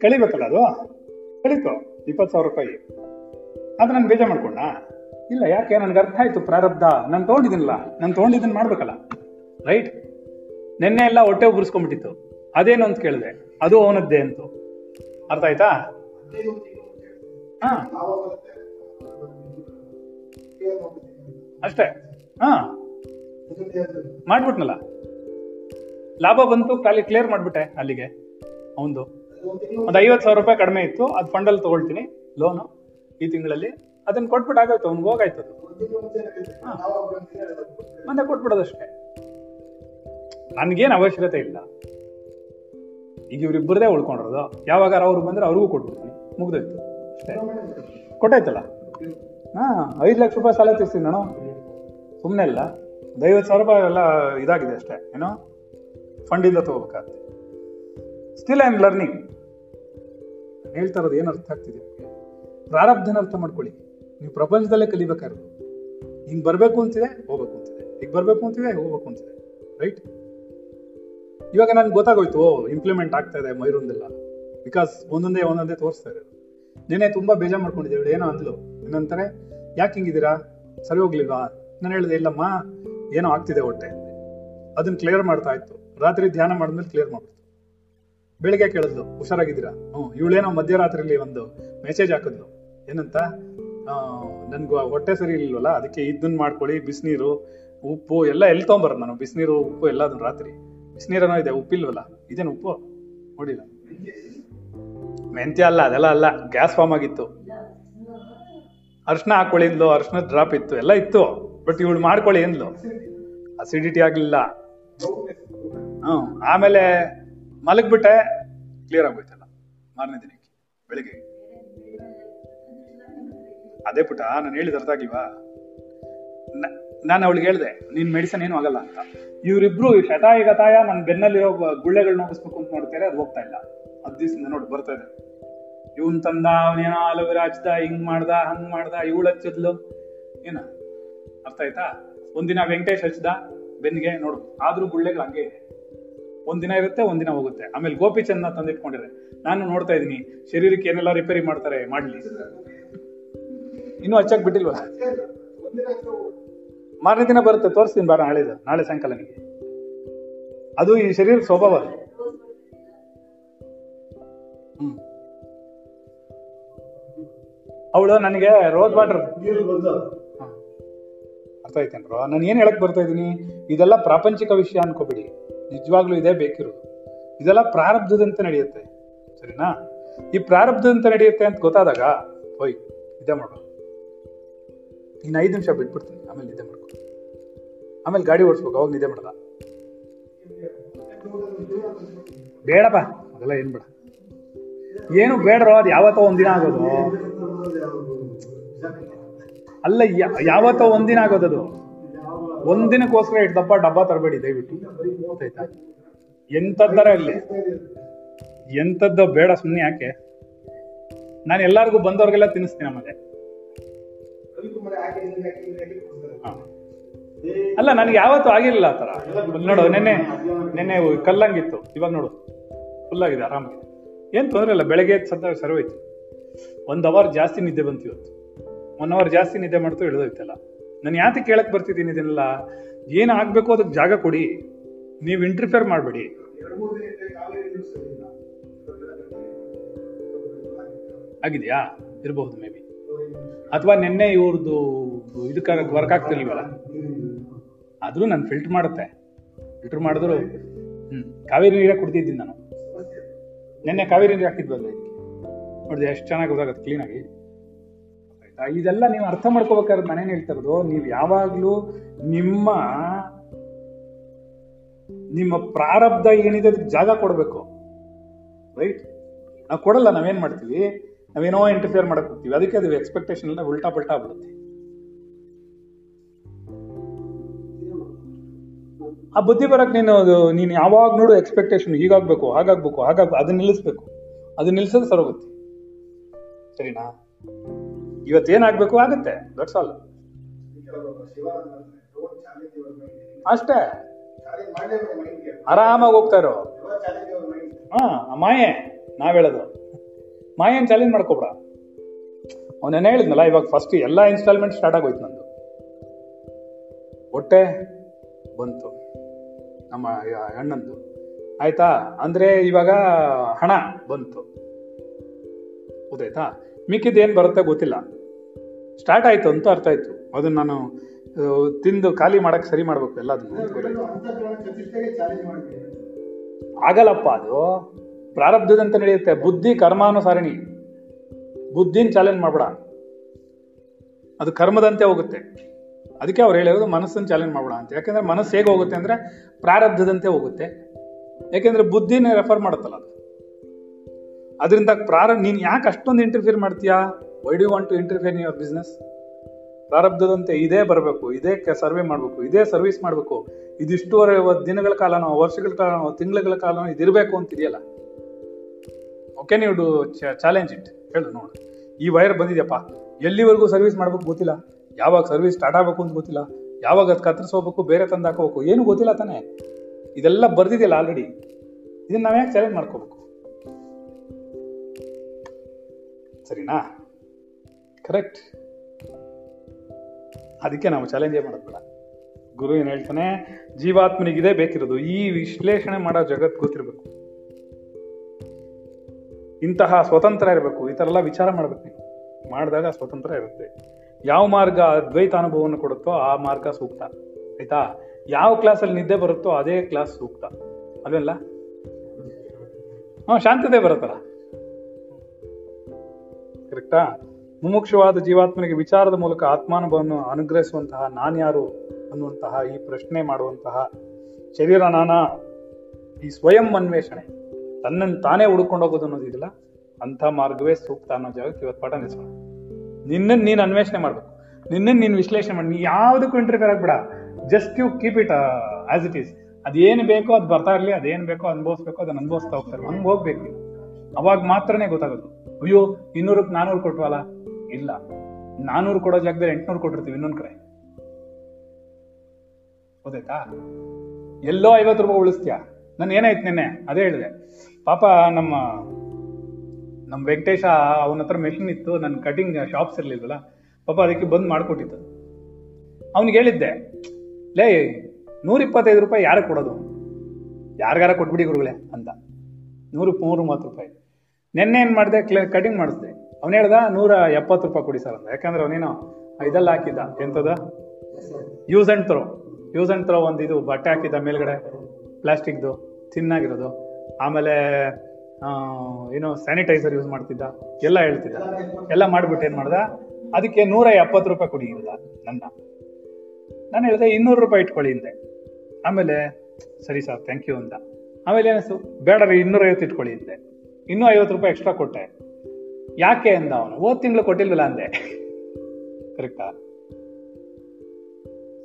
ಕಳಿಬೇಕಲ್ಲ ಅದು? ಕಳೀತು ಇಪ್ಪತ್ತು ಸಾವಿರ ರೂಪಾಯಿ. ಅದು ನಾನು ಬೇಜಾರು ಮಾಡ್ಕೊಂಡ? ಇಲ್ಲ, ಯಾಕೆ? ನನ್ಗೆ ಅರ್ಥ ಆಯ್ತು ಪ್ರಾರಬ್ಧ. ನಾನು ತೊಗೊಂಡಿದ್ದೀನಲ್ಲ, ನಾನು ತೊಗೊಂಡಿದ್ದನ್ನು ಮಾಡ್ಬೇಕಲ್ಲ. ರೈಟ್ ನಿನ್ನೆ ಎಲ್ಲ ಹೊಟ್ಟೆ ಉಬ್ರಿಸ್ಕೊಂಡ್ಬಿಟ್ಟಿತ್ತು ಅದೇನು ಅಂತ ಕೇಳಿದೆ. ಅದು ಅವನದ್ದೇ ಅಂತು. ಅರ್ಥ ಆಯ್ತಾ? ಅಷ್ಟೇ. ಹಾ. ಮಾಡ್ಬಿಟ್ನಲ್ಲ. ಲಾಭ ಬಂತು, ಖಾಲಿ ಕ್ಲಿಯರ್ ಮಾಡ್ಬಿಟ್ಟೆ ಅಲ್ಲಿಗೆ ಅವಂದು ಒಂದು ಐವತ್ತು ಸಾವಿರ ರೂಪಾಯಿ ಕಡಿಮೆ ಇತ್ತು. ಅದು ಫಂಡಲ್ಲಿ ತಗೊಳ್ತೀನಿ. ಲೋನು ಈ ತಿಂಗಳಲ್ಲಿ. ಅದನ್ನ ಕೊಟ್ಬಿಟ್ಟು ಆಗೋಯ್ತು ಅವ್ನಿಗೆ ಹೋಗಾಯ್ತು ಮತ್ತೆ ಕೊಟ್ಬಿಡೋದಷ್ಟೇ. ನನ್ಗೇನು ಅವಶ್ಯಕತೆ ಇಲ್ಲ. ಈಗ ಇವ್ರಿಬ್ಬರದೇ ಉಳ್ಕೊಂಡಿರೋದು. ಯಾವಾಗ ಅವ್ರು ಬಂದ್ರೆ ಅವ್ರಿಗೂ ಕೊಟ್ಬಿಡ್ತೀನಿ. ಮುಗ್ದೋಯ್ತು. ಅಷ್ಟೇ. ಕೊಟ್ಟಾಯ್ತಲ್ಲ? ಹಾ, ಐದು ಲಕ್ಷ ರೂಪಾಯಿ ಸಾಲ ತೀರ್ಸ್ತೀನಿ ನಾನು. ಸುಮ್ಮನೆ ಇಲ್ಲ ಒಂದು ಐವತ್ತು ಸಾವಿರ ರೂಪಾಯಿ ಎಲ್ಲ ಇದಾಗಿದೆ ಅಷ್ಟೇ. ಏನೋ? ಫಂಡಿಂದ ತಗೋಬೇಕಾಗುತ್ತೆ. ಸ್ಟಿಲ್ ಐ ಆಮ್ ಲರ್ನಿಂಗ್ ಹೇಳ್ತಾ ಇರೋದು ಏನು ಅರ್ಥ ಆಗ್ತಿದೆ? ಪ್ರಾರಬ್ಧನ ಅರ್ಥ ಮಾಡ್ಕೊಳ್ಳಿ. ನೀವು ಪ್ರಪಂಚದಲ್ಲೇ ಕಲಿಬೇಕಾದ್ರು ಹಿಂಗೆ ಬರಬೇಕು ಅಂತಿದೆ, ಹೋಗ್ಬೇಕು ಅಂತಿದೆ. ಈಗ ಬರಬೇಕು ಅಂತಿದೆ, ಹೋಗ್ಬೇಕು ಅಂತಿದೆ. ರೈಟ್ ಇವಾಗ ನನ್ಗೆ ಗೊತ್ತಾಗೋಯ್ತು ಇಂಪ್ಲಿಮೆಂಟ್ ಆಗ್ತಾ ಇದೆ ಮೈರೊಂದೆಲ್ಲ. ಬಿಕಾಸ್ ಒಂದೊಂದೇ ಒಂದೊಂದೇ ತೋರಿಸ್ತಾ ಇರೋದು. ನೆನೆ ತುಂಬ ಬೇಜಾರು ಮಾಡ್ಕೊಂಡಿದ್ದೆ ಇವಳು ಏನೋ ಅಂದ್ಲು. ಏನಂತಾರೆ ಯಾಕೆ ಹಿಂಗಿದ್ದೀರಾ? ಸರಿ ಹೋಗ್ಲಿಲ್ವಾ? ನಾನು ಹೇಳಿದೆ, ಇಲ್ಲಮ್ಮ, ಏನೋ ಆಗ್ತಿದೆ ಹೊಟ್ಟೆ. ಅಂದೆ ಅದನ್ನ ಕ್ಲಿಯರ್ ಮಾಡ್ತಾ ಇತ್ತು. ರಾತ್ರಿ ಧ್ಯಾನ ಮಾಡಿದ್ಮೇಲೆ ಕ್ಲಿಯರ್ ಮಾಡ್ಬಿಡ್ತು. ಬೆಳಿಗ್ಗೆ ಕೇಳಿದ್ಲು, ಹುಷಾರಾಗಿದ್ದೀರಾ? ಹ್ಞೂ ಇವಳೇನೋ ಮಧ್ಯರಾತ್ರಿಲಿ ಒಂದು ಮೆಸೇಜ್ ಹಾಕಿದ್ಲು. ಏನಂತ? ನನ್ಗೆ ಹೊಟ್ಟೆ ಸರಿ ಇಲ್ವಲ್ಲ, ಅದಕ್ಕೆ ಇದನ್ನ ಮಾಡ್ಕೊಳ್ಳಿ, ಬಿಸಿನೀರು, ಉಪ್ಪು, ಎಲ್ಲ ಎಲ್ಲಿ ತೊಗೊಂಬರೋದು ನಾನು? ಬಿಸಿನೀರು, ಉಪ್ಪು, ಎಲ್ಲ ಅದನ್ನ ರಾತ್ರಿ. ಬಿಸಿನೀರನೋ ಇದೆ ಉಪ್ಪಿಲ್ವಲ್ಲ ಇದೇನು ಉಪ್ಪು? ನೋಡಿಲ್ಲ. ಮೆಂತ್ಯ ಅಲ್ಲ, ಅದೆಲ್ಲ ಅಲ್ಲ. ಗ್ಯಾಸ್ ಫಾರ್ಮ್ ಆಗಿತ್ತು. ಅರ್ಶನ ಹಾಕೊಳ್ಳಿದ್ಲು ಅರ್ಶನ ಡ್ರಾಪ್ ಇತ್ತು, ಎಲ್ಲ ಇತ್ತು. ಬಟ್ ಇವಳು ಮಾಡ್ಕೊಳ್ಳಿ ಅಂದ್ಲು. ಅಸಿಡಿಟಿ ಆಗ್ಲಿಲ್ಲ. ಹ್ಮ್, ಆಮೇಲೆ ಮಲಗ್ಬಿಟ್ಟೆ ಕ್ಲಿಯರ್ ಆಗೋಯ್ತಲ್ಲ ಮಾರನೇ ದಿನಕ್ಕೆ, ಬೆಳಿಗ್ಗೆ. ಅದೇ ಪುಟ ನಾನು ಹೇಳಿದ ಅರ್ಥ ಆಗಿವಾ ನಾನು ಅವಳಿಗೆ ಹೇಳಿದೆ, ನಿನ್ ಮೆಡಿಸನ್ ಏನು ಆಗಲ್ಲ ಅಂತ. ಇವರಿಬ್ರು ಶತಾಯ ಗತಾಯ ನನ್ನ ಬೆನ್ನಲ್ಲಿರೋ ಗುಳ್ಳೆಗಳನ್ನ ಹೋಗಿಸ್ಬೇಕು ಅಂತ ನೋಡ್ತಾರೆ, ಅದು ಹೋಗ್ತಾ ಇಲ್ಲ. ದಿವಸದಿಂದ ನೋಡಿ, ಬರ್ತಾ ಇದೆ. ಇವನ್ ತಂದ ಅವನೇನೋ ಅಲೋವೆರಾ ರಾಜ್ದ ಹಿಂಗ್ ಮಾಡ್ದ, ಹಂಗ್ ಮಾಡ್ದ, ಇವಳು ಹಚ್ಚಿದ್ಲು. ಏನ? ಅರ್ಥ ಆಯ್ತಾ? ಒಂದಿನ ವೆಂಕಟೇಶ್ ಹಚ್ಚದ ಬೆನ್ಗೆ ನೋಡು, ಆದ್ರೂ ಗುಳ್ಳೆಗಳು ಹಂಗೆ ಇದೆ. ಒಂದಿನ ಇರುತ್ತೆ ಒಂದಿನ ಹೋಗುತ್ತೆ. ಆಮೇಲೆ ಗೋಪಿಚಂದ್ನ ತಂದಿಟ್ಕೊಂಡಿದೆ. ನಾನು ನೋಡ್ತಾ ಇದೀನಿ ಶರೀರಕ್ಕೆ ಏನೆಲ್ಲ ರಿಪೇರಿ ಮಾಡ್ತಾರೆ, ಮಾಡ್ಲಿ. ಇನ್ನೂ ಹಚ್ಚಕ್ ಬಿಟ್ಟಿಲ್ವಾ? ಮಾರನೇ ದಿನ ಬರುತ್ತೆ, ತೋರಿಸ್ತೀನಿ ಬಾರ ನಾಳೆದು ನಾಳೆ ಸಾಯಂಕಾಲ ನಿಮಗೆ ಅದು ಈ ಶರೀರ ಸ್ವಭಾವ. ಹ್ಮ್. ಅವಳು ನನಗೆ ರೋಸ್ ವಾಟರ್ ಅರ್ಥ ಆಯ್ತೇನ್ರೋ ನಾನು ಏನು ಹೇಳಕ್ ಬರ್ತಾ ಇದ್ದೀನಿ? ಇದೆಲ್ಲ ಪ್ರಾಪಂಚಿಕ ವಿಷಯ ಅನ್ಕೋಬೇಡಿ. ನಿಜವಾಗ್ಲೂ ಇದೇ ಬೇಕಿರೋದು. ಇದೆಲ್ಲ ಪ್ರಾರಬ್ಧದಂತೆ ನಡೆಯುತ್ತೆ. ಸರಿನಾ? ಈ ಪ್ರಾರಬ್ಧದಂತೆ ನಡೆಯುತ್ತೆ ಅಂತ ಗೊತ್ತಾದಾಗ, ಹೋಯ್, ಇದೇ ಮಾಡು ಇನ್ನು ಐದು ನಿಮಿಷ ಬಿಟ್ಬಿಡ್ತೀನಿ. ಆಮೇಲೆ ನಿದ್ದೆ ಮಾಡ್ಕೊ. ಆಮೇಲೆ ಗಾಡಿ ಓಡಿಸ್ಬೇಕು, ಅವಾಗ ನಿದ್ದೆ ಮಾಡಲ್ಲ ಬೇಡಪ್ಪ, ಅದೆಲ್ಲ ಏನು ಬೇಡ. ಏನು ಬೇಡ್ರೋ ಅದು ಯಾವತ್ತೋ ಒಂದಿನ ಆಗೋದು. ಅಲ್ಲ ಯಾವತ್ತೋ ಒಂದಿನ ಆಗೋದದು ಒಂದಿನಕ್ಕೋಸ್ಕರ ಎಷ್ಟು ದಪ್ಪ ಡಬ್ಬ ತರಬೇಡಿ, ದಯವಿಟ್ಟು. ಗೊತ್ತಾಯ್ತಾ? ಎಂಥದ್ದರ ಅಲ್ಲಿ ಎಂಥದ್ದು ಬೇಡ ಸುಮ್ಮನೆ ಯಾಕೆ? ನಾನು ಎಲ್ಲರಿಗೂ ಬಂದವ್ರಿಗೆಲ್ಲ ತಿನ್ನಿಸ್ತೀನಿ ಆಮೇಲೆ. ಅಲ್ಲ ನನಗೆ ಯಾವತ್ತು ಆಗಿರಲಿಲ್ಲ ಆ ಥರ. ನೋಡು ನೆನ್ನೆ ನೆನ್ನೆ ಕಲ್ಲಂಗಿತ್ತು. ಇವಾಗ ನೋಡು ಫುಲ್ಲಾಗಿದೆ ಆರಾಮಾಗಿ ಏನು ತೊಂದರೆ ಇಲ್ಲ ಬೆಳಗ್ಗೆ ಸದ್ದಾಗ ಆಯ್ತು ಒಂದು ಅವರ್ ಜಾಸ್ತಿ ನಿದ್ದೆ ಬಂತು ಇವತ್ತು. ಒನ್ ಅವರ್ ಜಾಸ್ತಿ ನಿದ್ದೆ ಮಾಡ್ತು ಇಳಿದೋಯ್ತಲ್ಲ. ನಾನು ಯಾತಕ್ಕೆ ಕೇಳಕ್ಕೆ ಬರ್ತಿದ್ದೀನಿ ಇದನ್ನೆಲ್ಲ? ಏನು ಆಗಬೇಕು ಅದಕ್ಕೆ ಜಾಗ ಕೊಡಿ. ನೀವು ಇಂಟರ್ಫೇರ್ ಮಾಡಬೇಡಿ. ಆಗಿದೆಯಾ? ಇರಬಹುದು ಮೇ ಬಿ ಅಥವಾ ನಿನ್ನೆ ಇವ್ರದ್ದು ಇದಕ್ಕೆ ವರ್ಕ್ ಆಗ್ತಿರ್ಲಿಲ್ಲ. ಆದ್ರೂ ನಾನು ಫಿಲ್ಟರ್ ಮಾಡುತ್ತೆ. ಫಿಲ್ಟರ್ ಮಾಡಿದ್ರು, ಹ್ಮ್, ಕಾವೇರಿ ನೀರೇ ಕುಡ್ತಿದ್ದೀನಿ ನಾನು. ನಿನ್ನೆ ಕಾವೇರಿ ನೀರು ಹಾಕಿದ್ವಲ್ಲ ನೋಡಿದೆ ಎಷ್ಟು ಚೆನ್ನಾಗಿ ಗೊತ್ತಾಗತ್ತೆ ಕ್ಲೀನಾಗಿ ಆಯ್ತಾ? ಇದೆಲ್ಲ ನೀವು ಅರ್ಥ ಮಾಡ್ಕೋಬೇಕಾದ್ರೆ ನಾನೇನು ಹೇಳ್ತಾ ಇರೋದು, ನೀವು ಯಾವಾಗಲೂ ನಿಮ್ಮ ನಿಮ್ಮ ಪ್ರಾರಬ್ಧ ಏನಿದೆ ಅದಕ್ಕೆ ಜಾಗ ಕೊಡಬೇಕು. ರೈಟ್ ನಾವು ಕೊಡಲ್ಲ ನಾವೇನ್ ಮಾಡ್ತೀವಿ? ನಾವೇನೋ ಇಂಟರ್ಫಿಯರ್ ಮಾಡಕ್ ಹೋಗ್ತೀವಿ. ಅದಕ್ಕೆ ಅದು ಎಕ್ಸ್ಪೆಕ್ಟೇಷನ್ ಎಲ್ಲ ಉಲ್ಟಾ ಪಲ್ಟಾ ಆಗ್ಬಿಡುತ್ತೆ. ಆ ಬುದ್ಧಿ ಬರಕ್ ನೀನು ನೀನು ಯಾವಾಗ ನೋಡು ಎಕ್ಸ್ಪೆಕ್ಟೇಷನ್ ಹೀಗಾಗ್ಬೇಕು, ಹಾಗಾಗ್ಬೇಕು, ಹಾಗಾಗ್ ಅದನ್ನ ನಿಲ್ಲಿಸ್ಬೇಕು. ಅದನ್ನ ನಿಲ್ಸೋದು ಸರೋಗುತ್ತೆ. ಸರಿನಾ? ಇವತ್ತೇನಾಗ್ಬೇಕು ಆಗುತ್ತೆ ದಟ್ಸ್ ಆಲ್ ಅಷ್ಟೇ. ಆರಾಮಾಗಿ ಹೋಗ್ತಾ ಇರೋ. ಹಾ ಮಾಯೆ, ನಾವ್ ಹೇಳೋದು. ಮಾಯೆನ್ ಚಾಲೆಂಜ್ ಮಾಡ್ಕೊಬ್ರ. ಅವನೇನು ಹೇಳಿದ್ನಲ್ಲ ಇವಾಗ ಫಸ್ಟ್ ಎಲ್ಲ ಇನ್ಸ್ಟಾಲ್ಮೆಂಟ್ ಸ್ಟಾರ್ಟ್ ಆಗೋಯ್ತು ನಂದು. ಒಟ್ಟೆ ಬಂತು. ನಮ್ಮ ಅಣ್ಣಂದು. ಆಯ್ತಾ? ಅಂದ್ರೆ ಇವಾಗ ಹಣ ಬಂತು. ಗೊತ್ತಾಯ್ತಾ? ಮಿಕ್ಕಿದ್ದು ಏನು ಬರುತ್ತೆ ಗೊತ್ತಿಲ್ಲ. ಸ್ಟಾರ್ಟ್ ಆಯ್ತು ಅಂತ ಅರ್ಥ ಆಯ್ತು. ಅದನ್ನ ನಾನು ತಿಂದು ಖಾಲಿ ಮಾಡಕ್ ಸರಿ ಮಾಡ್ಬೇಕು ಮಾಡ್ತೀನಿ ಆಗಲ್ಲಪ್ಪ ಅದು. ಪ್ರಾರಬ್ಧದಂತೆ ನಡೆಯುತ್ತೆ. ಬುದ್ಧಿ ಕರ್ಮಾನುಸಾರಿಣಿ. ಬುದ್ಧಿನ ಚಾಲೆಂಜ್ ಮಾಡ್ಬೇಡ. ಅದು ಕರ್ಮದಂತೆ ಹೋಗುತ್ತೆ. ಅದಕ್ಕೆ ಅವ್ರು ಹೇಳಿರೋದು ಮನಸ್ಸನ್ನು ಚಾಲೆಂಜ್ ಮಾಡ್ಬೇಡ ಅಂತ. ಯಾಕಂದ್ರೆ ಮನಸ್ಸು ಹೇಗೆ ಹೋಗುತ್ತೆ ಅಂದರೆ ಪ್ರಾರಬ್ಧದಂತೆ ಹೋಗುತ್ತೆ. ಯಾಕೆಂದ್ರೆ ಬುದ್ಧಿನೇ ರೆಫರ್ ಮಾಡುತ್ತಲ್ಲ ಅದು. ಅದರಿಂದ ಪ್ರಾರ, ನೀನು ಯಾಕೆ ಅಷ್ಟೊಂದು ಇಂಟರ್ಫಿಯರ್ ಮಾಡ್ತೀಯಾ? Why do want to interfere in your business ಪ್ರಾರಬ್ಧದಂತೆ ಇದೇ ಬರಬೇಕು, ಇದೇ ಸರ್ವೆ ಮಾಡಬೇಕು, ಇದೇ ಸರ್ವಿಸ್ ಮಾಡಬೇಕು. ಇದಿಷ್ಟುವರೆ ದಿನಗಳ ಕಾಲನೋ, ವರ್ಷಗಳ ಕಾಲನೋ, ತಿಂಗಳ ಕಾಲನೋ ಇದಿರಬೇಕು ಅಂತಿದೆಯಲ್ಲ. Okay you do challenge it. ಹೇಳು, ನೋಡು. ಈ ವೈರ್ ಬಂದಿದೆಯಪ್ಪ. ಎಲ್ಲಿವರೆಗೂ ಸರ್ವಿಸ್ ಮಾಡ್ಬೇಕು ಗೊತ್ತಿಲ್ಲ. ಯಾವಾಗ ಸರ್ವಿಸ್ ಸ್ಟಾರ್ಟ್ ಆಗಬೇಕು ಅಂತ ಗೊತ್ತಿಲ್ಲ. ಯಾವಾಗ ಅದು ಕತ್ತರಿಸ್ಕೋಬೇಕು, ಬೇರೆ ತಂದು ಹಾಕೋಬೇಕು, ಏನು ಗೊತ್ತಿಲ್ಲ ತಾನೇ. ಇದೆಲ್ಲ ಬರ್ದಿದೆಯಲ್ಲ ಆಲ್ರೆಡಿ ಇದನ್ನ ನಾವು ಯಾಕೆ ಚಾಲೆಂಜ್ ಮಾಡ್ಕೋಬೇಕು? ಸರಿನಾ? ಕರೆಕ್ಟ್ ಅದಕ್ಕೆ ನಾವು ಚಾಲೆಂಜೇ ಮಾಡೋದು ಗುರು ಏನು ಹೇಳ್ತಾನೆ, ಜೀವಾತ್ಮನಿಗಿದೆ ಬೇಕಿರೋದು. ಈ ವಿಶ್ಲೇಷಣೆ ಮಾಡೋ ಜಗತ್ತು ಗೊತ್ತಿರಬೇಕು. ಇಂತಹ ಸ್ವತಂತ್ರ ಇರಬೇಕು, ಈ ಥರ ಎಲ್ಲ ವಿಚಾರ ಮಾಡ್ಬೇಕು ನೀವು. ಮಾಡಿದಾಗ ಸ್ವತಂತ್ರ ಇರುತ್ತೆ. ಯಾವ ಮಾರ್ಗ ಅದ್ವೈತ ಅನುಭವವನ್ನು ಕೊಡುತ್ತೋ ಆ ಮಾರ್ಗ ಸೂಕ್ತ. ಆಯ್ತಾ? ಯಾವ ಕ್ಲಾಸಲ್ಲಿ ನಿದ್ದೆ ಬರುತ್ತೋ ಅದೇ ಕ್ಲಾಸ್ ಸೂಕ್ತ. ಅದೆಲ್ಲ ಹಾ, ಶಾಂತತೆ ಬರುತ್ತಲ್ಲ. ಕರೆಕ್ಟಾ ಮುಮುಕ್ಷವಾದ ಜೀವಾತ್ಮನಿಗೆ ವಿಚಾರದ ಮೂಲಕ ಆತ್ಮಾನುಭವವನ್ನು ಅನುಗ್ರಹಿಸುವಂತಹ ನಾನ್ಯಾರು ಅನ್ನುವಂತಹ ಈ ಪ್ರಶ್ನೆ ಮಾಡುವಂತಹ ಶರೀರ ನಾನ ಈ ಸ್ವಯಂ ಅನ್ವೇಷಣೆ. ತನ್ನನ್ನು ತಾನೇ ಹುಡ್ಕೊಂಡು ಹೋಗೋದು ಅನ್ನೋದಿದಿಲ್ಲ ಅಂಥ ಮಾರ್ಗವೇ ಸೂಕ್ತ ಅನ್ನೋ ಜಾಗಕ್ಕೆ ಇವತ್ತು ಪಾಠ ನಿಲ್ಸೋಣ. ನಿನ್ನನ್ನು ನೀನು ಅನ್ವೇಷಣೆ ಮಾಡ್ಬೇಕು. ನಿನ್ನನ್ನು ನೀನು ವಿಶ್ಲೇಷಣೆ ಮಾಡಿ. ನೀ ಯಾವುದಕ್ಕೂ interfere ಆಗ್ಬೇಡ. Just you keep it as it is ಅದೇನು ಬೇಕೋ ಅದು ಬರ್ತಾ ಇರಲಿ, ಅದೇನು ಬೇಕೋ ಅನುಭವಿಸ್ಬೇಕೋ, ಅದನ್ನ ಅನುಭವಿಸ್ತಾ ಹೋಗ್ತಾರೆ. ಹಂಗೆ ಹೋಗ್ಬೇಕು. ಅವಾಗ ಮಾತ್ರನೇ ಗೊತ್ತಾಗೋದು. ಅಯ್ಯೋ ಇನ್ನೂರಕ್ಕೆ ನಾನೂರು ಕೊಟ್ವಲ್ಲ ಇಲ್ಲ. ನಾನೂರು ಕೊಡೋ ಜಾಗದಲ್ಲಿ ಎಂಟ್ನೂರು ಕೊಟ್ಟಿರ್ತೀವಿ ಇನ್ನೊಂದ್ ಕಡೆ. ಗೊತ್ತಾಯ್ತಾ? ಎಲ್ಲೋ ಐವತ್ತು ರೂಪಾಯಿ ಉಳಿಸ್ತೀಯಾ? ನಾನು ಏನಾಯ್ತು ನಿನ್ನೆ? ಅದೇ ಹೇಳಿದೆ. ಪಾಪ ನಮ್ಮ ನಮ್ಮ ವೆಂಕಟೇಶ ಅವನ ಹತ್ರ ಮೆಷಿನ್ ಇತ್ತು, ನನ್ನ ಕಟಿಂಗ್ ಶಾಪ್ಸ್ ಇರ್ಲಿಲ್ವಲ್ಲ, ಪಾಪ ಅದಕ್ಕೆ ಬಂದ್ ಮಾಡಿಕೊಟ್ಟಿತ್ತು ಅವ್ನಿಗೆ ಹೇಳಿದ್ದೆ, ಲೇ ನೂರ ಇಪ್ಪತ್ತೈದು ರೂಪಾಯಿ ಯಾರಿಗೆ ಕೊಡೋದು? ಯಾರಿಗಾರ ಕೊಟ್ಬಿಡಿ ಗುರುಗಳೇ, ಅಂತ. ನೂರು ಮೂರು ಮೂವತ್ತು ರೂಪಾಯಿ. ನಿನ್ನೆ ಏನು ಮಾಡಿದೆ ಕ್ಲೇ ಕಟಿಂಗ್ ಮಾಡಿಸ್ದೆ. ಅವ್ನು ಹೇಳ್ದ, ನೂರ ಎಪ್ಪತ್ತು ರೂಪಾಯಿ ಕೊಡಿ ಸರ್ ಅಂತ ಯಾಕಂದ್ರೆ ಅವನೇನು ಇದೆಲ್ಲ ಹಾಕಿದ್ದ. ಎಂಥದ use and throw use and throw ಒಂದು ಇದು ಬಟ್ಟೆ ಹಾಕಿದ್ದ ಮೇಲ್ಗಡೆ ಪ್ಲಾಸ್ಟಿಕ್ದು ತಿನ್ನಾಗಿರೋದು ಆಮೇಲೆ ಏನು ಸ್ಯಾನಿಟೈಸರ್ ಯೂಸ್ ಮಾಡ್ತಿದ್ದ. ಎಲ್ಲ ಹೇಳ್ತಿದ್ದ. ಎಲ್ಲ ಮಾಡ್ಬಿಟ್ಟು ಏನು ಮಾಡ್ದ? ಅದಕ್ಕೆ ನೂರ ಎಪ್ಪತ್ತು ರೂಪಾಯಿ ಕೊಡಿ ಇಲ್ಲ ನನ್ನ. ನಾನು ಹೇಳಿದೆ, ಇನ್ನೂರು ರೂಪಾಯಿ ಇಟ್ಕೊಳ್ಳಿ ಹಿಂದೆ ಆಮೇಲೆ, ಸರಿ ಸರ್ ಥ್ಯಾಂಕ್ ಯು ಅಂತ ಆಮೇಲೆ ಏನಿಸ್ತು ಬೇಡ ರೀ, ಇನ್ನೂರೈವತ್ತು ಇಟ್ಕೊಳ್ಳಿ ಹಿಂದೆ ಇನ್ನೂ ಐವತ್ತು ರೂಪಾಯಿ ಎಕ್ಸ್ಟ್ರಾ ಕೊಟ್ಟೆ. ಯಾಕೆ ಅಂದ ಅವನು? ಹೋದ ತಿಂಗಳು ಕೊಟ್ಟಿಲ್ವಲ್ಲ ಅಂದೆ. ಕರೆಕ್ಟಾ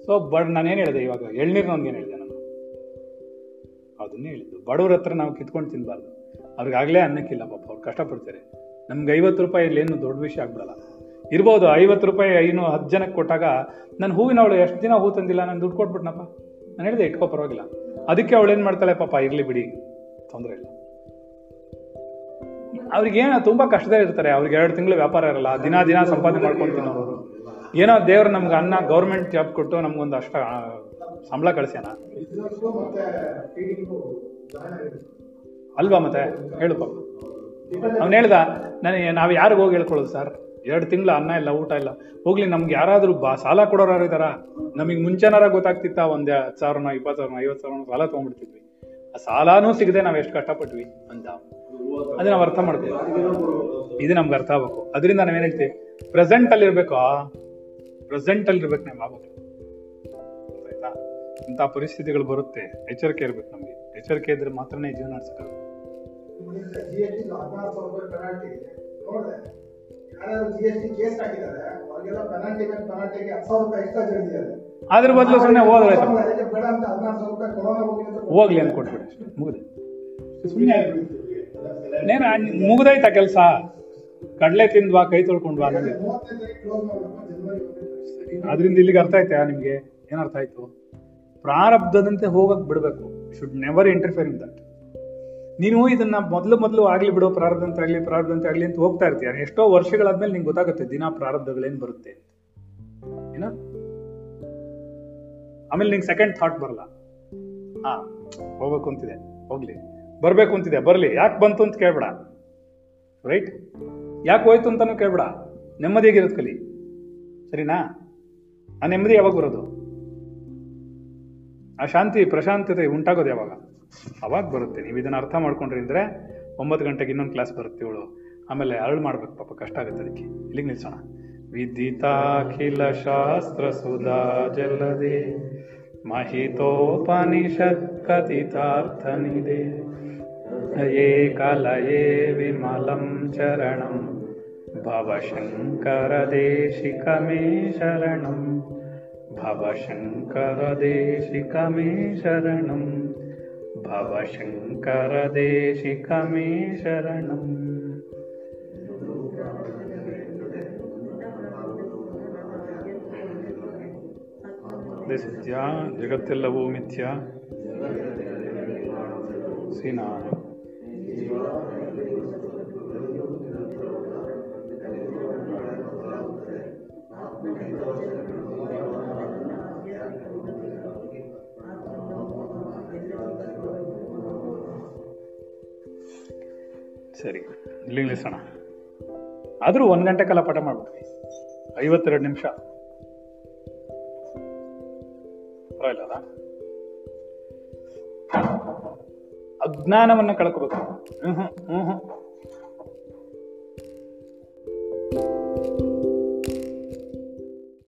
ಸೊ ಬಡ್ ನಾನೇನು ಹೇಳಿದೆ ಇವಾಗ? ಎಳ್ನೀರು ಏನು ಹೇಳಿದೆ ನಾನು? ಅದನ್ನೇ ಹೇಳಿದ್ದು. ಬಡವ್ರ ಹತ್ರ ನಾವು ಕಿತ್ಕೊಂಡು ತಿನ್ಬಾರ್ದು. ಅವ್ರಿಗಾಗಲೇ ಅನ್ನಕ್ಕಿಲ್ಲ ಪಾಪ, ಅವ್ರು ಕಷ್ಟಪಡ್ತಾರೆ. ನಮ್ಗೆ ಐವತ್ತು ರೂಪಾಯಿ ಇಲ್ಲಿ ಏನು ದೊಡ್ಡ ವಿಷಯ ಆಗ್ಬಿಡಲ್ಲ. ಇರ್ಬೋದು, ಐವತ್ತು ರೂಪಾಯಿ ಇನ್ನು ಹತ್ತು ಜನಕ್ಕೆ ಕೊಟ್ಟಾಗ ನನ್ನ ಹೂವಿನ ಅವಳು ಎಷ್ಟು ದಿನ ಹೂ ತಂದಿಲ್ಲ ನಾನು ದುಡ್ಡು ಕೊಟ್ಬಿಟ್ನಪ್ಪ. ನಾನು ಹೇಳಿದೆ ಇಟ್ಕೋ ಪರವಾಗಿಲ್ಲ. ಅದಕ್ಕೆ ಅವಳು ಏನು ಮಾಡ್ತಾಳೆ ಪಾಪ, ಇರ್ಲಿ ಬಿಡಿ, ತೊಂದರೆ ಇಲ್ಲ. ಅವ್ರಿಗೆ ಏನೋ, ತುಂಬಾ ಕಷ್ಟದಲ್ಲಿ ಇರ್ತಾರೆ. ಅವ್ರಿಗೆ ಎರಡು ತಿಂಗಳು ವ್ಯಾಪಾರ ಇರಲ್ಲ, ದಿನ ದಿನ ಸಂಪಾದನೆ ಮಾಡ್ಕೊಂಡು ಅವರು ಏನೋ ದೇವ್ರು ನಮ್ಗೆ ಅನ್ನ, ಗೌರ್ಮೆಂಟ್ ಜಾಬ್ ಕೊಟ್ಟು ನಮ್ಗೊಂದು ಅಷ್ಟ ಸಂಬಳ ಕಳಿಸ್ಯಾನ? ಅಲ್ವಾ ಮತ್ತೆ? ಹೇಳು ಪಾಪ. ಅವ್ನು ಹೇಳ್ದ ನನಗೆ ನಾವು ಯಾರಿಗೆ ಹೋಗಿ ಹೇಳ್ಕೊಳ್ಳೋದು ಸರ್? ಎರಡು ತಿಂಗಳು ಅನ್ನ ಇಲ್ಲ, ಊಟ ಇಲ್ಲ. ಹೋಗ್ಲಿ, ನಮ್ಗೆ ಯಾರಾದರೂ ಬಾ, ಸಾಲ ಕೊಡೋರು ಇದಾರ? ನಮಗೆ ಮುಂಚೆನಾರ ಗೊತ್ತಾಗ್ತಿತ್ತ ಒಂದು ಹತ್ತು ಸಾವಿರನ, ಇಪ್ಪತ್ತು ಸಾವಿರನ, ಐವತ್ತು ಸಾವಿರನ ಸಾಲ ತೊಗೊಂಡ್ಬಿಡ್ತಿದ್ವಿ. ಆ ಸಾಲನೂ ಸಿಗದೆ ನಾವು ಎಷ್ಟು ಕಷ್ಟಪಟ್ವಿ ಅಂತ. ಅದೇ ನಾವು ಅರ್ಥ ಮಾಡ್ತೀವಿ ಇದು ನಮ್ಗೆ ಅರ್ಥ ಆಗ್ಬೇಕು. ಅದರಿಂದ ನಾವೇನು ಹೇಳ್ತೀವಿ? ಪ್ರೆಸೆಂಟ್ ಪ್ರೆಸೆಂಟಲ್ಲಿರ್ಬೇಕು ನಮ್ಮ ಪ್ರೆಸೆಂಟ್ ಇಂಥ ಪರಿಸ್ಥಿತಿಗಳು ಬರುತ್ತೆ. ಎಚ್ಚರಿಕೆ ಇರ್ಬೇಕು ನಮ್ಗೆ. ಎಚ್ಚರಿಕೆ ಇದ್ರೆ ಮಾತ್ರನೇ ಜೀವನ ಜಡಿದಿದ್ದಾರೆ ಅದ್ರ ಬದಲು ಸುಮ್ಮನೆ ಹೋದ್ರೆ ಹೋಗ್ಲಿ ಅಂತ ಕೊಟ್ಬಿಡಿ. ಮುಗಿದು. ಸುಮ್ಮನೆ ಮುಗ್ದಾಯ್ತಾ ಮುಗ್ದೈತಾ ಕೆಲಸ? ಕಡಲೆ ತಿಂದ್ವಾ ಕೈ ತೊಳ್ಕೊಂಡ್ವಾ ನನಗೆ ಅದರಿಂದ ಇಲ್ಲಿಗೆ ಅರ್ಥ ಆಯ್ತಾ ನಿಮ್ಗೆ? ಏನರ್ಥ ಅರ್ಥ ಆಯ್ತು? ಪ್ರಾರಬ್ಧದಂತೆ ಹೋಗಕ್ ಬಿಡಬೇಕು. Should never interfere in that ನೀನು ಇದನ್ನ ಮೊದಲು ಮೊದಲು ಆಗ್ಲಿ ಬಿಡೋ ಪ್ರಾರಬ್ಧಂತ ಆಗ್ಲಿ ಪ್ರಾರಬ್ಧಂತ ಆಗ್ಲಿ ಅಂತ ಹೋಗ್ತಾ ಇರ್ತೀಯ. ಎಷ್ಟೋ ವರ್ಷಗಳಾದ್ಮೇಲೆ ನಿಂಗೆ ಗೊತ್ತಾಗುತ್ತೆ ದಿನ ಪ್ರಾರಬ್ಧಗಳೇನು ಬರುತ್ತೆ ಏನೋ? ಆಮೇಲೆ ನಿಂಗೆ ಸೆಕೆಂಡ್ ಥಾಟ್ ಬರಲ್ಲ. ಹಾ ಹೋಗ್ಬೇಕು ಅಂತಿದೆ. ಹೋಗ್ಲಿ. ಬರ್ಬೇಕು ಅಂತಿದೆ. ಬರ್ಲಿ. ಯಾಕೆ ಬಂತು ಅಂತ ಕೇಳ್ಬೇಡ. ರೈಟ್ ಯಾಕೆ ಹೋಯ್ತು ಅಂತಾನು ಕೇಳ್ಬೇಡ. ನೆಮ್ಮದಿಯಾಗಿರೋದು ಕಲಿ. ಸರಿನಾ? ಆ ನೆಮ್ಮದಿ ಯಾವಾಗ ಬರೋದು? ಆ ಶಾಂತಿ, ಪ್ರಶಾಂತತೆ ಉಂಟಾಗೋದು ಯಾವಾಗ? ಅವಾಗ ಬರುತ್ತೆ. ನೀವು ಇದನ್ನು ಅರ್ಥ ಮಾಡ್ಕೊಂಡ್ರಿ ಅಂದರೆ ಒಂಬತ್ತು ಗಂಟೆಗೆ ಇನ್ನೊಂದು ಕ್ಲಾಸ್ ಬರುತ್ತೆ ಇವಳು. ಆಮೇಲೆ ಅರಳು ಮಾಡ್ಬೇಕು ಪಾಪ, ಕಷ್ಟ ಆಗುತ್ತೆ ಅದಕ್ಕೆ. ಇಲ್ಲಿಗೆ ನಿಲ್ಸೋಣ. ವಿದಿತಾಖಿಲ ಶಾಸ್ತ್ರ ಸುಧಾ ಜಲ್ಲದೆ ಮಹಿತೋಪನಿಷತ್ ಕಥಿತಾರ್ಥ ಏ ಕಲಯೇ ವಿಮಲಂ ಚರಣಂ ಭವಶಂಕರ ದೇಶಿಕ ಮೇ ಶರಣಂ. ದೇಶಿಕ ಮೇ ಶರಣಂ ಇದು ಸತ್ಯ ಜಗತ್ತೆಲ್ಲವೂ ಮಿಥ್ಯ ಸೀನಾ ಸರಿ. ಇಲ್ಲಿ ನಿಲ್ಲಿಸೋಣ. ಆದರೂ ಒಂದು ಗಂಟೆ ಕಾಲ ಪಾಠ ಮಾಡ್ಬಿಟ್ವಿ ಐವತ್ತೆರಡು ನಿಮಿಷ. ಪರವಾಗಿಲ್ಲ ಅಜ್ಞಾನವನ್ನ ಕಳ್ಕೋಬೇಕು. ಹ್ಞೂ ಹ್ಞೂ ಹ್ಮ್.